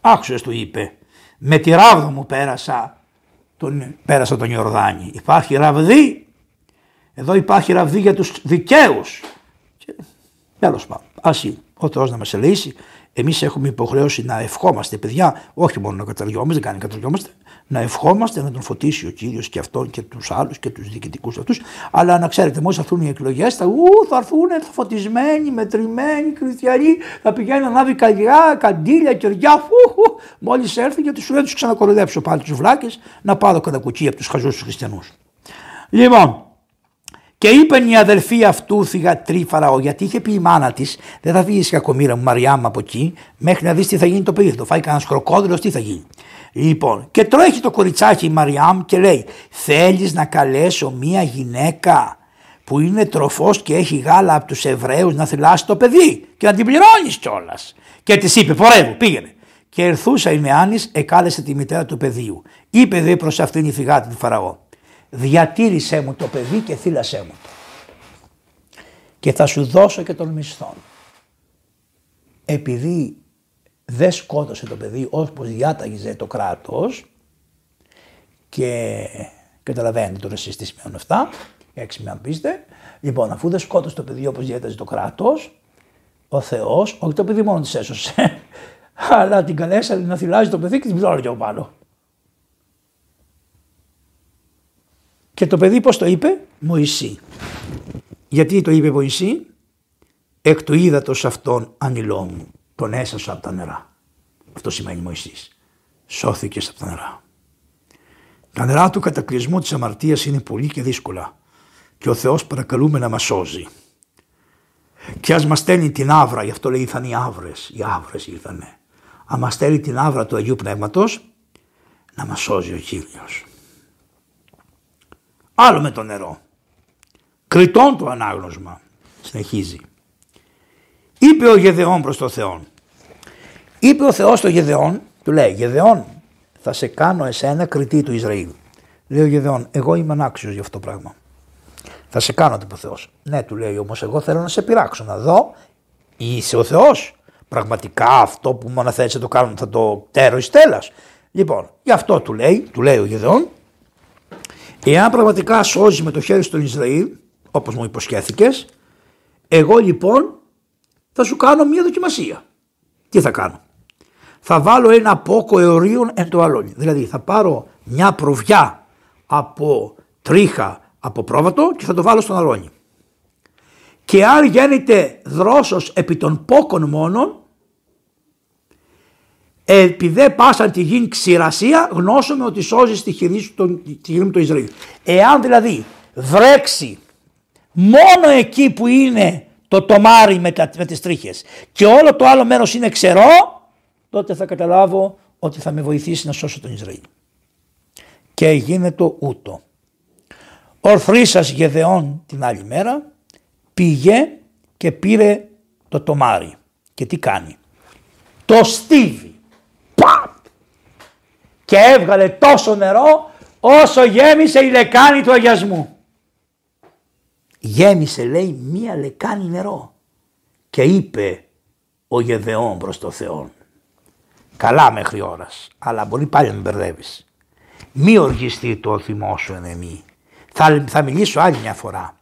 S2: Άκουσες του είπε. Με τη ράβδο μου πέρασα τον, πέρασα τον Ιορδάνη. Υπάρχει ραβδί, εδώ υπάρχει ραβδί για τους δικαίους. Τέλος πάντων, ας είναι. Ο Θεός να μας ελεήσει. Εμείς έχουμε υποχρέωση να ευχόμαστε, παιδιά, όχι μόνο να καταργιόμαστε, δεν κάνει καταργιόμαστε, να ευχόμαστε να τον φωτίσει ο Κύριος και αυτόν και τους άλλους και τους διοικητικούς αυτούς, αλλά να ξέρετε μόλις έρθουν οι εκλογές θα, ου, θα έρθουν φωτισμένοι, μετρημένοι, χριστιανοί, θα πηγαίνουν να ανάβει καλλιά, καντήλια, κεριά, φου, μόλις έρθει γιατί σου λέει τους ξανακοροδέψω πάλι τους βλάκες να πάρω κατά κουκί από τους χαζούς τους χριστιανούς. Λοιπόν, και είπε η αδελφή αυτού θηγατρή Φαραώ, γιατί είχε πει η μάνα της, δεν θα βγει κακομήρα μου Μαριάμ από εκεί, μέχρι να δεις τι θα γίνει το παιδί. Θα το φάει κανένας κροκόδηλο, τι θα γίνει. Λοιπόν, και τρέχει το κοριτσάκι η Μαριάμ και λέει: Θέλεις να καλέσω μία γυναίκα που είναι τροφός και έχει γάλα από τους Εβραίους να θυλάσει το παιδί και να την πληρώνεις κιόλας. Και της είπε: Πορεύω, πήγαινε. και ερθούσα η Νεάνης εκάλεσε τη μητέρα του παιδίου. Είπε δε προς αυτήν η φυγάτη του Φαραώ. Διατήρησέ μου το παιδί και θύλασέ μου. Και θα σου δώσω και τον μισθόν. Επειδή δεν σκότωσε το παιδί όπως διάταγιζε το κράτος και καταλαβαίνετε τώρα εσείς τι σημαίνουν αυτά, έξι με αν πείστε. Λοιπόν, αφού δεν σκότωσε το παιδί όπως διέταζε το κράτος, ο Θεός, όχι το παιδί μόνο της έσωσε, αλλά την καλέσανε να θυλάζει το παιδί και την πλώρε από πάνω. Και το παιδί πώς το είπε, Μωυσή. Γιατί το είπε Μωυσή, εκ του ύδατος αυτόν ανηλό μου, τον έσασα από τα νερά. Αυτό σημαίνει Μωυσής. Σώθηκες από τα νερά. Τα νερά του κατακλυσμού της αμαρτίας είναι πολύ και δύσκολα και ο Θεός παρακαλούμε να μας σώζει. Και ας μας στέλνει την άβρα, γι' αυτό λέει ήρθαν οι άβρες, οι άβρες ήρθανε. Αν μας στέλνει την άβρα του Αγίου Πνεύματος, να μας σώζει ο Κύριος. Άλλο με το νερό. Κριτών το ανάγνωσμα. Συνεχίζει. Είπε ο Γεδεών προς το Θεό. Είπε ο Θεός στο Γεδεών, του λέει Γεδεών θα σε κάνω εσένα κριτή του Ισραήλ. Λέει ο Γεδεών, εγώ είμαι ανάξιος για αυτό το πράγμα. Θα σε κάνω, είπε ο Θεός. Ναι, του λέει όμως, εγώ θέλω να σε πειράξω, να δω, είσαι ο Θεός. Πραγματικά αυτό που μόνο θέλει να το κάνω θα το τέρω εις τέλα. Λοιπόν, γι' αυτό του λέει, του λέει ο Γεδεών, εάν πραγματικά σώζει με το χέρι στον Ισραήλ, όπως μου υποσχέθηκες, εγώ λοιπόν θα σου κάνω μια δοκιμασία. Τι θα κάνω; Θα βάλω ένα πόκο αιωρίων εν το αλόνι. Δηλαδή θα πάρω μια προβιά από τρίχα από πρόβατο και θα το βάλω στον αλόνι. Και αν γίνεται δρόσος επί των πόκων μόνον, επειδή πάσαν τη γη ξηρασία, γνώσουμε ότι σώζει τη χειρή σου τον, τη γη μου το Ισραήλ. Εάν δηλαδή βρέξει μόνο εκεί που είναι το τομάρι με, τα, με τις τρίχες και όλο το άλλο μέρος είναι ξερό, τότε θα καταλάβω ότι θα με βοηθήσει να σώσω τον Ισραήλ. Και γίνεται ούτω. Ορθρίσας Γεδεών την άλλη μέρα πήγε και πήρε το τομάρι. Και τι κάνει; Το στίβει. Παπ! Και έβγαλε τόσο νερό όσο γέμισε η λεκάνη του αγιασμού. Γέμισε λέει μία λεκάνη νερό. Και είπε ο Γεδεών προς το Θεό. Καλά μέχρι ώρας, αλλά μπορεί πάλι να με μπερδεύεις. Μη οργιστεί το θυμό σου εν θα, θα μιλήσω άλλη μια φορά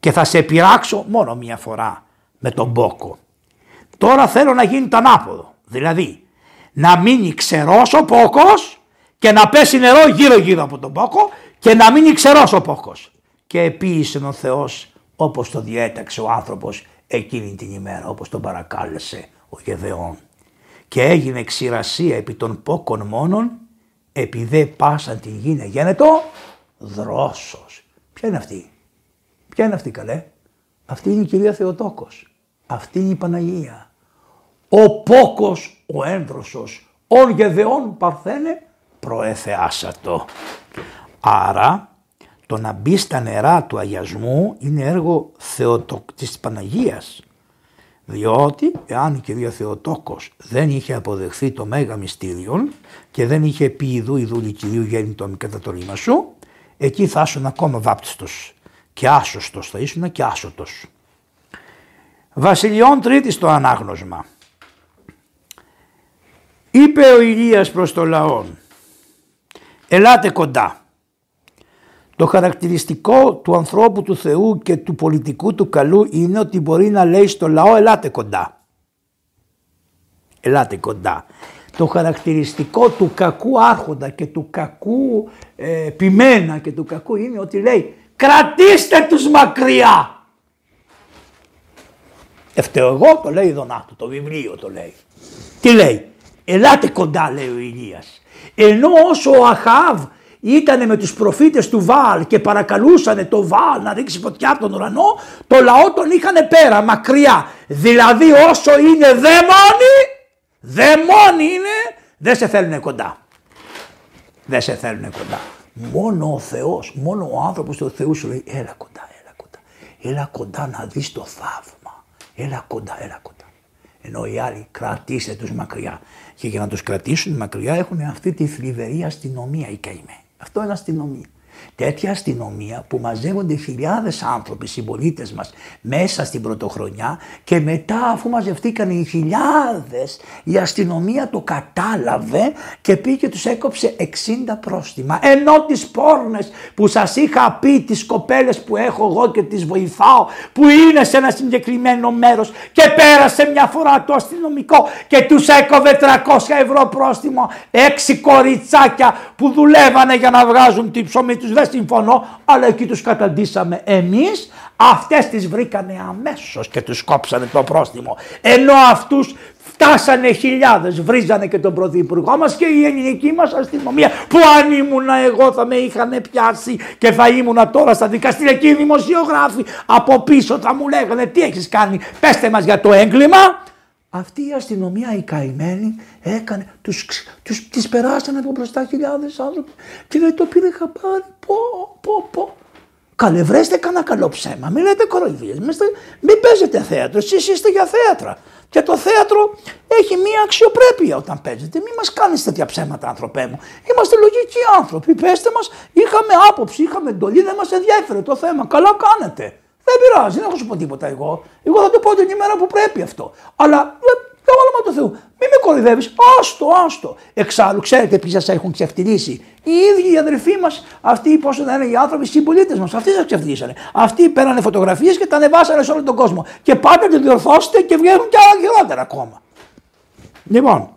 S2: και θα σε πειράξω μόνο μια φορά με τον πόκο. Τώρα θέλω να γίνει το ανάποδο. Δηλαδή να μείνει ξερός ο πόκος και να πέσει νερό γύρω γύρω από τον πόκο και να μείνει ξερός ο πόκος. Και επίησε ο Θεός όπως το διέταξε ο άνθρωπος εκείνη την ημέρα όπως τον παρακάλεσε ο Γεδεών. Και έγινε ξηρασία επί των πόκων μόνον επειδή πάσαν την γη γένετο δρόσος. Ποια είναι αυτή; Ποια είναι αυτή καλέ; Αυτή είναι η κυρία Θεοτόκος. Αυτή είναι η Παναγία. Ο πόκος, ο ένδροσος, ον γεδεών παρθένε προεθεάσατο. Άρα το να μπει στα νερά του αγιασμού είναι έργο θεοτο... της Παναγίας. Διότι εάν η κυρία Θεοτόκος δεν είχε αποδεχθεί το μέγα μυστήριον και δεν είχε πει ειδού ειδού κυρίου γέννητο κατά το ρήμα σου, εκεί θα ήσουν ακόμα βάπτιστος και άσωστος, θα ήσουν και άσωτος. Βασιλιών τρίτης στο ανάγνωσμα. Είπε ο Ηλίας προς το λαό, ελάτε κοντά. Το χαρακτηριστικό του ανθρώπου του Θεού και του πολιτικού του καλού είναι ότι μπορεί να λέει στο λαό ελάτε κοντά. Ελάτε κοντά το χαρακτηριστικό του κακού άρχοντα και του κακού ε, πιμένα και του κακού είναι ότι λέει κρατήστε τους μακριά. Ευταίω εγώ το λέει Δονάτο, το βιβλίο το λέει. Τι λέει, ελάτε κοντά λέει ο Ηλίας. Ενώ όσο ο Αχάβ ήταν με τους προφήτες του Βάλ και παρακαλούσαν το Βάλ να ρίξει φωτιά από τον ουρανό, το λαό τον είχαν πέρα, μακριά. Δηλαδή όσο είναι δαίμονοι, Δαιμόνι είναι, δεν σε θέλουν κοντά. Δεν σε θέλουν κοντά. Μόνο ο Θεός, μόνο ο άνθρωπος του Θεού σου λέει έλα κοντά, έλα κοντά. Έλα κοντά να δεις το θαύμα. Έλα κοντά, έλα κοντά. Ενώ οι άλλοι κρατήστε τους μακριά. Και για να τους κρατήσουν μακριά έχουν αυτή τη θλιβερή αστυνομία οι καημένοι. Αυτό είναι αστυνομία τέτοια αστυνομία που μαζεύονται χιλιάδες άνθρωποι, συμπολίτες μας μέσα στην πρωτοχρονιά και μετά αφού μαζευτήκαν οι χιλιάδες η αστυνομία το κατάλαβε και πήγε και τους έκοψε 60 πρόστιμα. Ενώ τις πόρνες που σας είχα πει τις κοπέλες που έχω εγώ και τις βοηθάω που είναι σε ένα συγκεκριμένο μέρος και πέρασε μια φορά το αστυνομικό και τους έκοβε 300 ευρώ πρόστιμο έξι κοριτσάκια που δουλεύανε για να βγάζουν την ψωμί τους δεν συμφωνώ, αλλά εκεί τους καταντήσαμε εμείς, αυτές τις βρήκανε αμέσως και τους κόψανε το πρόστιμο. Ενώ αυτούς φτάσανε χιλιάδες, βρίζανε και τον πρωθυπουργό μας και η ελληνική μας αστυνομία που αν ήμουνα εγώ θα με είχαν πιάσει και θα ήμουνα τώρα στα δικαστήρια και οι δημοσιογράφοι από πίσω θα μου λέγανε τι έχεις κάνει, πέστε μας για το έγκλημα. Αυτή η αστυνομία η καημένη έκανε, τους, τους, τις περάσανε από μπροστά χιλιάδες άνθρωποι και δεν το πήρε χαμπάρι. Πω, πω, πω. Καλέ βρέστε κανένα καλό ψέμα, μην λέτε κοροϊδίες, μην παίζετε θέατρο, εσείς είστε για θέατρα. Και το θέατρο έχει μία αξιοπρέπεια όταν παίζετε. Μην μας κάνεις τέτοια ψέματα, άνθρωπέ μου. Είμαστε λογικοί άνθρωποι. Πέστε μας, είχαμε άποψη, είχαμε εντολή, δεν μας ενδιαφέρει το θέμα. Καλά κάνετε. Δεν πειράζει, δεν έχω σου πω τίποτα εγώ. Εγώ θα το πω την ημέρα που πρέπει αυτό. Αλλά το όνομα του Θεού, μην με κορυδεύει. Άστο, άστο. Εξάλλου, ξέρετε ποιοι σας έχουν ξεφτυλίσει. Οι ίδιοι οι αδερφοί μας, αυτοί πόσο να είναι οι άνθρωποι, οι συμπολίτες μας, αυτοί σας ξεφτυλίσανε. Αυτοί πέρανε φωτογραφίες και τα ανεβάσανε σε όλο τον κόσμο. Και πάτε να διορθώσετε και βγαίνουν και άλλα χειρότερα ακόμα. Λοιπόν,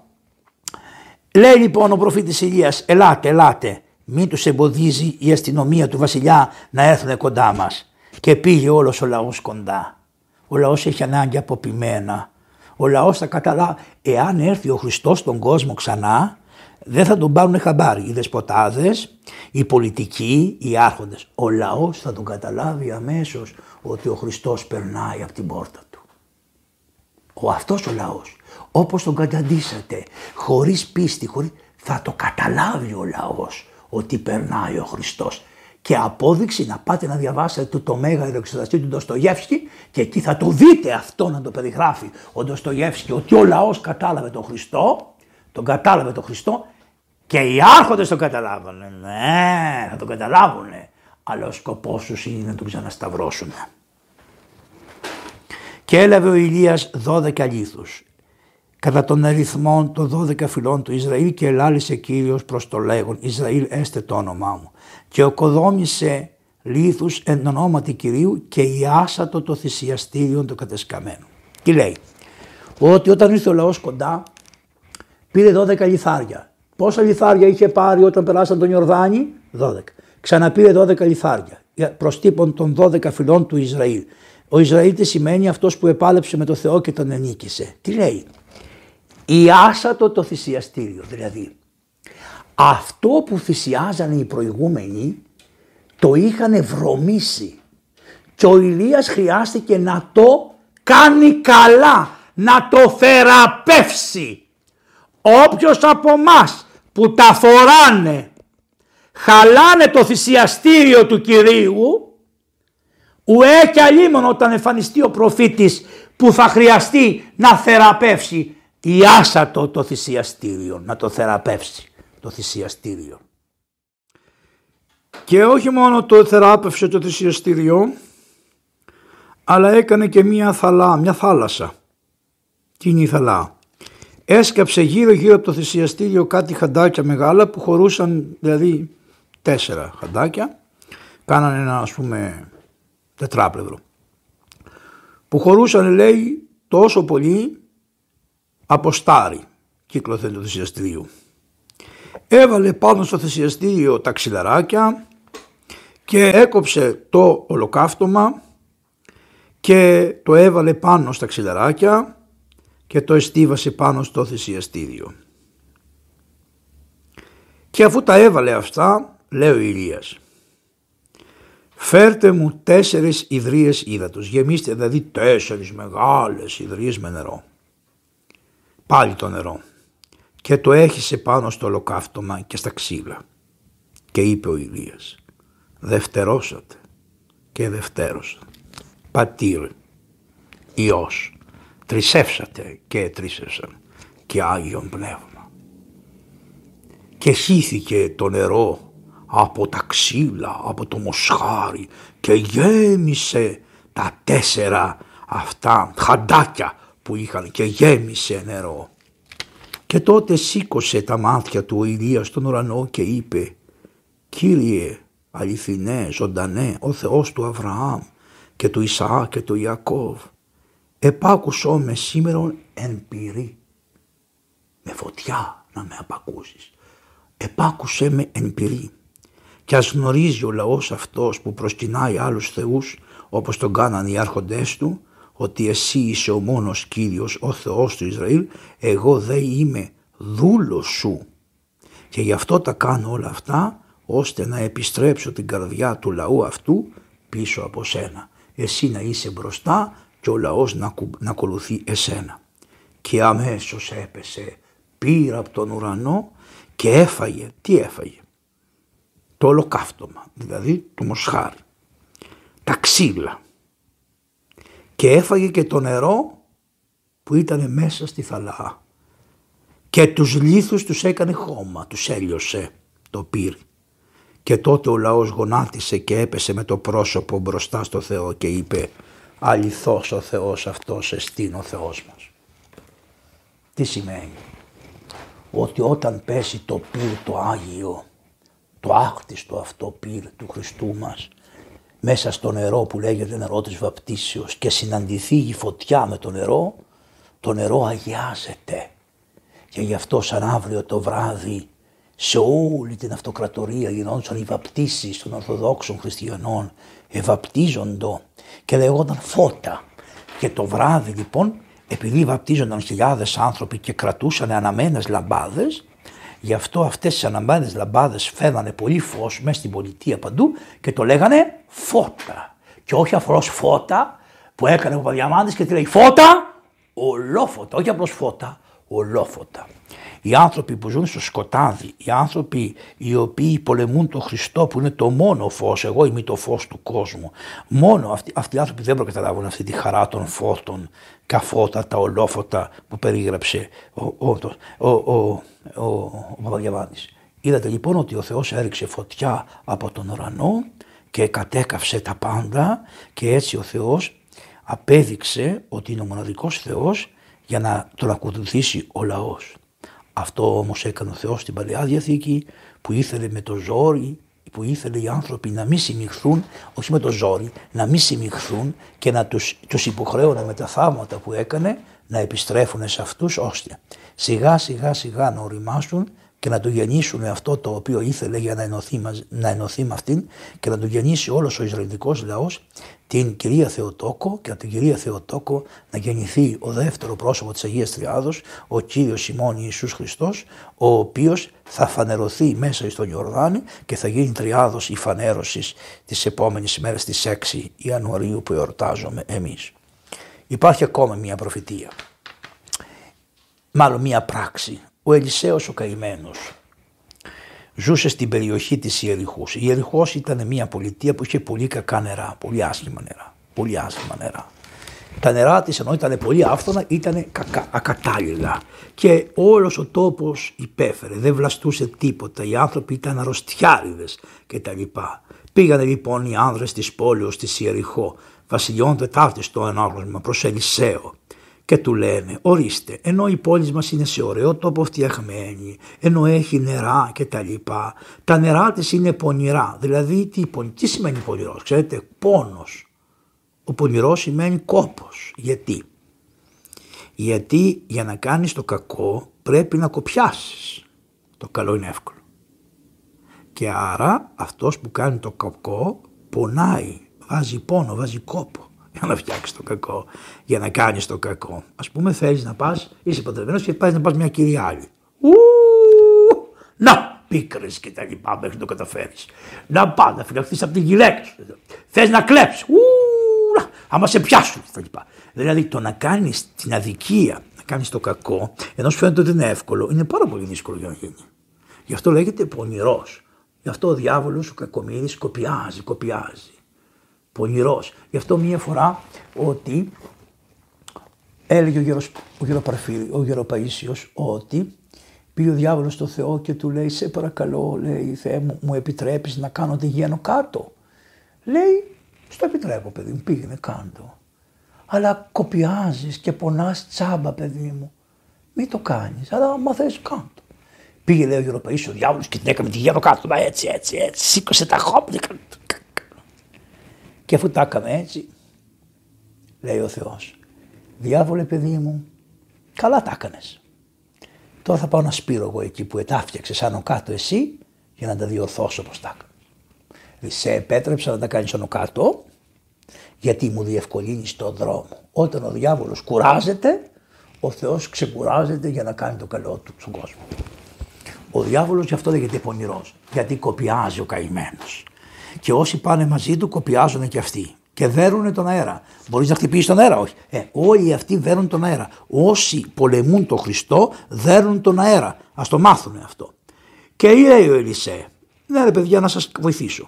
S2: λέει λοιπόν ο προφήτης Ηλίας, ελάτε, ελάτε, μην τους εμποδίζει η αστυνομία του βασιλιά να έρθουν κοντά μας και πήγε όλος ο λαός κοντά. Ο λαός έχει ανάγκη από ποιμένα. Ο λαός θα καταλάβει, εάν έρθει ο Χριστός στον κόσμο ξανά, δεν θα τον πάρουν χαμπάρι οι δεσποτάδες, οι πολιτικοί, οι άρχοντες. Ο λαός θα τον καταλάβει αμέσως ότι ο Χριστός περνάει από την πόρτα του. Ο αυτός ο λαός, όπως τον καταντήσατε, χωρίς πίστη, χωρίς... θα το καταλάβει ο λαός ότι περνάει ο Χριστός και απόδειξη να πάτε να διαβάσετε το, το μέγα εξεταστή του Ντοστογεύσκη και εκεί θα το δείτε αυτό να το περιγράφει ο Ντοστογεύσκη ότι ο λαός κατάλαβε τον Χριστό, τον κατάλαβε τον Χριστό και οι άρχοντες τον καταλάβανε. Ναι, θα τον καταλάβουν. Αλλά ο σκοπός τους είναι να τον ξανασταυρώσουν. Και έλαβε ο Ηλίας 12 λίθους κατά τον αριθμό των 12 φυλών του Ισραήλ και ελάλησε Κύριος προς το λέγον Ισραήλ έστε το όνομά μου και οκοδόμησε λίθους εν ονόματι Κυρίου και ιάσατο το θυσιαστήριο το κατεσκαμένο. Τι λέει, ότι όταν ήρθε ο λαός κοντά πήρε 12 λιθάρια. Πόσα λιθάρια είχε πάρει όταν περάσαν τον Ιορδάνη, 12. Ξαναπήρε 12 λιθάρια προς τύπον των 12 φυλών του Ισραήλ. Ο Ισραήλ τι σημαίνει; Αυτός που επάλεψε με το Θεό και τον ενίκησε. Τι λέει, ιάσατο το θυσιαστήριο. Δηλαδή αυτό που θυσιάζανε οι προηγούμενοι το είχαν βρωμίσει και ο Ηλίας χρειάστηκε να το κάνει καλά, να το θεραπεύσει. Όποιος από εμάς που τα φοράνε, χαλάνε το θυσιαστήριο του Κυρίου, ουέ και αλίμον όταν εμφανιστεί ο προφήτης που θα χρειαστεί να θεραπεύσει ιάσατο το θυσιαστήριο, να το θεραπεύσει το θυσιαστήριο. Και όχι μόνο το θεράπευσε το θυσιαστήριο, αλλά έκανε και μία θαλά, μια θάλασσα. Τι είναι η θαλά; Έσκαψε γύρω γύρω από το θυσιαστήριο κάτι χαντάκια μεγάλα που χωρούσαν δηλαδή τέσσερα χαντάκια. Κάνανε ένα ας πούμε τετράπλευρο. Που χωρούσαν λέει τόσο πολύ από στάρι κύκλωθεν του θυσιαστηρίου. Έβαλε πάνω στο θυσιαστήριο τα ξυλαράκια και έκοψε το ολοκαύτωμα και το έβαλε πάνω στα ξυλαράκια και το εστίβασε πάνω στο θυσιαστήριο. Και αφού τα έβαλε αυτά, λέει ο Ηλίας, φέρτε μου τέσσερις ιδρύες ύδατος, γεμίστε δηλαδή τέσσερις μεγάλες ιδρύες με νερό πάλι το νερό και το έχισε πάνω στο ολοκαύτωμα και στα ξύλα. Και είπε ο Ηλίας, δευτερώσατε και δευτέρωσα. Πατήρ, Υιός, τρισεύσατε και τρισεύσαν και Άγιον Πνεύμα. Και χύθηκε το νερό από τα ξύλα, από το μοσχάρι και γέμισε τα τέσσερα αυτά χαντάκια που είχαν και γέμισε νερό. Και τότε σήκωσε τα μάτια του ο Ηλίας στον ουρανό και είπε «Κύριε αληθινέ, ζωντανέ, ο Θεός του Αβραάμ και του Ισαά και του Ιακώβ, επάκουσό με σήμερον εν πυρή, με φωτιά να με απακούσεις, επάκουσέ με εν πυρή. Και ας γνωρίζει ο λαός αυτός που προσκυνάει άλλους θεούς όπως τον κάναν οι άρχοντές του, ότι εσύ είσαι ο μόνος Κύριος, ο Θεός του Ισραήλ, εγώ δε είμαι δούλος σου. Και γι' αυτό τα κάνω όλα αυτά, ώστε να επιστρέψω την καρδιά του λαού αυτού πίσω από σένα. Εσύ να είσαι μπροστά και ο λαός να, να ακολουθεί εσένα. Και αμέσως έπεσε, πήρα από τον ουρανό και έφαγε. Τι έφαγε; Το ολοκαύτωμα, δηλαδή το μοσχάρι. Τα ξύλα και έφαγε και το νερό που ήταν μέσα στη θαλά και τους λίθους τους έκανε χώμα, τους έλειωσε το πύρ. Και τότε ο λαός γονάτισε και έπεσε με το πρόσωπο μπροστά στο Θεό και είπε αληθώς ο Θεός αυτός εστίν ο Θεός μας. Τι σημαίνει; Ότι όταν πέσει το πύρ το Άγιο, το άκτιστο αυτό πύρ του Χριστού μας, μέσα στο νερό που λέγεται νερό της βαπτίσεως και συναντηθεί η φωτιά με το νερό, το νερό αγιάζεται. Και γι' αυτό σαν αύριο το βράδυ σε όλη την αυτοκρατορία γινόντουσαν οι βαπτίσεις των Ορθοδόξων Χριστιανών, ευαπτίζοντο και λεγόταν φώτα. Και το βράδυ λοιπόν, επειδή βαπτίζονταν χιλιάδες άνθρωποι και κρατούσαν αναμένες λαμπάδες, Γι' αυτό αυτές τις αναμπάδες λαμπάδες φέρνανε πολύ φως μέσα στην πολιτεία παντού και το λέγανε φώτα. Και όχι απλώς φώτα που έκανε ο Παδιαμάντης και τη λέει φώτα, ολόφωτα, όχι απλώς φώτα, ολόφωτα. Οι άνθρωποι που ζουν στο σκοτάδι, οι άνθρωποι οι οποίοι πολεμούν τον Χριστό που είναι το μόνο φως, εγώ είμαι το φως του κόσμου. Μόνο αυτοί, αυτοί οι άνθρωποι δεν προκαταλάβουν αυτή τη χαρά των φώτων, καφώτα, τα ολόφωτα που περίγραψε ο, ο, ο, ο, ο, ο Είδατε λοιπόν ότι ο Θεός έριξε φωτιά από τον ουρανό και κατέκαυσε τα πάντα και έτσι ο Θεός απέδειξε ότι είναι ο μοναδικός Θεός για να τον ακολουθήσει ο λαός. Αυτό όμως έκανε ο Θεός στην Παλαιά Διαθήκη που ήθελε με το ζόρι, που ήθελε οι άνθρωποι να μην συμμιχθούν, όχι με το ζόρι, να μην συμμιχθούν και να τους, τους υποχρέωνε με τα θαύματα που έκανε να επιστρέφουν σε αυτούς ώστε σιγά σιγά σιγά να οριμάσουν και να του γεννήσουν αυτό το οποίο ήθελε για να ενωθεί, να ενωθεί με αυτήν και να του γεννήσει όλος ο Ισραηλιτικός λαός την κυρία Θεοτόκο και από την κυρία Θεοτόκο να γεννηθεί ο δεύτερο πρόσωπο της Αγίας Τριάδος, ο Κύριος Σιμών Ιησούς Χριστός, ο οποίος θα φανερωθεί μέσα στον Ιορδάνη και θα γίνει τριάδος η φανέρωσης της επόμενης ημέρας της 6 Ιανουαρίου που εορτάζουμε εμείς. Υπάρχει ακόμα μια προφητεία, μάλλον μια πράξη. Ο Ελισέος ο καημένος ζούσε στην περιοχή της Ιεριχούς. Η Ιεριχός ήταν μια πολιτεία που είχε πολύ κακά νερά, πολύ άσχημα νερά, πολύ άσχημα νερά. Τα νερά της ενώ ήταν πολύ άφθονα ήταν κακά, ακατάλληλα και όλος ο τόπος υπέφερε, δεν βλαστούσε τίποτα, οι άνθρωποι ήταν αρρωστιάριδες κτλ. Πήγανε λοιπόν οι άνδρες της πόλεως της Ιεριχώ, βασιλιών Τετάρτης στο ενάγνωσμα προς Ελισέο και του λένε ορίστε ενώ η πόλη μας είναι σε ωραίο τόπο φτιαχμένη, ενώ έχει νερά και τα λοιπά, τα νερά της είναι πονηρά, δηλαδή τι, τι σημαίνει πονηρός, ξέρετε πόνος. Ο πονηρός σημαίνει κόπος. Γιατί; Γιατί για να κάνεις το κακό πρέπει να κοπιάσεις. Το καλό είναι εύκολο. Και άρα αυτός που κάνει το κακό πονάει, βάζει πόνο, βάζει κόπο για να φτιάξεις το κακό, για να κάνεις το κακό. Α πούμε, θέλεις να πας, είσαι παντρεμένο και πάει να πας μια κυρία άλλη. Ου, να, πίκρες και τα λοιπά μέχρι να το καταφέρεις. Να πά, να φυλαχθείς από την γυναίκα σου. Θες να κλέψεις. Ου, άμα σε πιάσουν τα λοιπά. Δηλαδή το να κάνεις την αδικία, να κάνεις το κακό, ενώ σου φαίνεται ότι είναι εύκολο, είναι πάρα πολύ δύσκολο για να γίνει. Γι' αυτό λέγεται πονηρός. Γι' αυτό ο διάβολος, ο κακομοίρης, κοπιάζει, κοπιάζει πονηρός. Γι' αυτό μία φορά ότι Έλεγε ο, γερος, ο, γεροπαρφύρι, ο γεροπαΐσιος ότι πήγε ο διάβολος στο Θεό και του λέει σε παρακαλώ λέει Θεέ μου, μου επιτρέπεις να κάνω τη γένο κάτω. Λέει στο επιτρέπω παιδί μου πήγαινε κάτω. Αλλά κοπιάζεις και πονάς τσάμπα παιδί μου. Μην το κάνεις, αλλά άμα θες κάτω. Πήγε λέει ο Ευρωπαίσιο ο διάβολος και την έκαμε τη γύρω κάτω, μα έτσι, έτσι, έτσι, σήκωσε τα χόπια. Και αφού τα έκαμε έτσι, λέει ο Θεός, διάβολε παιδί μου, καλά τα έκανες. Τώρα θα πάω να σπείρω εγώ εκεί που ετάφτιαξες άνω κάτω εσύ για να τα διορθώσω όπως τα έκανα. Δηλαδή σε επέτρεψα να τα κάνεις άνω κάτω γιατί μου διευκολύνεις τον δρόμο. Όταν ο διάβολος κουράζεται, ο Θεός ξεκουράζεται για να κάνει το καλό του στον κόσμο. Ο διάβολος γι' αυτό λέγεται πονηρός, γιατί κοπιάζει ο καημένος. Και όσοι πάνε μαζί του κοπιάζουν και αυτοί και δέρουν τον αέρα. Μπορείς να χτυπήσεις τον αέρα, όχι. Ε, όλοι αυτοί δέρουν τον αέρα. Όσοι πολεμούν τον Χριστό δέρουν τον αέρα. Α το μάθουν αυτό. Και λέει ο Ελισέ, ναι ρε παιδιά να σας βοηθήσω.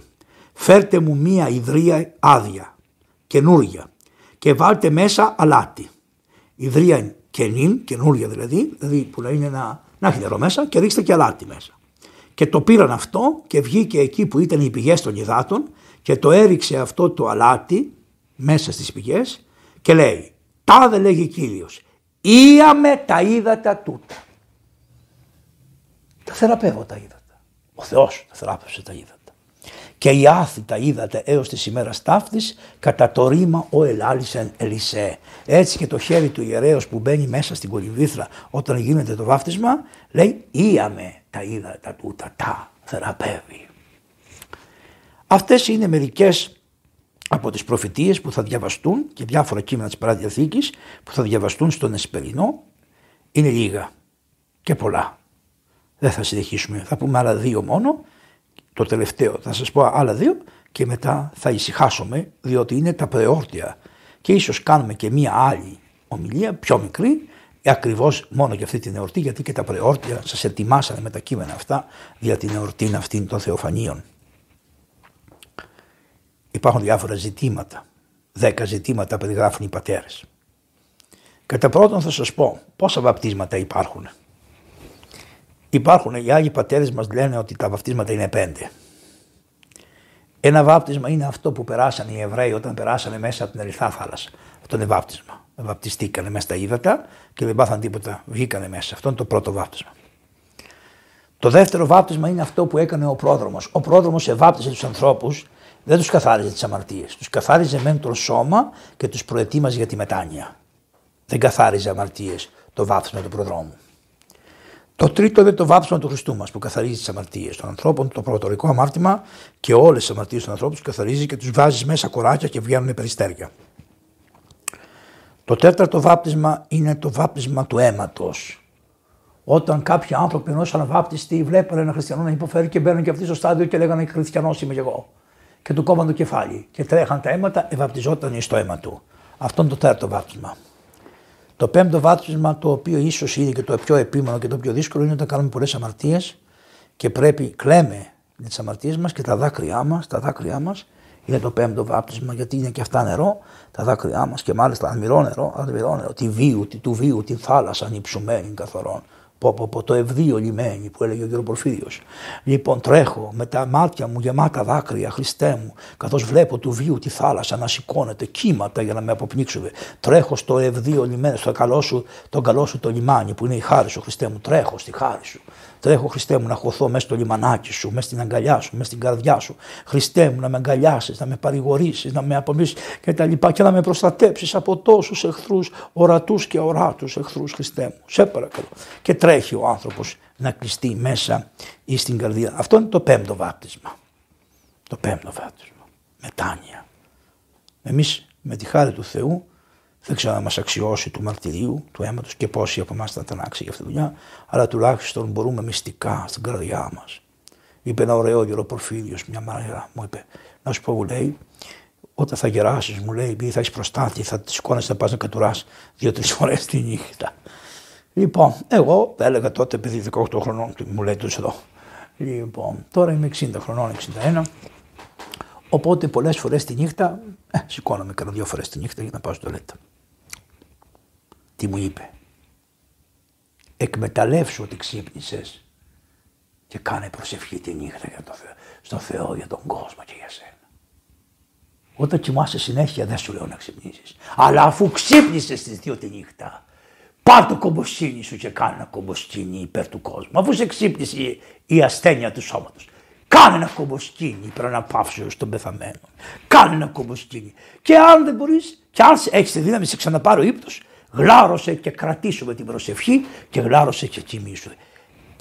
S2: Φέρτε μου μία ιδρία άδεια, καινούρια και βάλτε μέσα αλάτι. Ιδρία καινήν, καινούρια δηλαδή, δηλαδή που να είναι ένα να έχει νερό μέσα και ρίξτε και αλάτι μέσα. Και το πήραν αυτό και βγήκε εκεί που ήταν οι πηγές των υδάτων και το έριξε αυτό το αλάτι μέσα στις πηγές και λέει «Τάδε λέγει Κύριος, ήαμε τα ύδατα τούτα». Τα θεραπεύω τα ύδατα. Ο Θεός τα θεράπευσε τα ύδατα και η άθητα είδατε έως της ημέρας ταύτης κατά το ρήμα ο ελάλησεν Ελισέ. Έτσι και το χέρι του ιερέως που μπαίνει μέσα στην κολυμβήθρα όταν γίνεται το βάφτισμα λέει ήαμε τα ύδατα του τα τά, θεραπεύει. Αυτές είναι μερικές από τις προφητείες που θα διαβαστούν και διάφορα κείμενα της Παραδιαθήκης που θα διαβαστούν στον Εσπερινό είναι λίγα και πολλά. Δεν θα συνεχίσουμε, θα πούμε άλλα δύο μόνο, το τελευταίο θα σας πω άλλα δύο και μετά θα ησυχάσουμε διότι είναι τα πρεόρτια και ίσως κάνουμε και μία άλλη ομιλία πιο μικρή ε, ακριβώς μόνο για αυτή την εορτή, γιατί και τα προεόρτια σας ετοιμάσανε με τα κείμενα αυτά για την εορτή αυτήν των Θεοφανίων. Υπάρχουν διάφορα ζητήματα. Δέκα ζητήματα περιγράφουν οι πατέρες. Κατά πρώτον θα σας πω πόσα βαπτίσματα υπάρχουν. Υπάρχουν, οι Άγιοι Πατέρες μας λένε ότι τα βαπτίσματα είναι πέντε. Ένα βάπτισμα είναι αυτό που περάσανε οι Εβραίοι όταν περάσανε μέσα από την Ερυθά θάλασσα. Αυτό είναι βάπτισμα. Βαπτιστήκανε μέσα στα ύδατα και δεν πάθαν τίποτα. Βγήκανε μέσα. Αυτό είναι το πρώτο βάπτισμα. Το δεύτερο βάπτισμα είναι αυτό που έκανε ο πρόδρομος. Ο πρόδρομος ευάπτισε τους ανθρώπους, δεν τους καθάριζε τις αμαρτίες. Τους καθάριζε μεν το σώμα και τους προετοίμαζε για τη μετάνοια. Δεν καθάριζε αμαρτίες το βάπτισμα του προδρόμου. Το τρίτο είναι το βάπτισμα του Χριστού μας που καθαρίζει τις αμαρτίες των ανθρώπων, το πρωτορικό αμάρτημα και όλες τις αμαρτίες των ανθρώπων τους καθαρίζει και τους βάζει μέσα κοράκια και βγαίνουν περιστέρια. Το τέταρτο βάπτισμα είναι το βάπτισμα του αίματος. Όταν κάποιοι άνθρωποι ενός αναβάπτιστη βλέπουν ένα χριστιανό να υποφέρει και μπαίνουν και αυτοί στο στάδιο και λέγανε Χριστιανός είμαι εγώ. Και του κόβαν το κεφάλι και τρέχαν τα αίματα, ευαπτιζόταν στο αίμα του. Αυτό είναι το τέταρτο βάπτισμα. Το πέμπτο βάπτισμα, το οποίο ίσως είναι και το πιο επίμονο και το πιο δύσκολο, είναι όταν κάνουμε πολλές αμαρτίες και πρέπει κλαίμε με τις αμαρτίες μας και τα δάκρυά μας, τα δάκρυά μας είναι το πέμπτο βάπτισμα, γιατί είναι και αυτά νερό, τα δάκρυά μας και μάλιστα αδμυρό νερό, αδμυρό νερό, τη βίου, τη, του βίου, την θάλασσα ανυψουμένη καθορών. Πω, πω, πω, το ευδίο λιμένη που έλεγε ο κ. Πορφύριος. Λοιπόν τρέχω με τα μάτια μου γεμάτα δάκρυα, Χριστέ μου, καθώς βλέπω του βίου τη θάλασσα να σηκώνεται κύματα για να με αποπνίξουν. Τρέχω στο ευδίο λιμένη, στο καλό σου, τον καλό σου το λιμάνι που είναι η χάρη σου Χριστέ μου, τρέχω στη χάρη σου. Τρέχω Χριστέ μου να χωθώ μέσα στο λιμανάκι σου, μέσα στην αγκαλιά σου, μέσα στην καρδιά σου. Χριστέ μου να με αγκαλιάσεις, να με παρηγορήσεις, να με απομίσει και τα λοιπά και να με προστατέψεις από τόσους εχθρούς, ορατούς και οράτου εχθρούς Χριστέ μου. Σε παρακαλώ. Και τρέχει ο άνθρωπος να κλειστεί μέσα ή στην καρδιά. Αυτό είναι το πέμπτο βάπτισμα. Το πέμπτο βάπτισμα. Μετάνοια. Εμείς με τη χάρη του Θεού δεν ξέρω αν μας αξιώσει του μαρτυρίου, του αίματος και πόσοι από εμάς θα ήταν άξιοι για αυτή τη δουλειά, αλλά τουλάχιστον μπορούμε μυστικά στην καρδιά μας. Είπε ένα ωραίο γερο Πορφύριο μια μέρα, μου είπε, να σου πω, μου λέει, όταν θα γεράσεις, μου λέει, επειδή θα έχεις προστάτη, θα τη σηκώνεσαι να πας να κατουράς δύο-τρεις φορές τη νύχτα. Λοιπόν, εγώ έλεγα τότε, επειδή 18 χρονών, μου λέει τόσο εδώ. Λοιπόν, τώρα είμαι 60 χρονών, 61. Οπότε πολλές φορές τη νύχτα, ε, σηκώνομαι κανένα δύο φορές τη νύχτα για να πάω στο τουαλέτα. Τι μου είπε; Εκμεταλλεύσου ότι ξύπνησες και κάνε προσευχή τη νύχτα για το Θεό, στο Θεό, για τον κόσμο και για σένα. Όταν κοιμάσαι συνέχεια δεν σου λέω να ξυπνήσεις. Αλλά αφού ξύπνησες στις δύο τη νύχτα, πάρ το κομποσκίνη σου και κάνε ένα κομποσκίνη υπέρ του κόσμου. Αφού σε ξύπνησε η ασθένεια του σώματος. Κάνε ένα κομποσκίνη υπέρ αναπαύσεω των πεθαμένων. Κάνε ένα κομποσκίνη. Και αν δεν μπορείς, και αν έχεις τη δύναμη σε ξαναπάρω ύπνο, γλάρωσε και κρατήσουμε την προσευχή και γλάρωσε και κοιμήσου.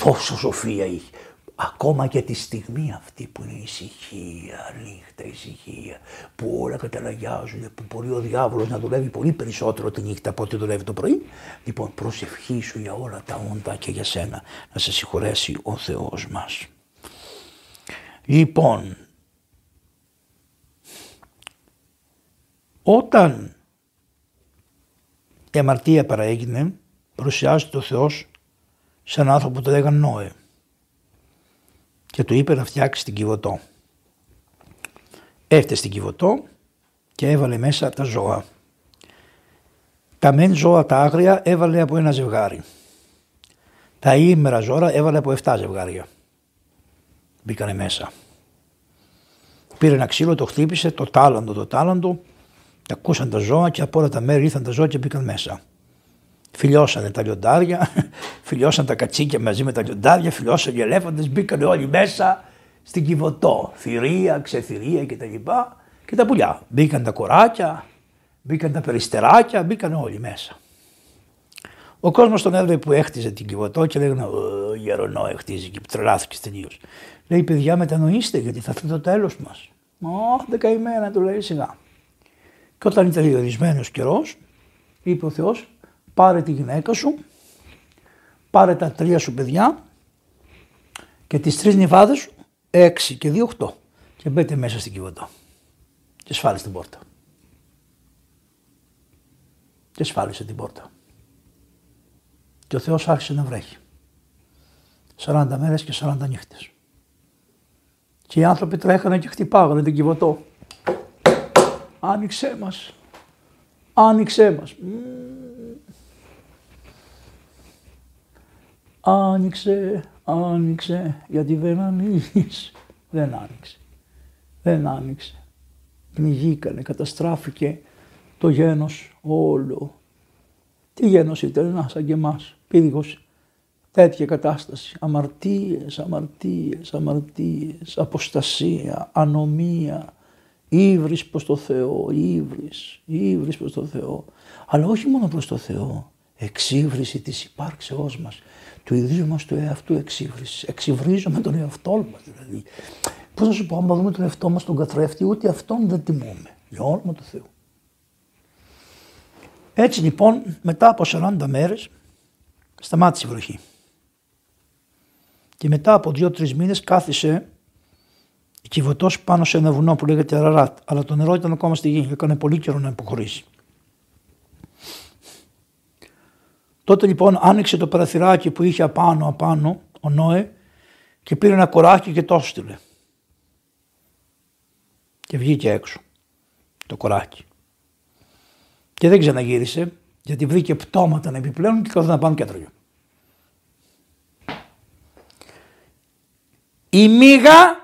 S2: Πόσο σοφία είχε. Ακόμα και τη στιγμή αυτή που είναι ησυχία, νύχτα, ησυχία, που όλα καταλαγιάζουν, που μπορεί ο διάβολος να δουλεύει πολύ περισσότερο τη νύχτα από ό,τι δουλεύει το πρωί. Λοιπόν, προσευχή σου για όλα τα όντα και για σένα να σε συγχωρέσει ο Θεός μας. Λοιπόν, όταν η αμαρτία παραέγινε, προσιάζεται ο Θεός σε έναν άνθρωπο που το λέγανε Νόε και του είπε να φτιάξει την Κιβωτό. Έφτασε στην Κιβωτό και έβαλε μέσα τα ζώα. Τα μεν ζώα τα άγρια έβαλε από ένα ζευγάρι. Τα ήμερα ζώα έβαλε από 7 ζευγάρια. Μπήκανε μέσα. Πήρε ένα ξύλο, το χτύπησε, το τάλαντο, το τάλαντο, τα ακούσαν τα ζώα και από όλα τα μέρη ήρθαν τα ζώα και μπήκαν μέσα. Φιλιώσανε τα λιοντάρια, φιλιώσαν τα κατσίκια μαζί με τα λιοντάρια, φιλιώσαν οι ελέφαντες, μπήκαν όλοι μέσα στην Κιβωτό, θηρία, ξεθυρία κτλ. Και τα πουλιά. Μπήκαν τα κοράκια, μπήκαν τα περιστεράκια, μπήκαν όλοι μέσα. Ο κόσμος τον έβλεπε που έχτιζε την Κιβωτό και λέγανε Ο γερονό χτίζει και τρελάθηκε τελείω. Λέει παιδιά μετανοήστε γιατί θα έρθει το τέλος μας. Ω, δεκαημένα του λέει σιγά. Και όταν ήταν διορισμένος καιρός, είπε ο Θεός, πάρε τη γυναίκα σου, πάρε τα τρία σου παιδιά και τις τρεις νυφάδες σου, έξι και δύο, οχτώ και μπείτε μέσα στην κυβωτό και σφάλισε την πόρτα. Και σφάλισε την πόρτα. Και ο Θεός άρχισε να βρέχει. 40 μέρες και 40 νύχτες. Και οι άνθρωποι τρέχανε και χτυπάγανε την κυβωτό. Άνοιξέ μας. Άνοιξέ μας. Άνοιξε, άνοιξε, γιατί δεν ανοίγεις. Δεν άνοιξε. Δεν άνοιξε. Πνιγήκανε, καταστράφηκε το γένος όλο. Τι γένος ήταν, να σαν και εμάς, πύργος. Τέτοια κατάσταση, αμαρτίες, αμαρτίες, αμαρτίες, αποστασία, ανομία, ύβρις προς το Θεό, ύβρις, ύβρις προς το Θεό. Αλλά όχι μόνο προς το Θεό, εξύβριση της υπάρξεώς μας του ιδίου μας του εαυτού εξύβρισης. Εξυβρίζουμε τον εαυτό μας δηλαδή. Πώς να σου πω, άμα δούμε τον εαυτό μας τον καθρέφτη, ούτε αυτόν δεν τιμούμε. Για όνομα του Θεού. Έτσι λοιπόν, μετά από 40 μέρες, σταμάτησε η βροχή. Και μετά από δύο-τρεις μήνες κάθισε κυβωτό πάνω σε ένα βουνό που λέγεται Αραράτ. Αλλά το νερό ήταν ακόμα στη γη, έκανε πολύ καιρό να υποχωρήσει. Τότε λοιπόν άνοιξε το παραθυράκι που είχε απάνω απάνω ο Νόε και πήρε ένα κοράκι και το έστειλε. Και βγήκε έξω το κοράκι. Και δεν ξαναγύρισε γιατί βρήκε πτώματα να επιπλέον και καθόταν πάνω και έτρωγε. Η μίγα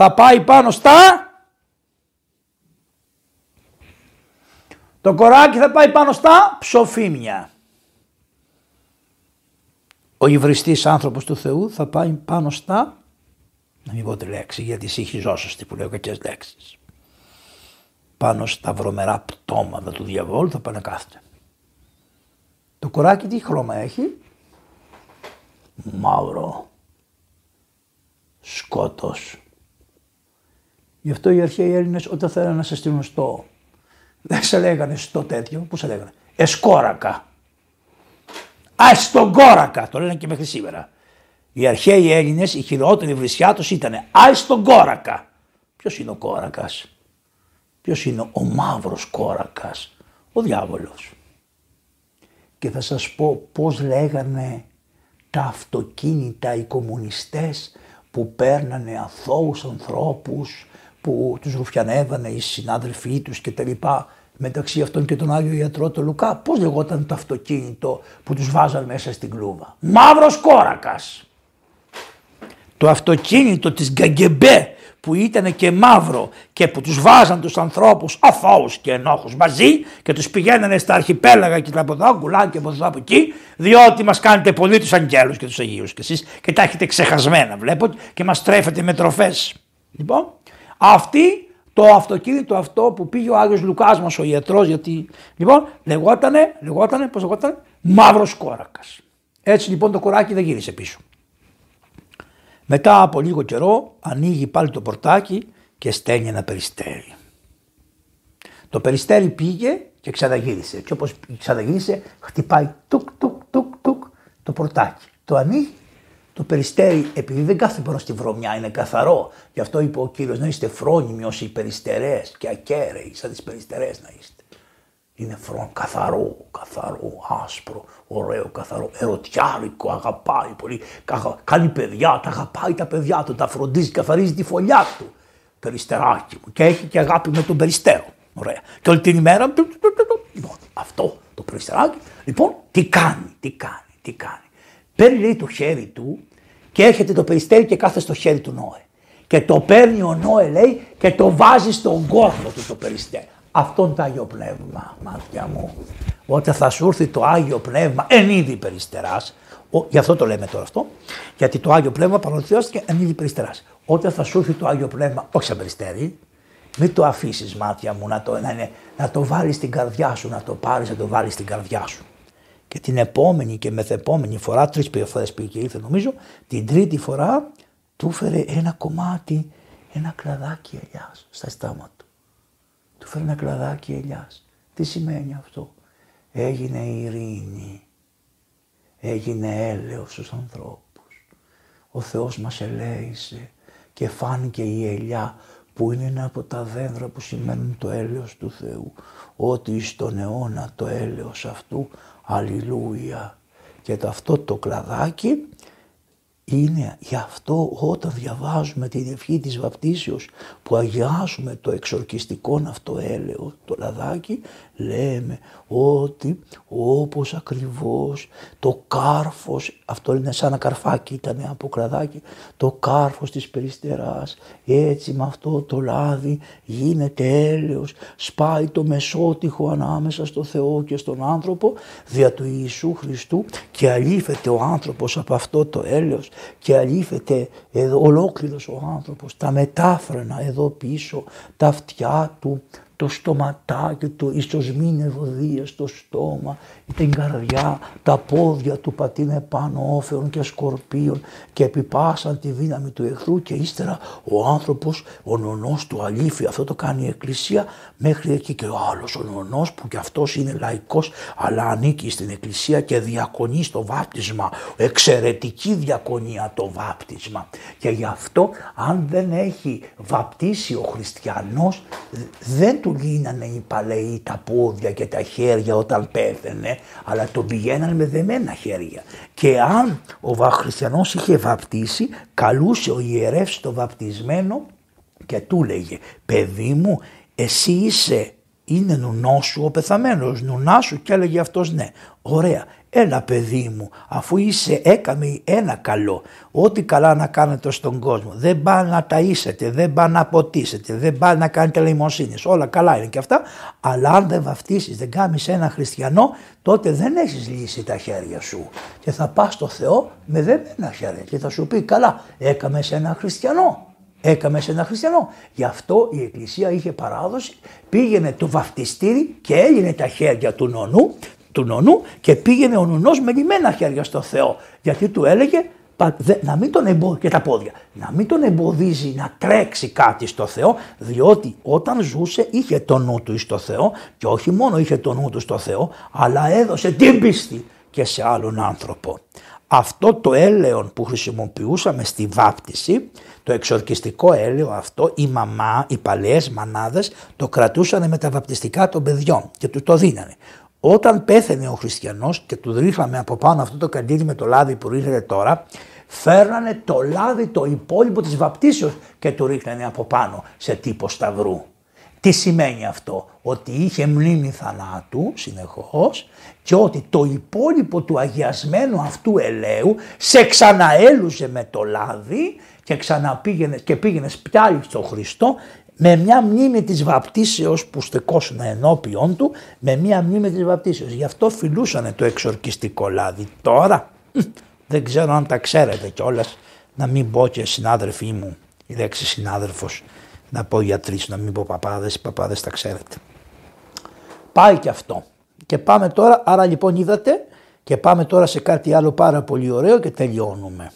S2: θα πάει πάνω στα... Το κοράκι θα πάει πάνω στα ψοφίμια ο υβριστής άνθρωπος του Θεού θα πάει πάνω στα, να μην πω τη λέξη γιατί συγχυζόσαστη που λέω κακές λέξεις, πάνω στα βρωμερά πτώματα του διαβόλου θα πάει να κάθεται. Το κοράκι τι χρώμα έχει, μαύρο, σκότος. Γι' αυτό οι αρχαίοι Έλληνες όταν θέλανε να σε στείλουν στο, δεν σε λέγανε στο τέτοιο, που σε λέγανε, εσκόρακα. Α στον κόρακα, το λένε και μέχρι σήμερα. Οι αρχαίοι Έλληνες, η χειρότερη βρισιά τους ήταν Α στον κόρακα. Ποιος είναι ο κόρακας, Ποιος είναι ο μαύρος κόρακας, ο διάβολος. Και θα σας πω πώς λέγανε τα αυτοκίνητα οι κομμουνιστές που παίρνανε αθώους ανθρώπους, που τους ρουφιανεύανε οι συνάδελφοί τους και τα λοιπά. μεταξύ αυτών και τον Άγιο Ιατρό τον Λουκά. Πώς λεγόταν το αυτοκίνητο που τους βάζαν μέσα στην κλούβα; Μαύρος κόρακας. Το αυτοκίνητο της Κα Γκε Μπε που ήταν και μαύρο και που τους βάζαν τους ανθρώπους αθώους και ενόχους μαζί και τους πηγαίνανε στα αρχιπέλαγα και από εδώ, γκούλαγκ και από εδώ από εκεί, διότι μας κάνετε πολύ τους αγγέλους και τους Αγίους και εσείς και τα έχετε ξεχασμένα βλέπω και μας τρέφετε με τροφές. Λοιπόν, αυτή το αυτοκίνητο αυτό που πήγε ο Άγιος Λουκάς μας ο ιατρός γιατί λοιπόν λεγότανε, λεγότανε, πώς λεγότανε, μαύρος κόρακας. Έτσι λοιπόν το κοράκι δεν γύρισε πίσω. Μετά από λίγο καιρό ανοίγει πάλι το πορτάκι και στέλνει ένα περιστέρι. Το περιστέρι πήγε και ξαναγύρισε και όπως ξαναγύρισε χτυπάει τουκ τουκ τουκ τουκ το πορτάκι. Το ανοίγει το περιστέρι, επειδή δεν κάθεται πάνω στη βρωμιά, είναι καθαρό. Γι' αυτό είπε ο κύριος να είστε φρόνιμοι όσοι οι περιστερές και ακέραιοι, σαν τις περιστερές να είστε. Είναι φρόν, καθαρό, καθαρό, άσπρο, ωραίο, καθαρό, ερωτιάρικο, αγαπάει πολύ. Κάνει παιδιά, τα αγαπάει τα παιδιά του, τα φροντίζει, καθαρίζει τη φωλιά του. Περιστεράκι μου. Και έχει και αγάπη με τον περιστέρο. Ωραία. Και όλη την ημέρα. Λοιπόν, αυτό το περιστεράκι. Λοιπόν, τι κάνει, τι κάνει, τι κάνει. Παίρνει λέει το χέρι του και έρχεται το περιστέρι και κάθε στο χέρι του Νόε. Και το παίρνει ο Νόε λέει και το βάζει στον κόρφο του το περιστέρι. Αυτό είναι το Άγιο Πνεύμα, μάτια μου. Όταν θα σου έρθει το Άγιο Πνεύμα, εν είδη περιστεράς, γι' αυτό το λέμε τώρα αυτό, γιατί το Άγιο Πνεύμα παρονθιώστηκε εν είδη περιστεράς. Όταν θα σου έρθει το Άγιο Πνεύμα, όχι σαν περιστέρι, μην το αφήσεις μάτια μου να το, να, να το βάλεις στην καρδιά σου, να το πάρεις να το βάλεις στην καρδιά σου. Και την επόμενη και μεθεπόμενη φορά, τρεις φορέ πήγε και ήρθε νομίζω, την τρίτη φορά του έφερε ένα κομμάτι, ένα κλαδάκι ελιάς στα στάμα του. Του έφερε ένα κλαδάκι ελιάς. Τι σημαίνει αυτό; Έγινε ειρήνη. Έγινε έλεος στους ανθρώπους. Ο Θεός μας ελέησε και φάνηκε η ελιά που είναι ένα από τα δέντρα που σημαίνουν το έλεος του Θεού. Ότι στον αιώνα το έλεος αυτού Αλληλούια. Και το αυτό το κλαδάκι είναι γι' αυτό όταν διαβάζουμε την ευχή της βαπτίσεως που αγιάζουμε το εξορκιστικό αυτό έλεο, το λαδάκι, λέμε ότι όπως ακριβώς το κάρφος, αυτό είναι σαν ένα καρφάκι ήταν από κλαδάκι, το κάρφος της περιστεράς, έτσι με αυτό το λάδι γίνεται έλεος, σπάει το μεσότυχο ανάμεσα στο Θεό και στον άνθρωπο, δια του Ιησού Χριστού και αλήφεται ο άνθρωπος από αυτό το έλεος και αλήφεται εδώ ολόκληρος ο άνθρωπος, τα μετάφρενα εδώ πίσω, τα αυτιά του, το στοματάκι του, οι σωσμοί ευωδίες στο στόμα, την καρδιά, τα πόδια του πατίνε πάνω όφεων και σκορπίων και επιπάσαν τη δύναμη του εχθρού και ύστερα ο άνθρωπος, ο νονός του αλήφη, αυτό το κάνει η Εκκλησία. Μέχρι εκεί και ο άλλος ο νονός που κι αυτός είναι λαϊκός αλλά ανήκει στην Εκκλησία και διακονεί στο βάπτισμα, εξαιρετική διακονία το βάπτισμα. Και γι' αυτό αν δεν έχει βαπτίσει ο χριστιανός δεν του γίνανε οι παλαιοί τα πόδια και τα χέρια όταν πέθαινε, αλλά τον πηγαίνανε με δεμένα χέρια. Και αν ο χριστιανός είχε βαπτίσει, καλούσε ο ιερεύς το βαπτισμένο και του λέγε «Παιδί μου, εσύ είσαι είναι νουνός σου ο πεθαμένος, νουνά σου και έλεγε αυτός ναι. Ωραία, έλα παιδί μου, αφού είσαι έκαμε ένα καλό, ό,τι καλά να κάνετε στον κόσμο, δεν πάει να ταΐσετε, δεν πάει να ποτίσετε, δεν πάει να κάνετε λιμοσύνες, όλα καλά είναι και αυτά, αλλά αν δεν βαφτίσεις, δεν κάνεις ένα χριστιανό, τότε δεν έχεις λύσει τα χέρια σου. Και θα πας στο Θεό με δεμένα χέρια και θα σου πει καλά, έκαμε ένα χριστιανό, έκαμε σε ένα χριστιανό. Γι' αυτό η Εκκλησία είχε παράδοση, πήγαινε το βαφτιστήρι και έγινε τα χέρια του νονού, του νονού και πήγαινε ο νονός με λιμένα χέρια στο Θεό. Γιατί του έλεγε να μην τον εμποδίζει και τα πόδια, να μην τον εμποδίζει να τρέξει κάτι στο Θεό, διότι όταν ζούσε είχε το νου του στο Θεό και όχι μόνο είχε το νου του στο Θεό, αλλά έδωσε την πίστη και σε άλλον άνθρωπο. Αυτό το έλεον που χρησιμοποιούσαμε στη βάπτιση, το εξορκιστικό έλαιο αυτό, η μαμά, οι παλαιές μανάδες το κρατούσαν με τα βαπτιστικά των παιδιών και του το δίνανε. Όταν πέθανε ο χριστιανός και του ρίχναμε από πάνω αυτό το καντήρι με το λάδι που ρίχνετε τώρα, φέρνανε το λάδι το υπόλοιπο της βαπτίσεως και το ρίχνανε από πάνω σε τύπο σταυρού. Τι σημαίνει αυτό, ότι είχε μνήμη θανάτου συνεχώς και ότι το υπόλοιπο του αγιασμένου αυτού ελαίου σε ξαναέλουσε με το λάδι και ξαναπήγαινε και πήγαινε πάλι στον Χριστό με μια μνήμη της βαπτίσεως που στεκόσουν ενώπιον του, με μια μνήμη της βαπτίσεως. Γι' αυτό φιλούσανε το εξορκιστικό λάδι. Τώρα δεν ξέρω αν τα ξέρετε κιόλας να μην πω και συνάδελφοί μου, η λέξη συνάδελφος, να πω γιατρής, να μην πω παπάδες, οι παπάδες τα ξέρετε. Πάει και αυτό. Και πάμε τώρα, άρα λοιπόν είδατε και πάμε τώρα σε κάτι άλλο πάρα πολύ ωραίο και τελειώνουμε.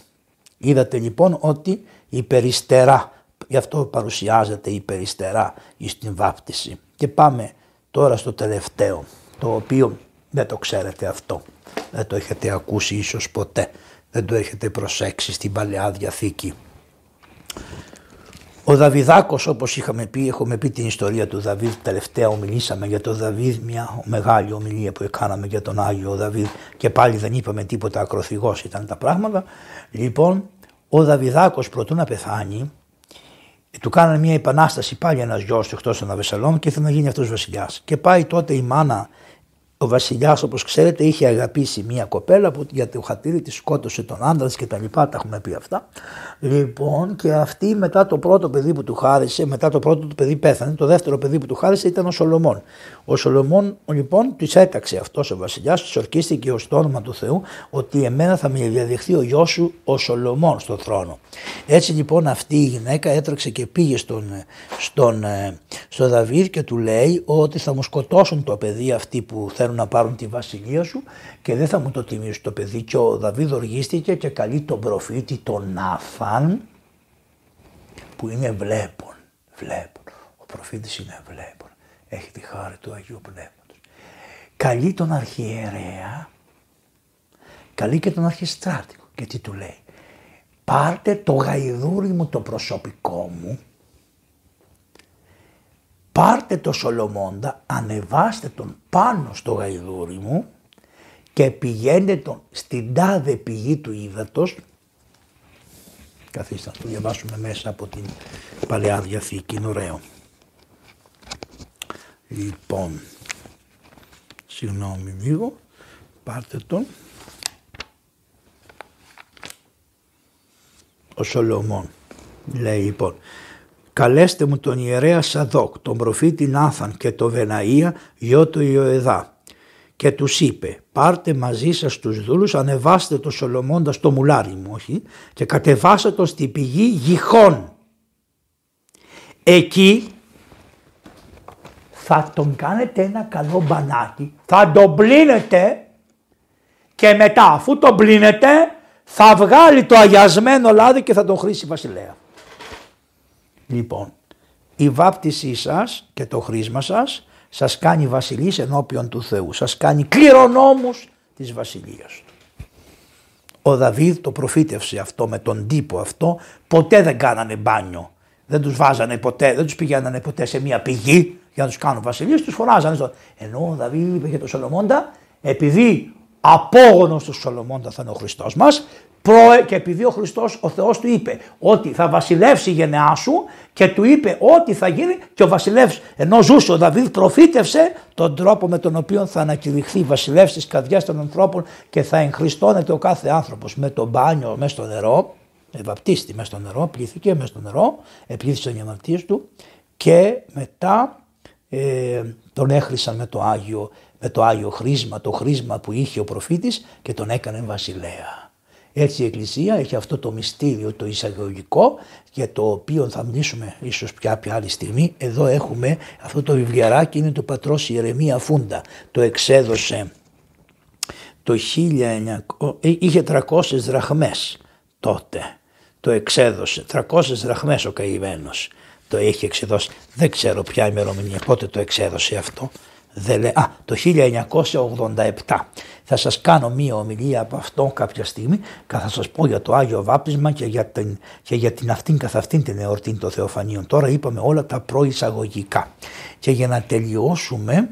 S2: Είδατε λοιπόν ότι η περιστερά, γι' αυτό παρουσιάζεται η περιστερά στην βάπτιση. Και πάμε τώρα στο τελευταίο, το οποίο δεν το ξέρετε αυτό, δεν το έχετε ακούσει ίσως ποτέ, δεν το έχετε προσέξει στην Παλαιά Διαθήκη. Ο Δαβιδάκος, όπως είχαμε πει, έχουμε πει την ιστορία του Δαβίδ. Τελευταία ομιλήσαμε για τον Δαβίδ, μια μεγάλη ομιλία που έκαναμε για τον Άγιο Δαβίδ και πάλι δεν είπαμε τίποτα. Ακροθυγός ήταν τα πράγματα. Λοιπόν, ο Δαβιδάκος προτού να πεθάνει, του κάνανε μια επανάσταση πάλι ένας γιος του εκτός των Αβεσσαλόμ και ήθελε να γίνει αυτός βασιλιάς. Και πάει τότε η μάνα ο βασιλιάς, όπως ξέρετε, είχε αγαπήσει μία κοπέλα που για το χατήρι της σκότωσε τον άντρα και τα λοιπά. Τα έχουμε πει αυτά. Λοιπόν, και αυτή μετά το πρώτο παιδί που του χάρισε, μετά το πρώτο του παιδί πέθανε. Το δεύτερο παιδί που του χάρισε ήταν ο Σολομών. Ο Σολομών λοιπόν της έταξε αυτός ο βασιλιάς, της ορκίστηκε ως το όνομα του Θεού ότι εμένα θα με διαδεχθεί ο γιος σου ο Σολομών στον θρόνο. Έτσι λοιπόν αυτή η γυναίκα έτρεξε και πήγε στον, στον, ε, στον Δαβίδ και του λέει ότι θα μου σκοτώσουν το παιδί αυτή που θέλουν να πάρουν τη βασιλεία σου και δεν θα μου το τιμήσουν το παιδί. Και ο Δαβίδ οργίστηκε και καλεί τον προφήτη τον Νάφαν που είναι βλέπον. Βλέπον. Ο προφήτης είναι βλέπον. Έχει τη χάρη του Αγίου Πνεύματος. Καλεί τον αρχιερέα, καλεί και τον αρχιστράτηγο και τι του λέει πάρτε το γαϊδούρι μου το προσωπικό μου, πάρτε το Σολομώντα, ανεβάστε τον πάνω στο γαϊδούρι μου και πηγαίνετε τον στην τάδε πηγή του ύδατος Καθίστε να το διαβάσουμε μέσα από την Παλαιά Διαθήκη, είναι ωραίο. Λοιπόν, συγγνώμη λίγο, πάρτε τον. ο Σολομών. Λέει λοιπόν, καλέστε μου τον ιερέα Σαδόκ, τον προφήτη Νάθαν και τον Βεναΐα, γιο του Ιωεδά. Και τους είπε, πάρτε μαζί σας τους δούλους, ανεβάστε το Σολομώντα στο μουλάρι μου, όχι, και κατεβάστε το στη πηγή γυχών. Εκεί θα τον κάνετε ένα καλό μπανάκι, θα τον πλύνετε και μετά αφού τον πλύνετε θα βγάλει το αγιασμένο λάδι και θα τον χρήσει βασιλέα. Λοιπόν, η βάπτισή σας και το χρήσμα σας σας κάνει βασιλείς ενώπιον του Θεού. Σας κάνει κληρονόμους της βασιλείας του. Ο Δαβίδ το προφήτευσε αυτό με τον τύπο αυτό. Ποτέ δεν κάνανε μπάνιο. Δεν τους βάζανε ποτέ, δεν τους πηγαίνανε ποτέ σε μια πηγή για να τους κάνουν βασιλείς. Τους φωνάζανε. Στο... Ενώ ο Δαβίδ είπε για τον Σολομώντα επειδή απόγονος του Σολομώντα θα είναι ο Χριστός μας και επειδή ο Χριστός ο Θεός του είπε ότι θα βασιλεύσει η γενεά σου και του είπε ότι θα γίνει και ο βασιλεύς ενώ ζούσε ο Δαβίδ προφήτευσε τον τρόπο με τον οποίο θα ανακηρυχθεί βασιλεύς της καρδιάς των ανθρώπων και θα εγχριστώνεται ο κάθε άνθρωπος με το μπάνιο μέσα στο νερό βαπτίστη μέσα στο νερό, πλήθηκε μέσα στο νερό, επλήθησε τον διαμαρτίες του και μετά ε, τον έχρισαν με το Άγιο με το Άγιο χρήσμα, το χρήσμα που είχε ο προφήτης και τον έκανε βασιλέα. Έτσι η Εκκλησία έχει αυτό το μυστήριο το εισαγωγικό για το οποίο θα μιλήσουμε ίσως πια πια άλλη στιγμή. Εδώ έχουμε αυτό το βιβλιαράκι είναι το πατρός Ιερεμία Φούντα. Το εξέδωσε το 1900, ε, είχε 300 δραχμές τότε. Το εξέδωσε, 300 δραχμές ο καημένος το έχει εξεδώσει. Δεν ξέρω ποια ημερομηνία, πότε το εξέδωσε αυτό. Δεν Α, το 1987. Θα σας κάνω μία ομιλία από αυτό κάποια στιγμή και θα σας πω για το Άγιο Βάπτισμα και για την, και για την αυτήν καθ' αυτήν την εορτή των Θεοφανίων. Τώρα είπαμε όλα τα προεισαγωγικά. Και για να τελειώσουμε,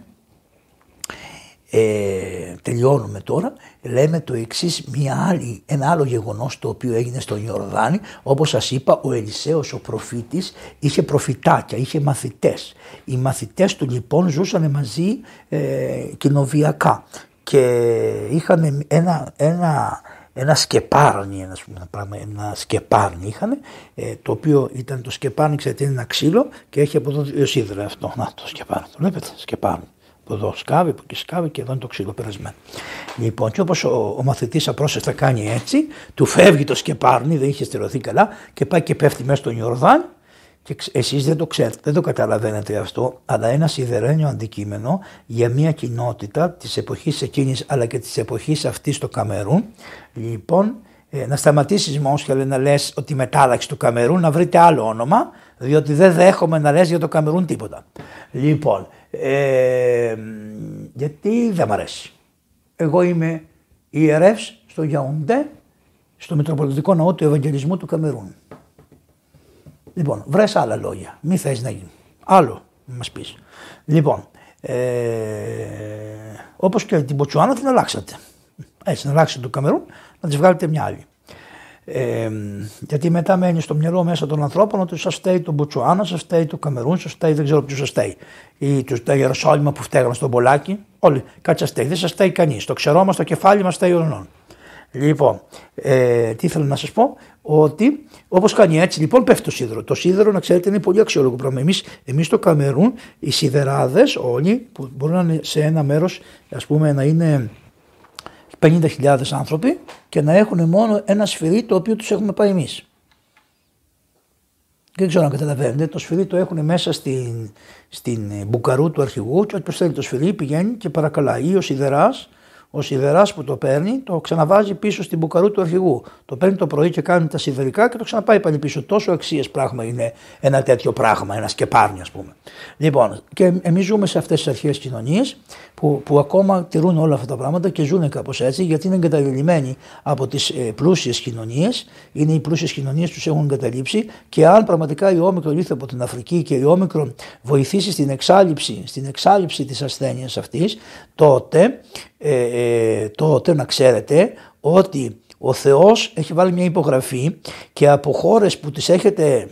S2: ε, τελειώνουμε τώρα, λέμε το εξής μια άλλη, ένα άλλο γεγονός το οποίο έγινε στον Ιορδάνη, όπως σας είπα ο Ελισέος ο προφήτης είχε προφητάκια, είχε μαθητές. Οι μαθητές του λοιπόν ζούσαν μαζί ε, κοινοβιακά και είχαν ένα, ένα, ένα σκεπάρνι, ένα, πράγμα, ένα σκεπάρνι είχαν, ε, το οποίο ήταν το σκεπάρνι, ξέρετε, είναι ένα ξύλο και έχει από εδώ σίδερα αυτό. Να το σκεπάρνι, το βλέπετε, σκεπάρνι. Από εδώ σκάβει, από εκεί σκάβει και εδώ είναι το ξύλο περασμένο. Λοιπόν, και όπως ο, ο μαθητής απρόσεστα κάνει έτσι, του φεύγει το σκεπάρνι, δεν είχε στερεωθεί καλά και πάει και πέφτει μέσα στον Ιορδάνη και εσείς δεν το ξέρετε, δεν το καταλαβαίνετε αυτό, αλλά ένας σιδερένιο αντικείμενο για μια κοινότητα της εποχής εκείνης αλλά και της εποχής αυτής στο Καμερούν. Λοιπόν, ε, να σταματήσεις Μόσχελε να λες ότι μετάλλαξε το Καμερούν, να βρείτε άλλο όνομα, διότι δεν δέχομαι να λες για το Καμερούν τίποτα. Λοιπόν, ε, γιατί δεν μ' αρέσει. Εγώ είμαι ιερεύς στο Γιαουντέ, στο Μητροπολιτικό Ναό του Ευαγγελισμού του Καμερούν. Λοιπόν, βρες άλλα λόγια. Μη θες να γίνει. Άλλο μας πεις. Λοιπόν, ε, όπως και την Ποτσουάνα την αλλάξατε. Έτσι, να αλλάξετε το Καμερούν, να της βγάλετε μια άλλη. Ε, γιατί μετά μένει στο μυαλό μέσα των ανθρώπων ότι σας φταίει το Μποτσουάνα, σας φταίει το Καμερούν, σας φταίει δεν ξέρω ποιος σας φταίει. Ή του τα Ιεροσόλυμα που φταίγαν στον Πολάκι. Όλοι, κάτι σας φταίει. Δεν σας φταίει κανείς. Το ξερό μας, το κεφάλι μας φταίει ουρανών. Λοιπόν, ε, τι θέλω να σας πω, ότι όπως κάνει έτσι, λοιπόν, πέφτει το σίδερο. Το σίδερο, να ξέρετε, είναι πολύ αξιόλογο πράγμα. Εμείς εμείς στο Καμερούν, οι σιδεράδες, όλοι, που μπορούν να είναι σε ένα μέρος, ας πούμε, να είναι 50.000 άνθρωποι και να έχουν μόνο ένα σφυρί το οποίο τους έχουμε πάει εμείς. Δεν ξέρω αν καταλαβαίνετε, το σφυρί το έχουν μέσα στην, στην μπουκαρού του αρχηγού και όποιο θέλει το σφυρί πηγαίνει και παρακαλάει. Ή ο σιδεράς ο σιδεράς που το παίρνει το ξαναβάζει πίσω στην μπουκαρού του αρχηγού. Το παίρνει το πρωί και κάνει τα σιδερικά και το ξαναπάει πάλι πίσω. Τόσο αξίες πράγμα είναι ένα τέτοιο πράγμα, ένα σκεπάρνι ας πούμε. Λοιπόν, και εμείς ζούμε σε αυτές τις αρχαίε κοινωνίε που, που ακόμα τηρούν όλα αυτά τα πράγματα και ζουν κάπως έτσι γιατί είναι εγκαταλειμμένοι από τις ε, πλούσιες κοινωνίες. Είναι οι πλούσιες κοινωνίες τους έχουν εγκαταλείψει και αν πραγματικά η όμικρο ήρθε από την Αφρική και η όμικρο βοηθήσει στην εξάλληψη, στην εξάλληψη της ασθένειας αυτής, τότε ε, ε, τότε να ξέρετε ότι ο Θεός έχει βάλει μια υπογραφή και από χώρες που τις έχετε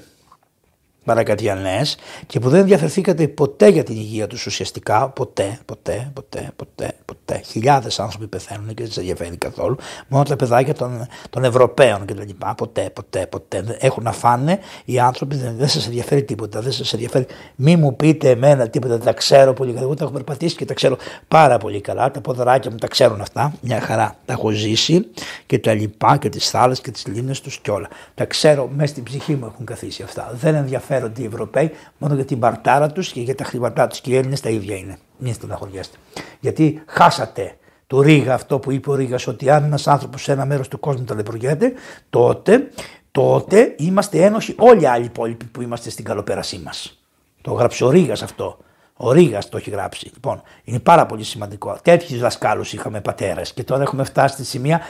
S2: παρακατιανές και που δεν ενδιαφερθήκατε ποτέ για την υγεία τους ουσιαστικά, ποτέ, ποτέ, ποτέ, ποτέ, ποτέ. Χιλιάδες άνθρωποι πεθαίνουν και δεν σας ενδιαφέρει καθόλου, μόνο τα παιδάκια των, των Ευρωπαίων και τα λοιπά, ποτέ, ποτέ, ποτέ. Έχουν να φάνε οι άνθρωποι, δεν, δεν σας ενδιαφέρει τίποτα, δεν σας ενδιαφέρει. Μη μου πείτε εμένα τίποτα, δεν τα ξέρω πολύ καλά, εγώ τα έχω περπατήσει και τα ξέρω πάρα πολύ καλά, τα ποδαράκια μου τα ξέρουν αυτά, μια χαρά, τα έχω ζήσει και τα λοιπά και τις θάλασσες και τις λίμνες τους και όλα. Τα ξέρω, μέσα στην ψυχή μου έχουν καθίσει αυτά, δεν ενδιαφέρει ενδιαφέρονται οι Ευρωπαίοι μόνο για την παρτάρα τους και για τα χρήματά τους. Και οι Έλληνες τα ίδια είναι. Μην στεναχωριέστε. Γιατί χάσατε το Ρίγα αυτό που είπε ο Ρίγα ότι αν ένας άνθρωπος σε ένα μέρος του κόσμου ταλαιπωριέται, τότε, τότε είμαστε ένοχοι όλοι οι άλλοι υπόλοιποι που είμαστε στην καλοπέρασή μας. Το γράψει ο Ρίγα αυτό. Ο Ρίγα το έχει γράψει. Λοιπόν, είναι πάρα πολύ σημαντικό. Τέτοιους δασκάλους είχαμε πατέρες και τώρα έχουμε φτάσει στη σημεία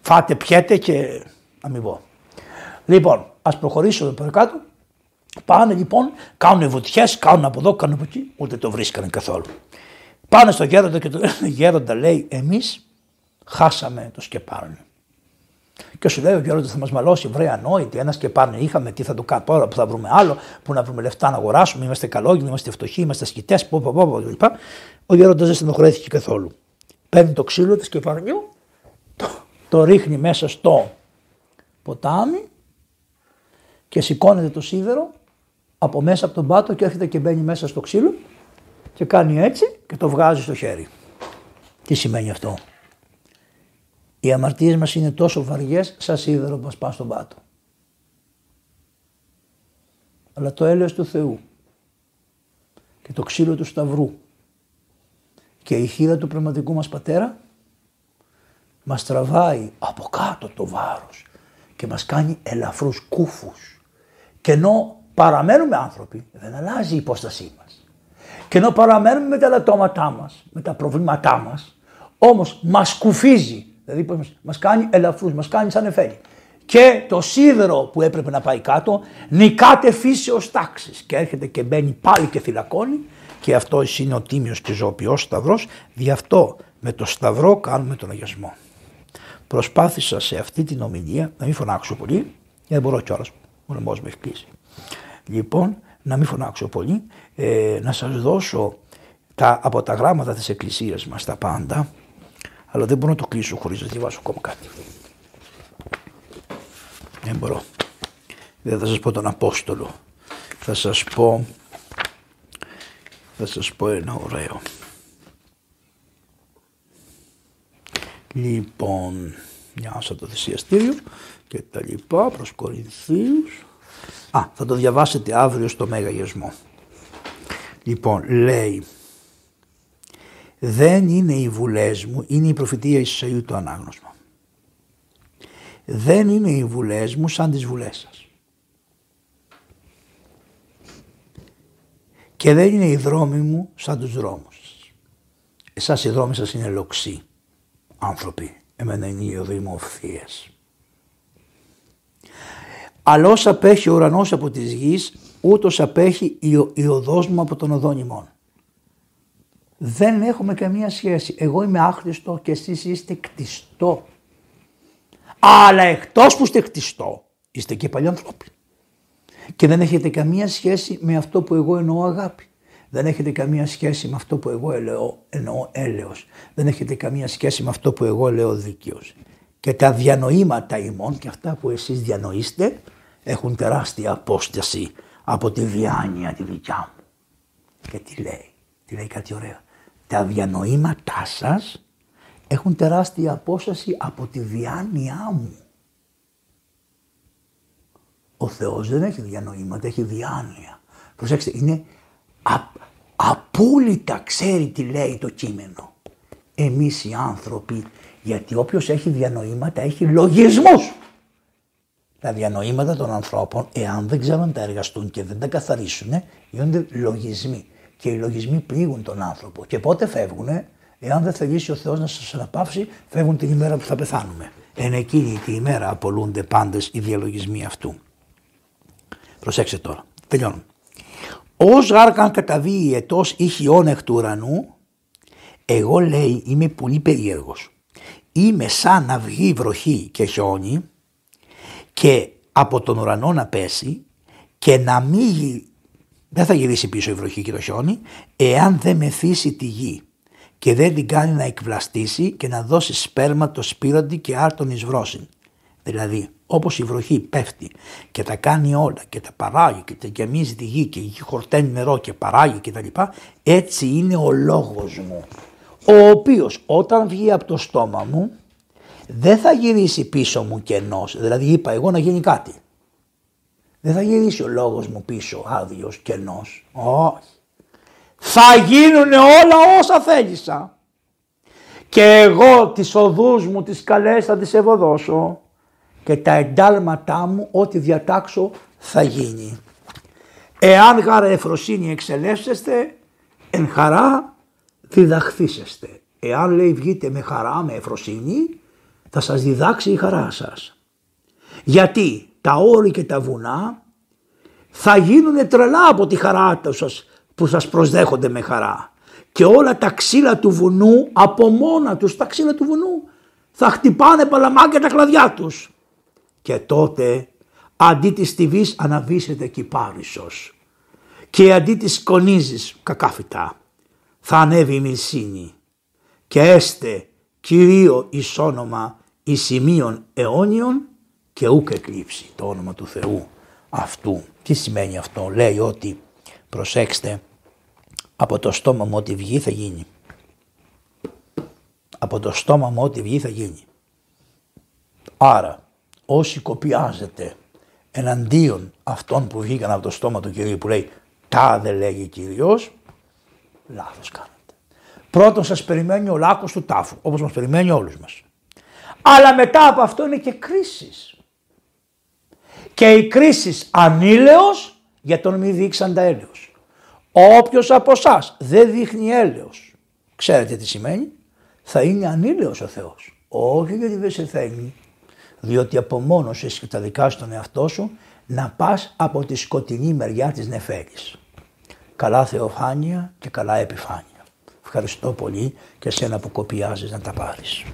S2: φάτε, πιέτε και να μην πω. Λοιπόν, ας προχωρήσουμε παρακάτω. Πάνε λοιπόν, κάνουν βουτιές, κάνουν από εδώ, κάνουν από εκεί, ούτε το βρίσκανε καθόλου. Πάνε στο γέροντα και το γέροντα λέει: Εμείς χάσαμε το σκεπάρνι. Και σου λέει ο γέροντας θα μας μαλώσει, βρε ανόητη, ένα σκεπάρνι είχαμε, τι θα το κάνουμε τώρα που θα βρούμε άλλο, που να βρούμε λεφτά να αγοράσουμε, είμαστε καλόγινοι, είμαστε φτωχοί, είμαστε σκητέ, πω, πω, πω, κλπ. Ο γέροντας δεν στενοχωρέθηκε καθόλου. Παίρνει το ξύλο του σκεπαρνιού, το, το ρίχνει μέσα στο ποτάμι και σηκώνεται το σίδερο από μέσα από τον πάτο και έρχεται και μπαίνει μέσα στο ξύλο και κάνει έτσι και το βγάζει στο χέρι. Τι σημαίνει αυτό; Οι αμαρτίες μας είναι τόσο βαριές σαν σίδερο που μας πάνε στον πάτο. Αλλά το έλεος του Θεού και το ξύλο του Σταυρού και η χείρα του πνευματικού μας Πατέρα μας τραβάει από κάτω το βάρος και μας κάνει ελαφρούς κούφους. Και ενώ παραμένουμε άνθρωποι, δεν αλλάζει η υπόστασή μας. Και ενώ παραμένουμε με τα λατώματά μας, με τα προβλήματά μας, όμως μας κουφίζει, δηλαδή μας κάνει ελαφρούς, μας κάνει σαν εφέλη. Και το σίδερο που έπρεπε να πάει κάτω νικάται φύσεως τάξης και έρχεται και μπαίνει πάλι και φυλακώνει και αυτό είναι ο τίμιος και ζωοποιός σταυρός, δι' αυτό Με το σταυρό κάνουμε τον αγιασμό. Προσπάθησα σε αυτή την ομιλία να μην φωνάξω πολύ, γιατί δεν μπορώ κιόλας. Ο λαιμό με έχει κλείσει. Λοιπόν, να μην φωνάξω πολύ, ε, να σας δώσω τα, από τα γράμματα της Εκκλησίας μας τα πάντα, αλλά δεν μπορώ να το κλείσω χωρίς να διαβάσω ακόμα κάτι. Δεν μπορώ. Δεν θα σας πω τον Απόστολο. Θα σας πω, θα σας πω ένα ωραίο. Λοιπόν, μια το θυσιαστήριο και τα λοιπά προς Κορινθίους. Α, θα το διαβάσετε αύριο στο Μέγα Γεσμό. Λοιπόν, λέει, δεν είναι οι βουλές μου, είναι η προφητεία Ισαΐου το ανάγνωσμα. Δεν είναι οι βουλές μου σαν τις βουλές σας. Και δεν είναι οι δρόμοι μου σαν τους δρόμους σας. Εσάς οι δρόμοι σας είναι λοξοί άνθρωποι. Εμένα είναι οι οδοί μου Αλλά όσο απέχει ο ουρανός από της γης, ούτως απέχει η, η οδός μου από τον οδόν ημών. Δεν έχουμε καμία σχέση. Εγώ είμαι άχρηστο και εσείς είστε κτιστό. Αλλά εκτός που είστε κτιστό, είστε και παλιανθρώποι. Και δεν έχετε καμία σχέση με αυτό που εγώ εννοώ αγάπη. Δεν έχετε καμία σχέση με αυτό που εγώ εννοώ, εννοώ έλεος. Δεν έχετε καμία σχέση με αυτό που εγώ λέω δίκαιος. Και τα διανοήματα ημών και αυτά που εσείς διανοείστε έχουν τεράστια απόσταση από τη διάνοια τη δικιά μου. Και τι λέει, τι λέει κάτι ωραίο. Τα διανοήματά σας έχουν τεράστια απόσταση από τη διάνοιά μου. Ο Θεός δεν έχει διανοήματα, έχει διάνοια. Προσέξτε, είναι α, απόλυτα ξέρει τι λέει το κείμενο. Εμείς οι άνθρωποι, γιατί όποιος έχει διανοήματα έχει λογισμούς. Τα διανοήματα των ανθρώπων, εάν δεν ξέρουν τα εργαστούν και δεν τα καθαρίσουν, γίνονται λογισμοί. Και οι λογισμοί πλήγουν τον άνθρωπο. Και πότε φεύγουν, εάν δεν θελήσει ο Θεός να σας αναπαύσει, φεύγουν την ημέρα που θα πεθάνουμε. Εν εκείνη την ημέρα απολούνται πάντες οι διαλογισμοί αυτού. Προσέξτε τώρα. Τελειώνω. Ω γάρκαν καταβεί η ετός ή χιόν εκ του ουρανού, εγώ λέει είμαι πολύ περίεργος. Είμαι σαν να βγει βροχή και χιόνι και από τον ουρανό να πέσει και να μην δεν θα γυρίσει πίσω η βροχή και το χιόνι εάν δεν μεθύσει τη γη και δεν την κάνει να εκβλαστήσει και να δώσει σπέρμα το σπύροντι και άρτον εις βρόσιν. Δηλαδή όπως η βροχή πέφτει και τα κάνει όλα και τα παράγει και τα γεμίζει τη γη και η γη χορταίνει νερό και παράγει και τα λοιπά, έτσι είναι ο λόγος μου, ο οποίος όταν βγει από το στόμα μου δεν θα γυρίσει πίσω μου κενός, δηλαδή είπα εγώ να γίνει κάτι. Δεν θα γυρίσει ο λόγος μου πίσω άδειος, κενός, όχι. Θα γίνουν όλα όσα θέλησα. Και εγώ τις οδούς μου τις καλές θα τις ευωδώσω και τα εντάλματά μου ό,τι διατάξω θα γίνει. Εάν γάρα εφροσύνη εξελεύσεστε, εν χαρά διδαχθήσεστε. Εάν λέει βγείτε με χαρά, με εφροσύνη, θα σας διδάξει η χαρά σας. Γιατί τα όρη και τα βουνά θα γίνουν τρελά από τη χαρά σας που σας προσδέχονται με χαρά. Και όλα τα ξύλα του βουνού από μόνα τους, τα ξύλα του βουνού, θα χτυπάνε παλαμάκια τα κλαδιά τους. Και τότε αντί της τυβής αναβήσετε κυπάρισος και αντί της σκονίζεις κακάφυτα θα ανέβει η μυρσίνη και έστε Κυρίω εις όνομα εις σημείων αιώνιων και ούκ εκλείψει το όνομα του Θεού αυτού. Τι σημαίνει αυτό, λέει ότι προσέξτε από το στόμα μου ό,τι βγει θα γίνει. Από το στόμα μου ό,τι βγει θα γίνει. Άρα όσοι κοπιάζετε εναντίον αυτών που βγήκαν από το στόμα του Κυρίου που λέει τα δεν λέγει Κύριος, λάθος κάνετε. Πρώτον σας περιμένει ο λάκκος του τάφου, όπως μας περιμένει όλους μας. Αλλά μετά από αυτό είναι και κρίσεις. Και η κρίση ανήλεος για τον μη δείξαντα έλεος. Όποιος από εσάς δεν δείχνει έλεος, ξέρετε τι σημαίνει, θα είναι ανήλεος ο Θεός. Όχι γιατί δεν σε θέλει, διότι απομόνωσες και τα δικά στον εαυτό σου να πας από τη σκοτεινή μεριά της νεφέλης. Καλά θεοφάνεια και καλά επιφάνεια. Ευχαριστώ πολύ και σένα που κοπιάζεις να τα πάρεις.